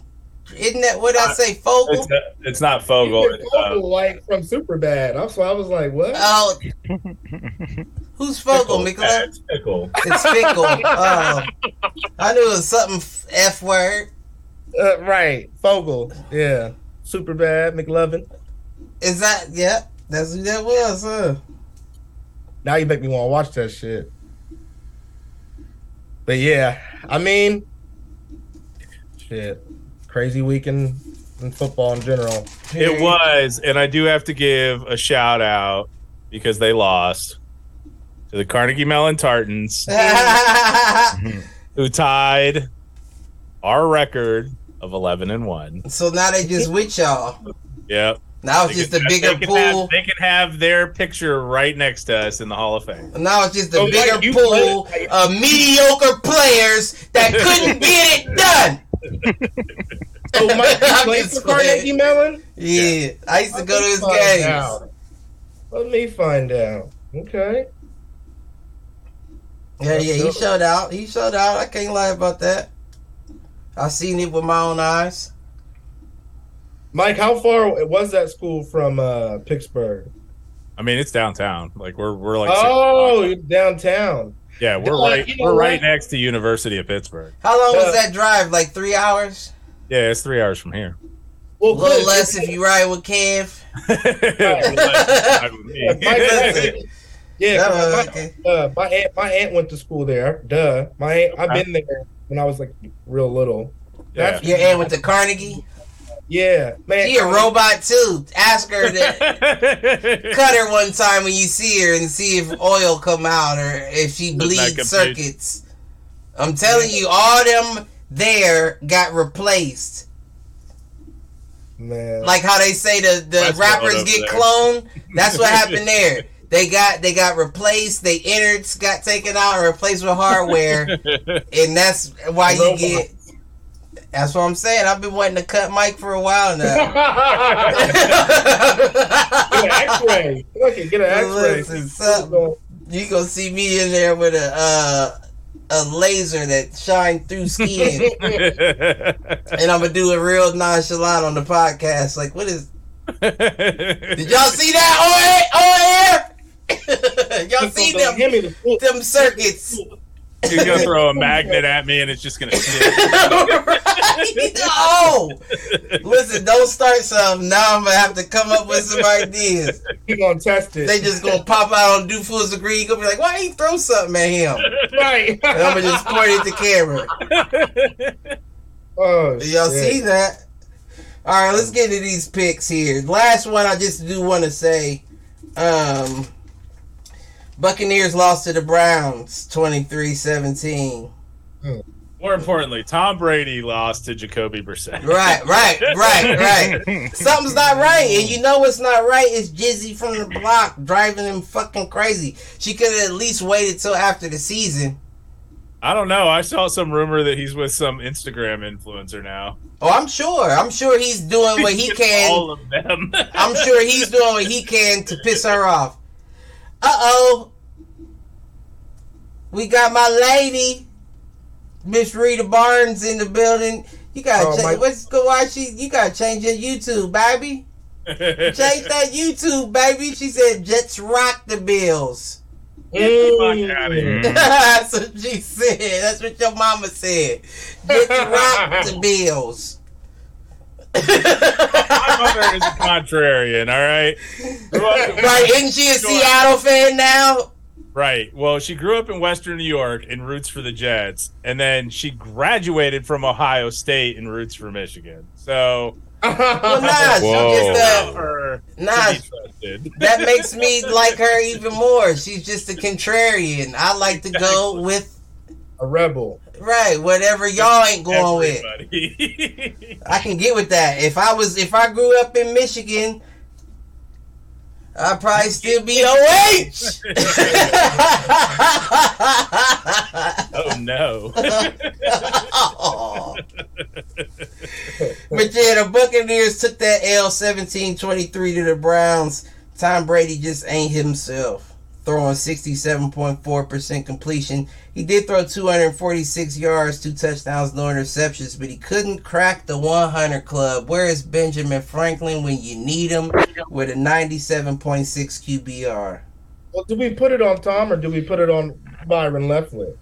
Isn't that what I say, Fogel? It's, uh, it's not Fogel. He's It's, uh, like from Superbad. That's why I was like, what? Oh, who's Fogel? Pickle. Nicola? Yeah, it's Pickle. It's Fickell. Oh, I knew it was something f- F word. Uh, right, Fogel. Yeah, Superbad. McLovin. Is that? Yeah, that's who that was, huh? Now you make me want to watch that shit. But yeah, I mean, shit, crazy weekend in, in football in general. It was, and I do have to give a shout out because they lost to the Carnegie Mellon Tartans, who tied our record of eleven and one. so now they just with y'all. Yep. Now it's just a bigger they pool. Have, they can have their picture right next to us in the Hall of Fame. Now it's just a Oh, bigger Mike, pool played- of mediocre players that couldn't get it done. Oh, Mike, you I'm played just for Carnegie Mellon? Yeah, I used to go to his Let games. out. Let me find out. Okay. Yeah, yeah, he showed out. He showed out. I can't lie about that. I seen it with my own eyes. Mike, how far was that school from uh, Pittsburgh? I mean, it's downtown. Like we're we're like oh, six you're downtown. yeah, we're Uh, right you know we're what? right next to University of Pittsburgh. How long was Uh, that drive? Like three hours? Yeah, it's three hours from here. A Well, little good. less if you ride with Kev. Yeah, yeah, my, okay. uh, my aunt, my aunt went to school there. Duh, my aunt, I've been there when I was like real little. yeah. Your aunt went to Carnegie. Yeah, man. She a robot too. Ask her to cut her one time when you see her and see if oil come out or if she Does bleeds circuits. I'm telling you, all them there got replaced. Man, Like how they say the, the That's rappers get over there. cloned. That's what happened there. They got they got replaced. They innards got taken out and replaced with hardware, and that's why you Robots. get. That's what I'm saying. I've been wanting to cut Mike for a while now. get an X-ray. Okay, get an X-ray. Listen, something. you gonna see me in there with a uh, a laser that shines through skin, and I'm gonna do it real nonchalant on the podcast. Like, what is? Did y'all see that on air? On air? y'all see them Give the them circuits? You're gonna throw a magnet at me and it's just gonna stick. right? Oh, listen! Don't start something. Now I'm gonna have to come up with some ideas. You gonna test it? They just gonna pop out on Do Fools Agree. You gonna be like, why he throw something at him? right. And I'm gonna just point at the camera. oh, Y'all shit. see that? All right, let's get into these picks here. Last one, I just do want to say, um, Buccaneers lost to the Browns 23-17. Hmm. More importantly, Tom Brady lost to Jacoby Brissett. Right, right, right, right. Something's not right, and you know what's not right is Jizzy from the block driving him fucking crazy. She could have at least waited till after the season. I don't know. I saw some rumor that he's with some Instagram influencer now. Oh, I'm sure. I'm sure he's doing what he can. All of them. I'm sure he's doing what he can to piss her off. Uh oh. We got my lady, Miss Rita Barnes, in the building. You gotta Oh, change. my- What's go? Why she? You gotta change your YouTube, baby. Change that YouTube, baby. She said, "Jets rock the Bills." Get the fuck out of here. That's what she said. That's what your mama said. Jets rock the Bills. My mother is a contrarian, all right? Grew up in- right? Isn't she a Seattle fan now? Right. Well, she grew up in Western New York and roots for the Jets, and then she graduated from Ohio State and roots for Michigan. So, Well, nah, Whoa. she's just not a, her nah. to be trusted. That makes me like her even more. She's just a contrarian. I like to go with a rebel. Right whatever y'all ain't going with. I can get with that. If I was, if I grew up in Michigan, I'd probably still be OH. oh no. Oh. but yeah, the Buccaneers took that L 17-23 to the Browns. Tom Brady just ain't himself. Throwing 67.4% completion. He did throw 246 yards, two touchdowns, no interceptions, but he couldn't crack the 100 club. Where is Benjamin Franklin when you need him with a 97.6 QBR? Well, do we put it on Tom or do we put it on Byron Leftwich?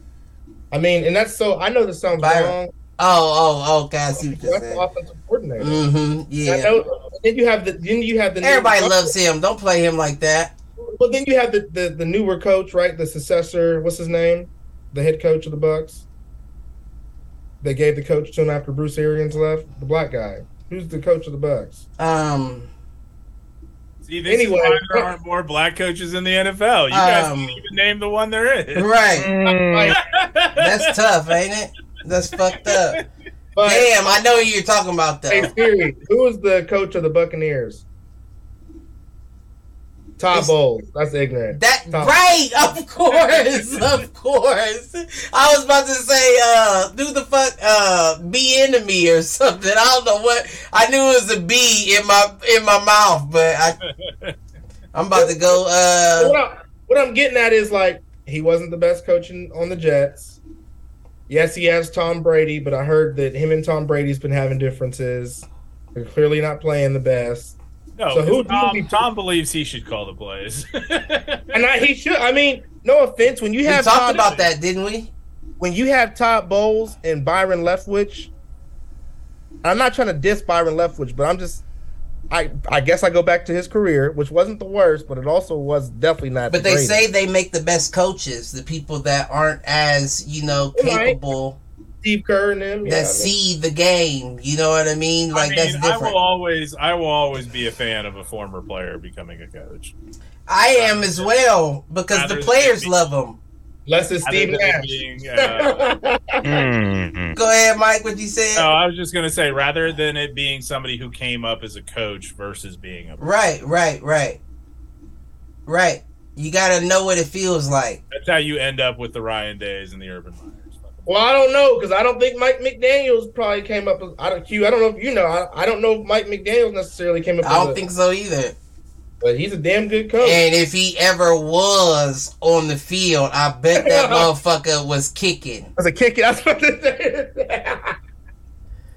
I mean, and that's so. I know this sounds Byron. wrong. Oh, oh, okay. I see what you're saying. offensive coordinator. Mm-hmm. Yeah. know, then you have the then you have the Everybody loves him. Don't play him like that. Well, then you have the, the the newer coach, right? The successor. What's his name? The head coach of the Bucks. They gave the coach to him after Bruce Arians left. The black guy. Who's the coach of the Bucks? Um, See, this Anyway. is why there aren't more black coaches in the NFL. You guys Um, can't even name the one there is. right. Like, That's tough, ain't it? That's fucked up. but Damn, I know who you're talking about though. hey Siri, who is the coach of the Buccaneers? Todd Bowles. That's ignorant. That Tom. right, of course, of course. I was about to say, uh, do the fuck, uh, be into me or something. I don't know what. I knew it was a B in my in my mouth, but I, I'm about to go. what, Uh, I, what I'm getting at is like he wasn't the best coach in, on the Jets. Yes, he has Tom Brady, but I heard that him and Tom Brady's been having differences. They're clearly not playing the best. No, So who 'cause do Tom, we- Tom believes he should call the plays. And I, he should. I mean, no offense. When you we have talked Todd, about that, didn't we? when you have Todd Bowles and Byron Leftwich, I'm not trying to diss Byron Leftwich, but I'm just. I, I guess I go back to his career, which wasn't the worst, but it also was definitely not. But the they greatest. say they make the best coaches, the people that aren't as you know Right. capable Steve Kerr and them. that yeah, I mean- see the game. You know what I mean? Like I mean, that's I different. will always, I will always be a fan of a former player becoming a coach. I am as well because Rather the players being- love them. Unless it's Steve Nash. being, uh. Go ahead, Mike. What you said? no, I was just gonna say, rather than it being somebody who came up as a coach versus being a, Right, right, right, right. You got to know what it feels like. that's how you end up with the Ryan Days and the Urban Meyers. Well, I don't know because I don't think Mike McDaniel's probably came up. I don't. Q. I don't know if you know. I, I don't know if Mike McDaniel's necessarily came up. I don't a- think so either. But he's a damn good coach. And if he ever was on the field, I bet that motherfucker was kicking. Was a kick, I was about to say.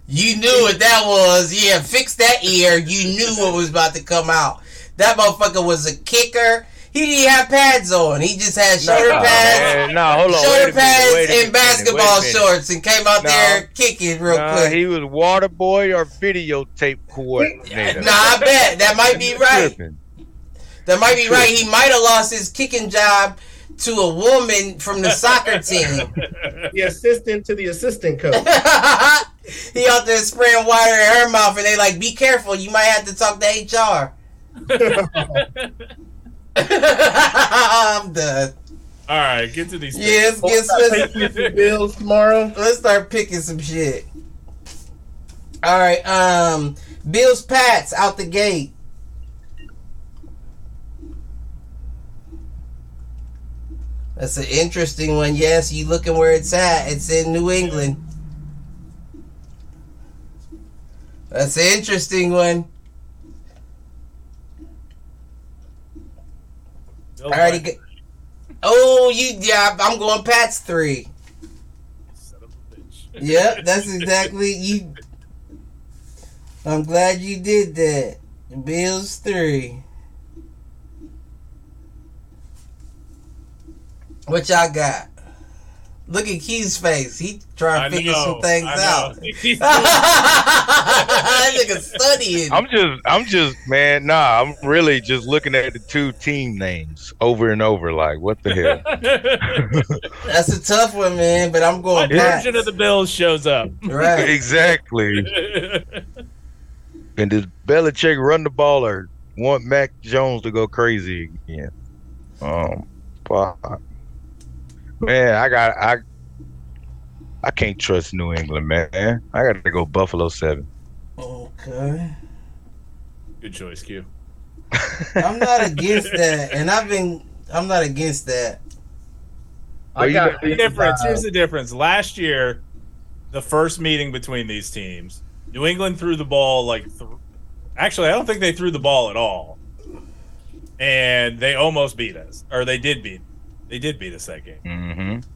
You knew what that was. Yeah, fix that ear. You knew what was about to come out. That motherfucker was a kicker. He didn't have pads on. He just had shoulder Nah, pads, man, nah, hold on. shoulder wait minute, pads, minute, and basketball wait a minute. shorts, and came out Nah. there kicking real Nah, quick. he was water boy or videotape coordinator. Nah, I bet that might be right. That might be right. He might have lost his kicking job to a woman from the soccer team. the assistant to the assistant coach. he out there spraying water in her mouth, and they like, "Be careful, you might have to talk to HR." I'm done. All right, get to these. Yeah, let's get let's, Patriots and Bills tomorrow. let's start picking some shit. All right, um, Bills Pats out the gate. That's an interesting one. Yes, you looking where it's at. It's in New England. That's an interesting one. I already get. Oh, you yeah. I'm going Pats three. Son of a bitch. Yep, that's exactly you. I'm glad you did that. Bills three. What y'all got? Look at Key's face. He trying I to figure know, some things I know. out. He's- that nigga studying. I'm just, I'm just, man. Nah, I'm really just looking at the two team names over and over. Like, what the hell? That's a tough one, man. But I'm going what Pats. version of the Bills shows up? right. exactly. And does Belichick run the ball or want Mac Jones to go crazy again? Um, fuck. Man, I got, I, I can't trust New England, man. I got to go Buffalo seven. Okay. Good choice, Q. I'm not against that, and I've been. I'm not against that. Well, you got- The difference. Here's the difference. Last year, the first meeting between these teams, New England threw the ball like. Th- Actually, I don't think they threw the ball at all. and they almost beat us, or they did beat. They did beat us that game. Mm-hmm.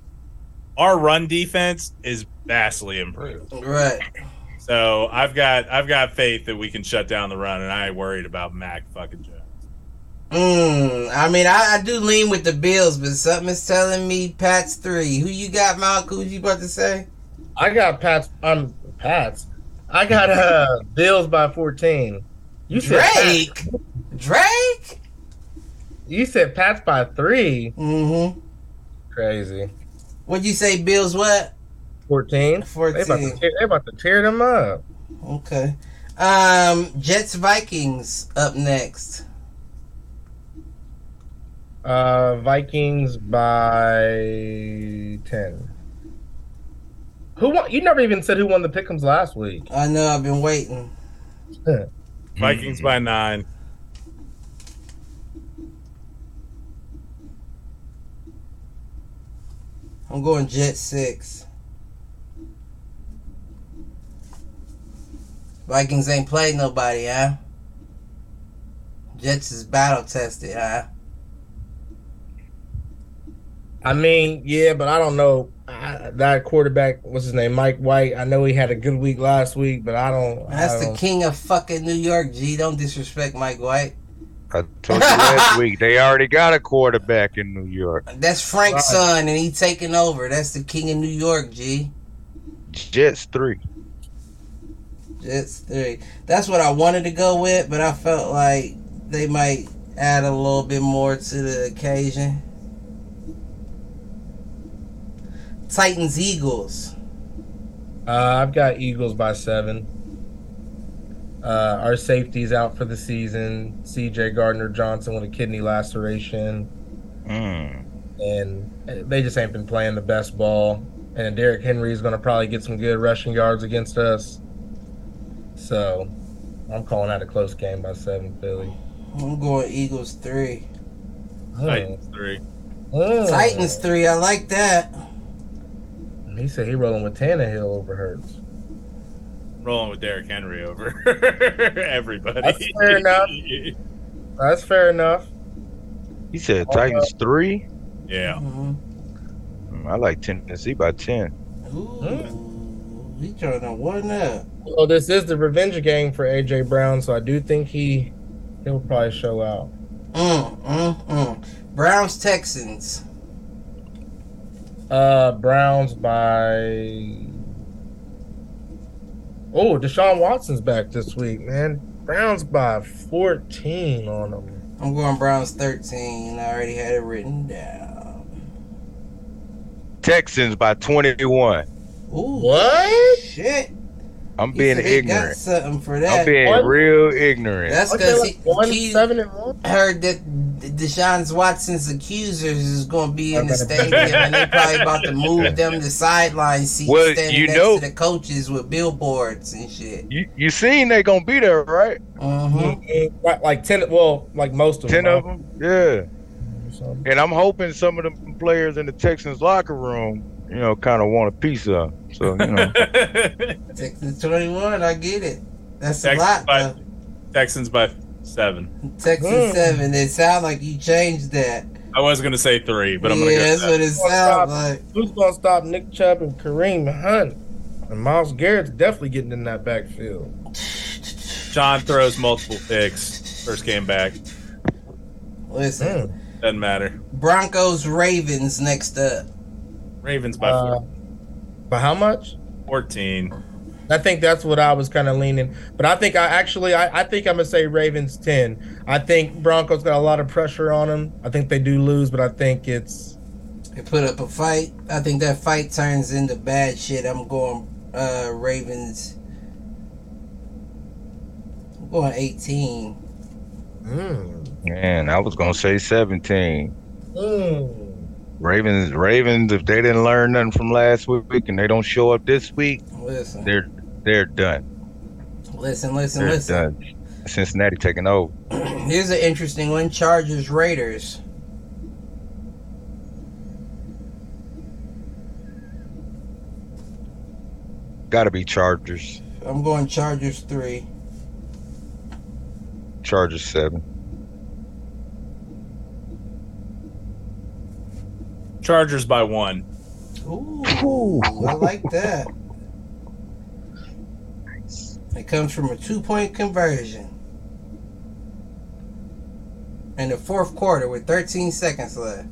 Our run defense is vastly improved. Right. So I've got I've got faith that we can shut down the run, and I ain't worried about Mac fucking Jones. Mm, I mean, I, I do lean with the Bills, but something is telling me Pats three. Who you got, Malcolm? Who you about to say? I got Pats. Um, Pats. I got uh Bills by fourteen. You said Drake. Pats, Drake. You said Pats by three. Mm-hmm. Crazy. What'd you say? Bills what? Fourteen. They about, 14. to tear, they about to tear them up. Okay. Um, Jets Vikings up next. Uh, Vikings by ten. Who won? You never even said who won the pickums last week. I know I've been waiting. Vikings by nine. I'm going Jet six. Vikings ain't played nobody, huh? Jets is battle tested, huh? I mean, yeah, but I don't know. I, that quarterback, what's his name, Mike White. I know he had a good week last week, but I don't. That's I the don't- king of fucking New York, G. Don't disrespect Mike White. I told you last week they already got a quarterback in New York. That's Frank's Right. son, and he taking over. That's the king of New York, G. Jets three. Jets three. That's what I wanted to go with, but I felt like they might add a little bit more to the occasion. Titans Eagles. Uh, I've got Eagles by seven. Uh, our safety's out for the season. C.J. Gardner Johnson with a kidney laceration, Mm. and they just ain't been playing the best ball. And Derrick Henry is going to probably get some good rushing yards against us. So, I'm calling that a close game by seven, Philly. I'm going Eagles three. Titans three. Mm. Titans three. I like that. He said he rolling with Tannehill over Hurts. Rolling with Derrick Henry over everybody. That's fair enough. That's fair enough. He said Titans three. yeah. Mhm. Mm, I like Tennessee by ten. Ooh, he trying to one up. Well, this is the revenge game for AJ Brown, so I do think he he'll probably show out. Mm, mm, mm. Browns Texans. Uh, Browns by. Oh, Deshaun Watson's back this week, man. Browns by 14 on them. I'm going Browns 13. I already had it written down. Texans by twenty one. Ooh, What? shit. I'm He being said Got ignorant. something for that. I'm that. being What? real ignorant. That's because like one he, he seven and one. heard that Deshaun Watson's accusers is going to be in the stadium, and they probably about to move them to sideline seats, Well, standing you next know- to the coaches with billboards and shit. you you seen they gonna be there, right? Mm-hmm. Like, like ten, well, like most of Ten them. of them, yeah. And I'm hoping some of the players in the Texans locker room, you know, kind of want a piece of. 'em. So you know, Texans 21, I get it. That's a Texans lot, by- though. Texans by seven. Texans Mm. 7. It sound like you changed that. I was gonna say three, but I'm yeah, gonna go that's seven. what it sounds like. who's gonna stop Nick Chubb and Kareem Hunt? And Myles Garrett's definitely getting in that backfield. John throws multiple picks. First game back. Listen, Mm. Doesn't matter. Broncos Ravens next up. Ravens by Uh, But how much? 14. I think that's what I was kind of leaning. But I think I actually I, I think I'm gonna say Ravens ten. I think Broncos got a lot of pressure on them. I think they do lose, but I think it's They put up a fight. I think that fight turns into bad shit. I'm going uh Ravens. I'm going 18. mm, man, I was gonna say 17. mm. Ravens, Ravens. If they didn't learn nothing from last week and they don't show up this week, Listen, they're they're done. Listen, listen, They're listen. Done. Cincinnati taking over. Here's an interesting one: Chargers Raiders. Got to be Chargers. I'm going Chargers three. Chargers seven. Chargers by one. Ooh, I like that. It comes from a two point conversion. In the fourth quarter with 13 seconds left.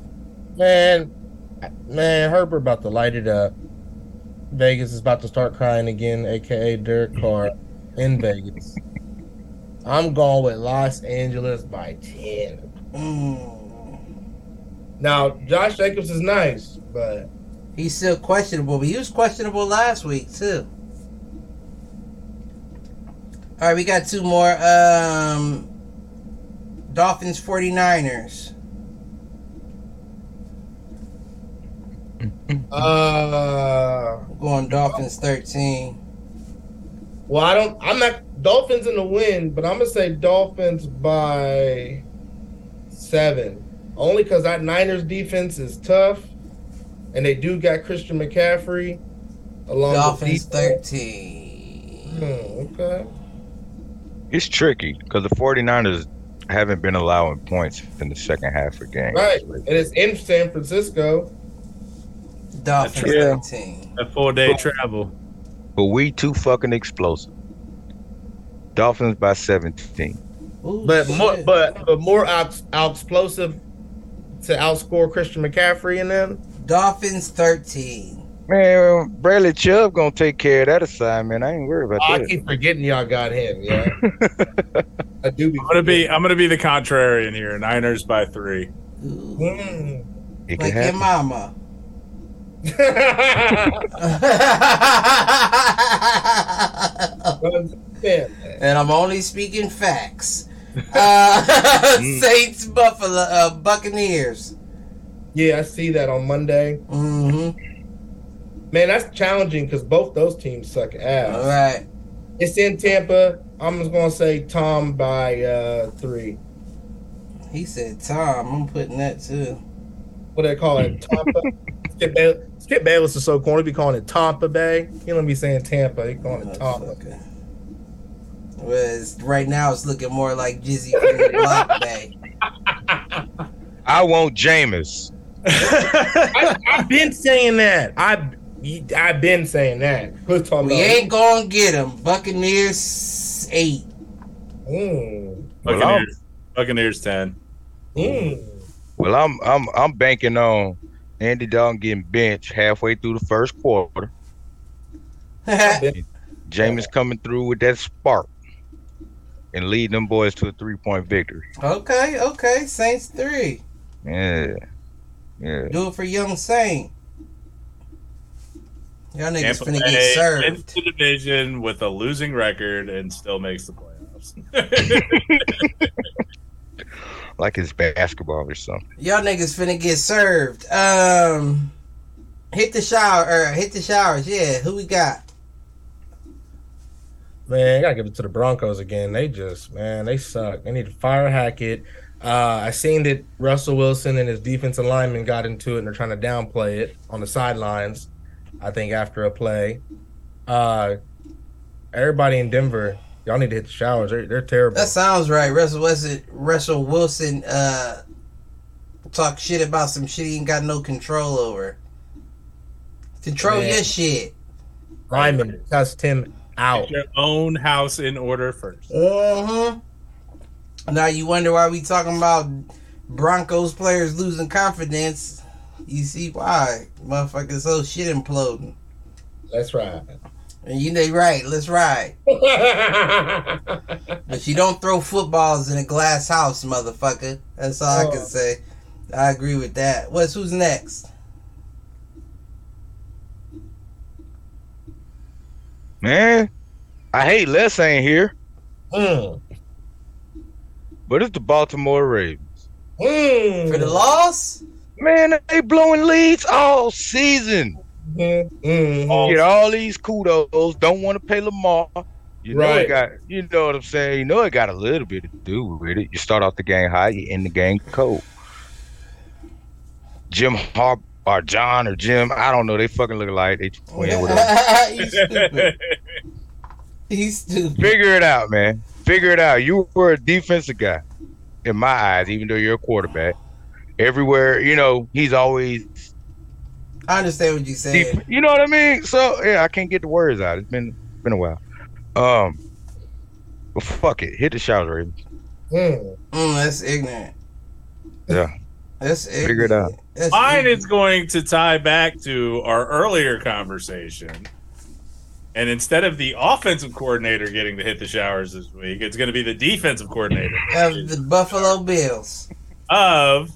Man, man, Herbert about to light it up. Vegas is about to start crying again, aka Derek Carr in Vegas. I'm going with Los Angeles by 10. Mm. Now, Josh Jacobs is nice, but He's still questionable, but he was questionable last week too. All right, we got two more. Um, Dolphins 49ers. uh I'm going Dolphins 13. well, I don't I'm not Dolphins in the win, but I'm gonna say Dolphins by seven. Only because that Niners defense is tough, and they do got Christian McCaffrey along Dolphins with defense. 13. Hmm, okay. It's tricky because the 49ers haven't been allowing points in the second half of games. Right. And it's in San Francisco. Dolphins Yeah. 13. A full day travel. But we too fucking explosive. Dolphins by 17. Ooh, But more but but more out, out explosive to outscore Christian McCaffrey and them. Dolphins 13. Man, Bradley Chubb gonna take care of that assignment. I ain't worried about I that. I keep forgetting y'all got him, yeah. I do be I'm gonna be I'm gonna be the contrarian here. Niners by three. Mm. It can Like your mama. yeah. and I'm only speaking facts. Uh, Mm. Saints, Buffalo, uh, Buccaneers. yeah, I see that on Monday. Mm-hmm. Man, that's challenging because both those teams suck ass. All right. It's in Tampa. I'm just gonna say Tom by uh three. He said Tom. I'm putting that too. What do they call it? Tampa. Skip, Bayless, Skip Bayless is so corny. Be calling it Tampa Bay. He don't be saying Tampa. He calling it Tampa. Motherfucker. Whereas right now it's looking more like Jizzy from the Block Bay. I want Jameis. I, I've been saying that. I I've been saying that. Quit talking We about ain't gonna get him. Buccaneers eight. Mm, Well, I'm, Buccaneers. Buccaneers ten. mm. well, I'm I'm I'm banking on Andy Dalton getting benched halfway through the first quarter. Jameis coming through with that spark and lead them boys to a three point victory. okay, okay. Saints three. Yeah. Yeah. Do it for young Saint. Y'all niggas Tampa finna get served. wins the division with a losing record and still makes the playoffs. Like it's basketball or something. Y'all niggas finna get served. Um, hit the shower or hit the showers. Yeah, who we got? Man, I gotta give it to the Broncos again. They just, man, they suck. They need to fire Hackett. Uh, I seen that Russell Wilson and his defensive lineman got into it and they're trying to downplay it on the sidelines. I think after a play. Uh, everybody in Denver, y'all need to hit the showers. They're, they're terrible. That sounds right. Russell Wilson. Russell Wilson. Uh, talk shit about some shit he ain't got no control over. Control Man. your shit. Lyman cussed him out. Get your own house in order first. Uh huh. Now you wonder why we talking about Broncos players losing confidence. You see why, motherfuckers, so shit imploding. That's right. And you they right. Let's ride. But you don't throw footballs in a glass house, motherfucker. That's all I can Oh. say. I agree with that. What's who's next? Man, I hate Les ain't here, Mm. but it's the Baltimore Ravens. Mm. For the loss? Man, they blowing leads all season. Mm. Mm. Get all these kudos. Don't want to pay Lamar. You know Right. it got. You know what I'm saying. You know it got a little bit to do with it. You start off the game high, you end the game cold. Jim Harp or John or Jim, I don't know. They fucking look alike. They twin with. He's stupid. He's stupid. Figure it out, man. Figure it out. You were a defensive guy, in my eyes, even though you're a quarterback. Everywhere, you know, he's always I understand what you said. You know what I mean? So yeah, I can't get the words out. It's been been a while. Um, but fuck it, hit the shots, Ravens. Mm. Mm, that's ignorant. Yeah, That's ignorant. Figure it out. That's Mine ignorant. is going to tie back to our earlier conversation. And instead of the offensive coordinator getting to hit the showers this week, it's going to be the defensive coordinator of the Buffalo Bills. of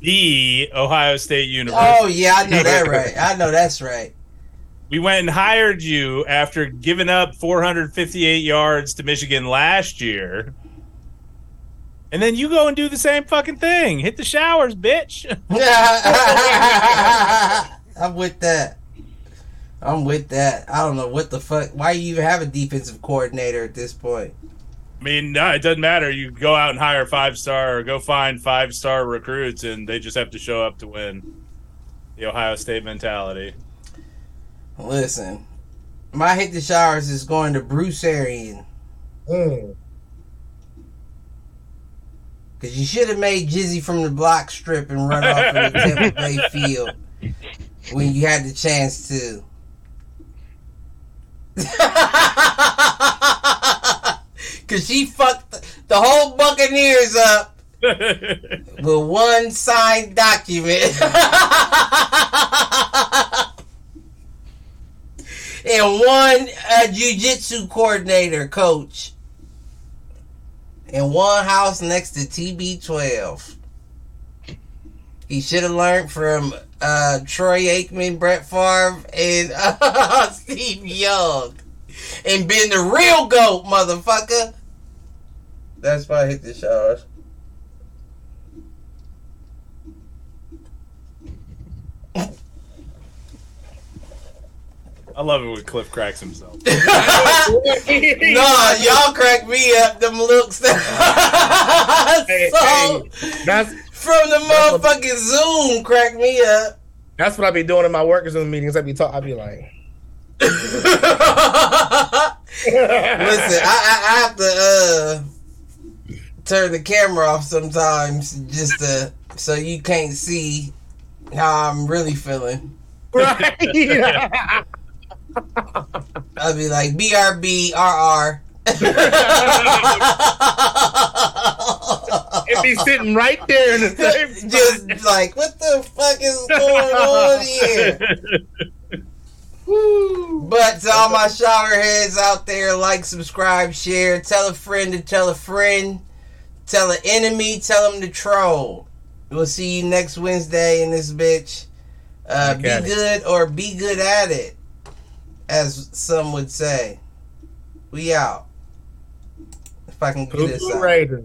the Ohio State University. Oh yeah, I know that right. I know that's right. We went and hired you after giving up 458 yards to Michigan last year. And then you go and do the same fucking thing. Hit the showers, bitch. I'm with that. I'm with that. I don't know what the fuck. Why you even have a defensive coordinator at this point? I mean, no, it doesn't matter. You go out and hire five star or go find five star recruits, and they just have to show up to win. The Ohio State mentality. Listen, my hit the showers is going to Bruce Arian Mm. because you should have made Jizzy from the block strip and run off in the Tampa Bay field when you had the chance to. Cause she fucked the whole Buccaneers up with one signed document. and one uh, jiu-jitsu coordinator coach. And one house next to TB12. He should have learned from uh, Troy Aikman, Brett Favre, and uh, Steve Young. And been the real GOAT, motherfucker. That's why I hit the showers. I love it when Cliff cracks himself. no, y'all crack me up. Them looks. so, Hey, hey, that's from the motherfucking Zoom, crack me up. that's what I be doing in my workers in the meetings. I be talk. I be like, Listen, I, I, I have to uh, turn the camera off sometimes just to so you can't see how I'm really feeling. right? I'll be like BRB RR. it be sitting right there in the same. just like what the fuck is going on here? But to all my shower heads out there, like, subscribe, share, tell a friend to tell a friend, tell an enemy, tell them to troll. We'll see you next Wednesday in this bitch. Uh, be it. good or be good at it, as some would say. We out. If I can get this out. Raiders.